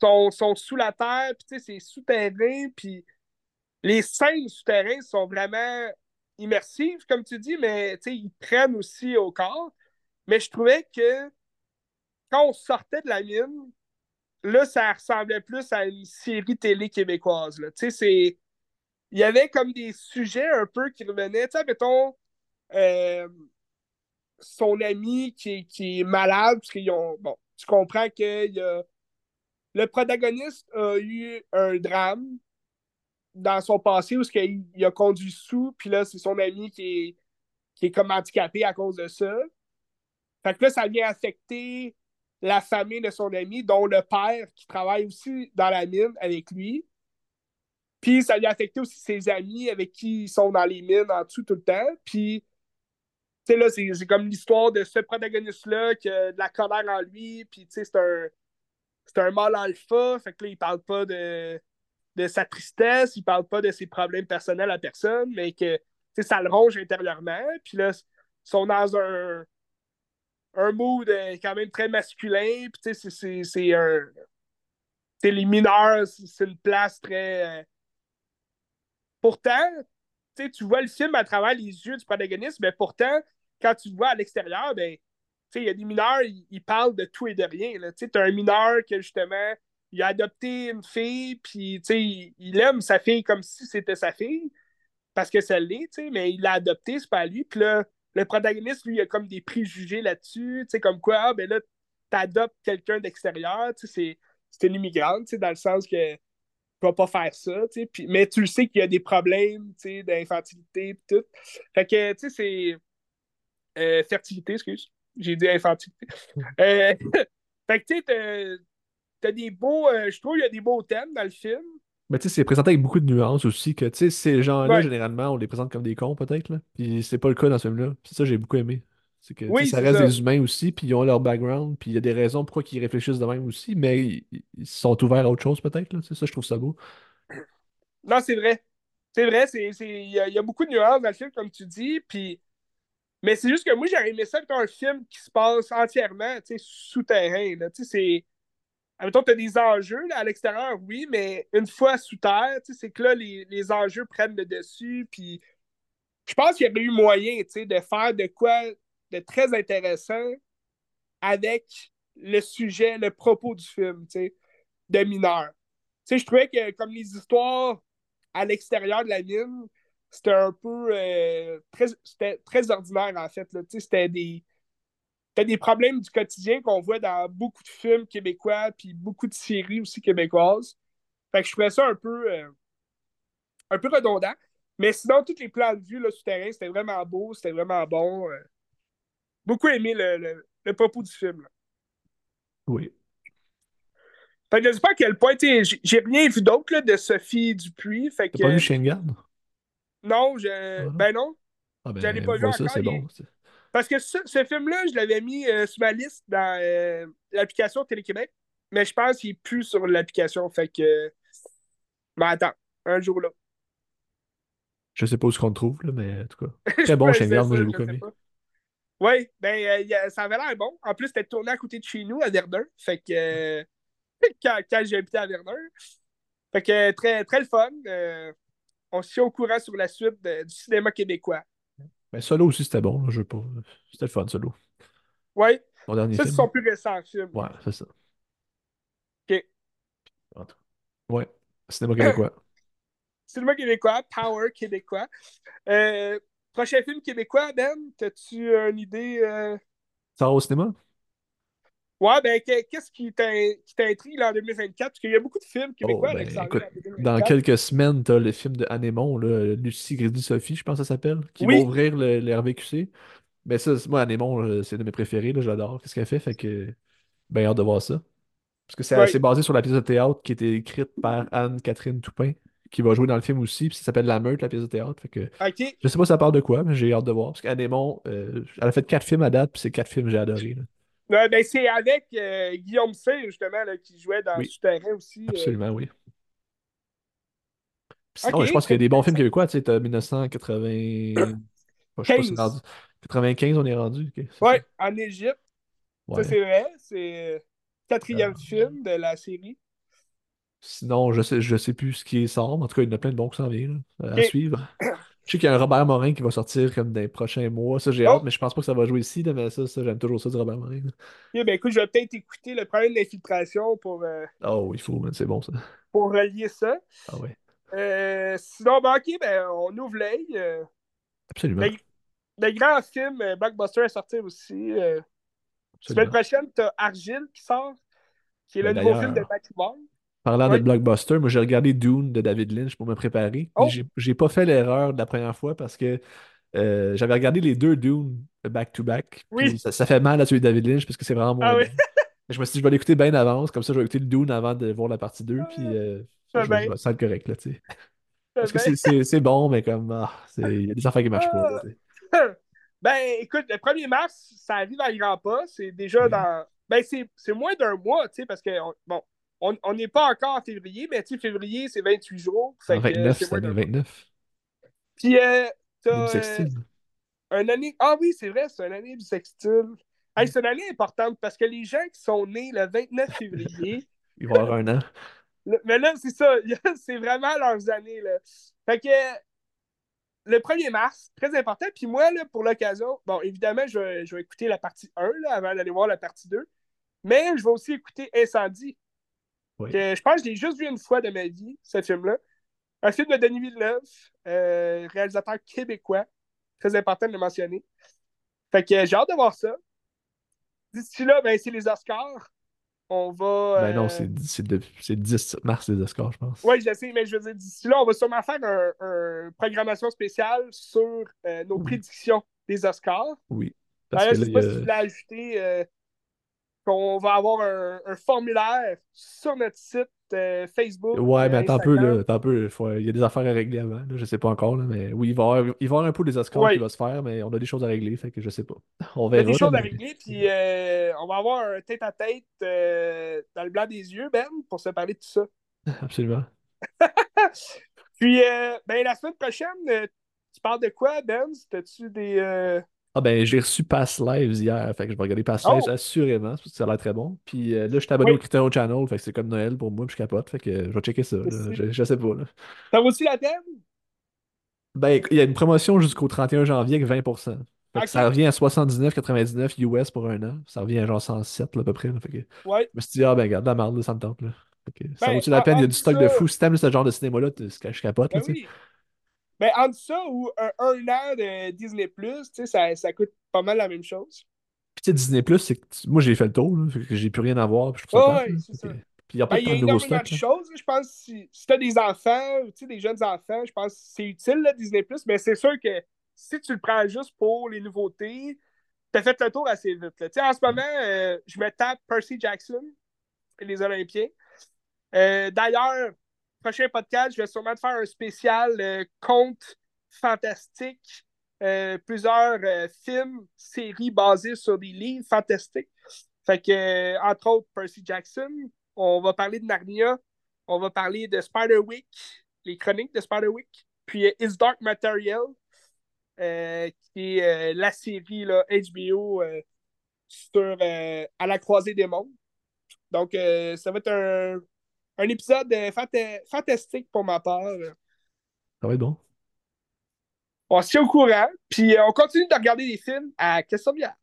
sont, sont sous la terre, puis, c'est souterrain, puis les scènes souterraines sont vraiment immersives, comme tu dis, mais, tu sais, ils prennent aussi au corps. Mais je trouvais que quand on sortait de la mine, là, ça ressemblait plus à une série télé québécoise. Là. C'est... Il y avait comme des sujets un peu qui revenaient. Tu sais, mettons, euh, son ami qui est, qui est malade, parce ont... Bon, tu comprends que le protagoniste a eu un drame dans son passé où il, il a conduit sous, puis là, c'est son ami qui est, qui est comme handicapé à cause de ça. Fait que là, ça vient affecter la famille de son ami, dont le père qui travaille aussi dans la mine avec lui. Puis ça vient affecter aussi ses amis avec qui ils sont dans les mines en dessous tout le temps. Puis, tu sais, là, c'est c'est comme l'histoire de ce protagoniste-là qui a de la colère en lui. Puis, tu sais, c'est un, c'est un mâle alpha. Fait que là, il parle pas de, de sa tristesse, il parle pas de ses problèmes personnels à personne, mais que, tu sais, ça le ronge intérieurement. Puis là, ils sont dans un un mood euh, quand même très masculin. Puis, tu sais, c'est- un. Les mineurs, c'est une place très. euh, Pourtant, tu tu vois le film à travers les yeux du protagoniste, mais pourtant, quand tu le vois à l'extérieur, ben, il y a des mineurs, ils, parlent de tout et de rien. Tu t'as un mineur que justement, il a adopté une fille, puis, il, il aime sa fille comme si c'était sa fille, parce que ça l'est, mais il l'a adopté, c'est pas lui. Puis là, le protagoniste, lui, il a comme des préjugés là-dessus, tu sais, comme quoi, ah, ben là, t'adoptes quelqu'un d'extérieur, tu sais, c'est, c'est une immigrante, tu sais, dans le sens que tu vas pas faire ça, tu sais, puis, mais tu le sais qu'il y a des problèmes, tu sais, d'infantilité, pis tout. Fait que, tu sais, c'est... euh, fertilité, excuse. J'ai dit infantilité. [LAUGHS] Euh, [LAUGHS] fait que, tu sais, t'as- t'as des beaux... euh, je trouve qu'il y a des beaux thèmes dans le film. Mais tu sais, c'est présenté avec beaucoup de nuances aussi, que tu sais, ces gens-là, Ouais. généralement, on les présente comme des cons, peut-être, là. Puis c'est pas le cas dans ce film-là. C'est ça que j'ai beaucoup aimé. C'est que, tu sais, Oui, ça c'est reste ça. des humains aussi, puis ils ont leur background, puis il y a des raisons pourquoi ils réfléchissent de même aussi, mais ils, ils sont ouverts à autre chose, peut-être, là. C'est ça, je trouve ça beau. Non, c'est vrai. C'est vrai, c'est, c'est, il y, a, il y a beaucoup de nuances dans le film, comme tu dis, puis... Mais c'est juste que moi, j'aurais aimé ça être un film qui se passe entièrement, tu sais, souterrain, là. Tu sais, c'est... Admettons, tu as des enjeux là, à l'extérieur, oui, mais une fois sous terre, c'est que là, les, les enjeux prennent le dessus. Puis je pense qu'il y aurait eu moyen de faire de quoi de très intéressant avec le sujet, le propos du film, de sais, je trouvais que comme les histoires à l'extérieur de la mine, c'était un peu euh, très, très ordinaire en fait. C'était des, c'était des problèmes du quotidien qu'on voit dans beaucoup de films québécois puis beaucoup de séries aussi québécoises. Fait que je trouvais ça un peu, euh, un peu redondant. Mais sinon, tous les plans de vue là, souterrains, c'était vraiment beau, c'était vraiment bon. euh. Beaucoup aimé le, le, le propos du film. là. Oui. Fait que je sais pas à quel point, tu j'ai rien vu d'autre de Sophie Dupuis. Fait T'as que pas vu Shane Garde? non, je, non? ben non. Ah ben, pas vu ça, encore, c'est il bon. Parce que ce, ce film-là, je l'avais mis euh, sur ma liste dans euh, l'application Télé-Québec, mais je pense qu'il est plus sur l'application. Fait que. Mais attends, un jour là. Je sais pas où ce qu'on trouve, là, mais en tout cas. [LAUGHS] Très bon, Garde, moi j'ai beaucoup aimé. Oui, ben, euh, ça avait l'air bon. En plus, c'était tourné à côté de chez nous, à Verdun. Fait que. euh, [LAUGHS] quand quand j'ai habité à Verdun. Fait que très, très le fun. Euh, on se tient au courant sur la suite de- du cinéma québécois. Mais Solo aussi, c'était bon, là, je veux pas. C'était le fun, Solo. Oui, Mon dernier ça, c'est film. son plus récent film. Ouais, c'est ça. OK. En tout cas. Ouais. Cinéma québécois. [LAUGHS] Cinéma québécois, Power québécois. Euh, Prochain film québécois, Ben, as-tu une idée? euh? Ça va au cinéma? Ouais, ben, que- qu'est-ce qui t'in- qui t'intrigue là, en 2024? Parce qu'il y a beaucoup de films Oh, québécois là, ben, écoute, en dans 2024. quelques semaines, t'as le film de Anémon, là, Lucie Grédy-Sophie, je pense que ça s'appelle, qui va ouvrir le, le RVQC. Mais ça, c'est- moi, Anémon, c'est de mes préférés, j'adore. Qu'est-ce qu'elle fait? Fait que, ben, hâte de voir ça. Parce que c'est oui. basé sur la pièce de théâtre qui a été écrite par Anne-Catherine Toupin, qui va jouer dans le film aussi, puis ça s'appelle La Meute, la pièce de théâtre. Fait que, je sais pas ça parle de quoi, mais j'ai hâte de voir. Parce qu'Anémon, euh, elle a fait quatre films à date, puis c'est quatre films que j'ai adoré. là. Ouais, ben, c'est avec euh, Guillaume C, justement, là, qui jouait dans Oui, Souterrain aussi. euh. absolument, oui. Sinon, je pense qu'il y a des bons films québécois, tu sais, t'as 1980. [CLEARS THROAT] Je sais pas si c'est 15. rendu. 95, on est rendu. ça. Ouais, en Égypte. Ça, Ouais. c'est vrai. C'est le quatrième Euh, film de la série. sinon, je sais, je sais plus ce qui sort. mais En tout cas, il y en a plein de bons qui s'en viennent à suivre. [CLEARS THROAT] Je sais qu'il y a un Robert Morin qui va sortir comme dans les prochains mois. Ça, j'ai hâte, Oh, mais je pense pas que ça va jouer ici. mais ça, ça j'aime toujours ça du Robert Morin. OK, ben, écoute, je vais peut-être écouter le problème d'infiltration pour, euh, Oh, il faut, c'est bon ça. pour relier ça. Ah ouais, Euh, sinon, ben, OK, ben, on ouvre l'œil. Euh, absolument. le, le grand film euh, Blockbuster est sorti aussi. Euh, semaine prochaine, t'as Argile qui sort, qui est le Ben, nouveau film de d'ailleurs, Parlant de blockbuster, moi j'ai regardé Dune de David Lynch pour me préparer. Oh, j'ai pas fait l'erreur de la première fois parce que euh, j'avais regardé les deux Dune back-to-back. Oui. ça, ça fait mal à celui de David Lynch parce que c'est vraiment moins Ah oui. je me suis dit, je vais l'écouter bien d'avance. Comme ça, je vais écouter le Dune avant de voir la partie 2. Puis euh, Ça je, vais ça correct, là, tu sais. Parce que c'est bon, mais comme, ah, il y a des affaires qui marchent pas, là, Ah. [LAUGHS] Ben, écoute, le 1er mars, ça arrive à grands pas. C'est déjà dans. Ben, c'est c'est moins d'un mois, tu sais, parce que, on- bon, on n'est pas encore en février, mais tu sais, février, c'est 28 jours. Fait que euh, 29 c'est cette moins année, d'un mois. 29. Puis, euh, t'as euh, une année. Ah oui, c'est vrai, c'est une année bissextile. Hey, c'est une année importante parce que les gens qui sont nés le 29 février, [LAUGHS] Il va y avoir un an. mais là, c'est ça, [LAUGHS] c'est vraiment leurs années, là. Fait que le 1er mars, très important. Puis moi, là, pour l'occasion, bon, évidemment, je vais, je vais écouter la partie 1 là, avant d'aller voir la partie 2. Mais je vais aussi écouter Incendie, Oui. que je pense que je l'ai juste vu une fois de ma vie, ce film-là. Un film de Denis Villeneuve, euh, réalisateur québécois. Très important de le mentionner. Fait que euh, j'ai hâte de voir ça. D'ici là, ben, c'est les Oscars. On va. Ben non, euh, c'est c'est de- c'est le 10 mars les Oscars, je pense. Oui, je sais, mais je veux dire, d'ici là, on va sûrement faire un, un programmation spéciale sur euh, nos Oui. prédictions des Oscars. Oui. Parce D'ailleurs, je là, sais pas si tu voulais ajouter euh, qu'on va avoir un, un formulaire sur notre site euh, Facebook, Ouais, mais attends un peu, là. Attends peu. Il y a des affaires à régler avant. Là, je sais pas encore, là, mais oui, il va y avoir, un peu des Oscars qui Oui, va se faire, mais on a des choses à régler, fait que je sais pas. [LAUGHS] On il y a verra, des choses à régler, puis euh, on va avoir un tête-à-tête euh, dans le blanc des yeux, Ben, pour se parler de tout ça. [LAUGHS] absolument. [LAUGHS] Puis, ben, la semaine prochaine, tu parles de quoi, Ben? T'as-tu des. Ah ben, j'ai reçu Pass Lives hier, fait que je vais regarder Pass Lives Oh! assurément, parce que ça a l'air très bon. Puis euh, là, je suis abonné Oui, au Critéo Channel, fait que c'est comme Noël pour moi, puis je capote, fait que euh, je vais checker ça, là. Je, je sais pas, là. Ça vaut aussi la peine? Ben, il y a une promotion jusqu'au 31 janvier avec 20%. Fait que ça revient à 79,99 US pour un an. Ça revient à genre 107 là, à peu près. là. Fait que je Ouais. me suis dit, ah ben regarde, la marde, là, ça me tente. Là. Fait que ça Ben, vaut-tu la en- peine? Il y a entre du stock de fou. Si t'aimes ce genre de cinéma-là, je capote, là, ben oui. Ben, entre ça ou un, un an de Disney, tu ça, ça coûte pas mal la même chose. Puis tu sais, Disney Plus, c'est que tu- moi j'ai fait le tour, là, j'ai plus rien à voir, puis je Oh, ouais, c'est ça. Puis il n'y a pas Ben, il y a de énormément de choses. Je pense si, si tu as des enfants, tu sais, des jeunes enfants, je pense que c'est utile, là, Disney Plus. Mais c'est sûr que si tu le prends juste pour les nouveautés, t'as fait le tour assez vite. là. Tu sais, en ce Ouais. moment, euh, je me tape Percy Jackson et les Olympiens. Euh, D'ailleurs, prochain podcast, je vais sûrement faire un spécial euh, conte fantastique. euh, plusieurs euh, films, séries basées sur des livres fantastiques. Fait que, entre autres, Percy Jackson, on va parler de Narnia, on va parler de Spider-Wick, les chroniques de Spider-Wick, puis Is Dark Material, qui est la série là, HBO sur À la croisée des mondes. Donc, ça va être un, un épisode euh, fanta- fantastique pour ma part. Ça va être bon. On se tient au courant, puis euh, on continue de regarder des films à Question Bière.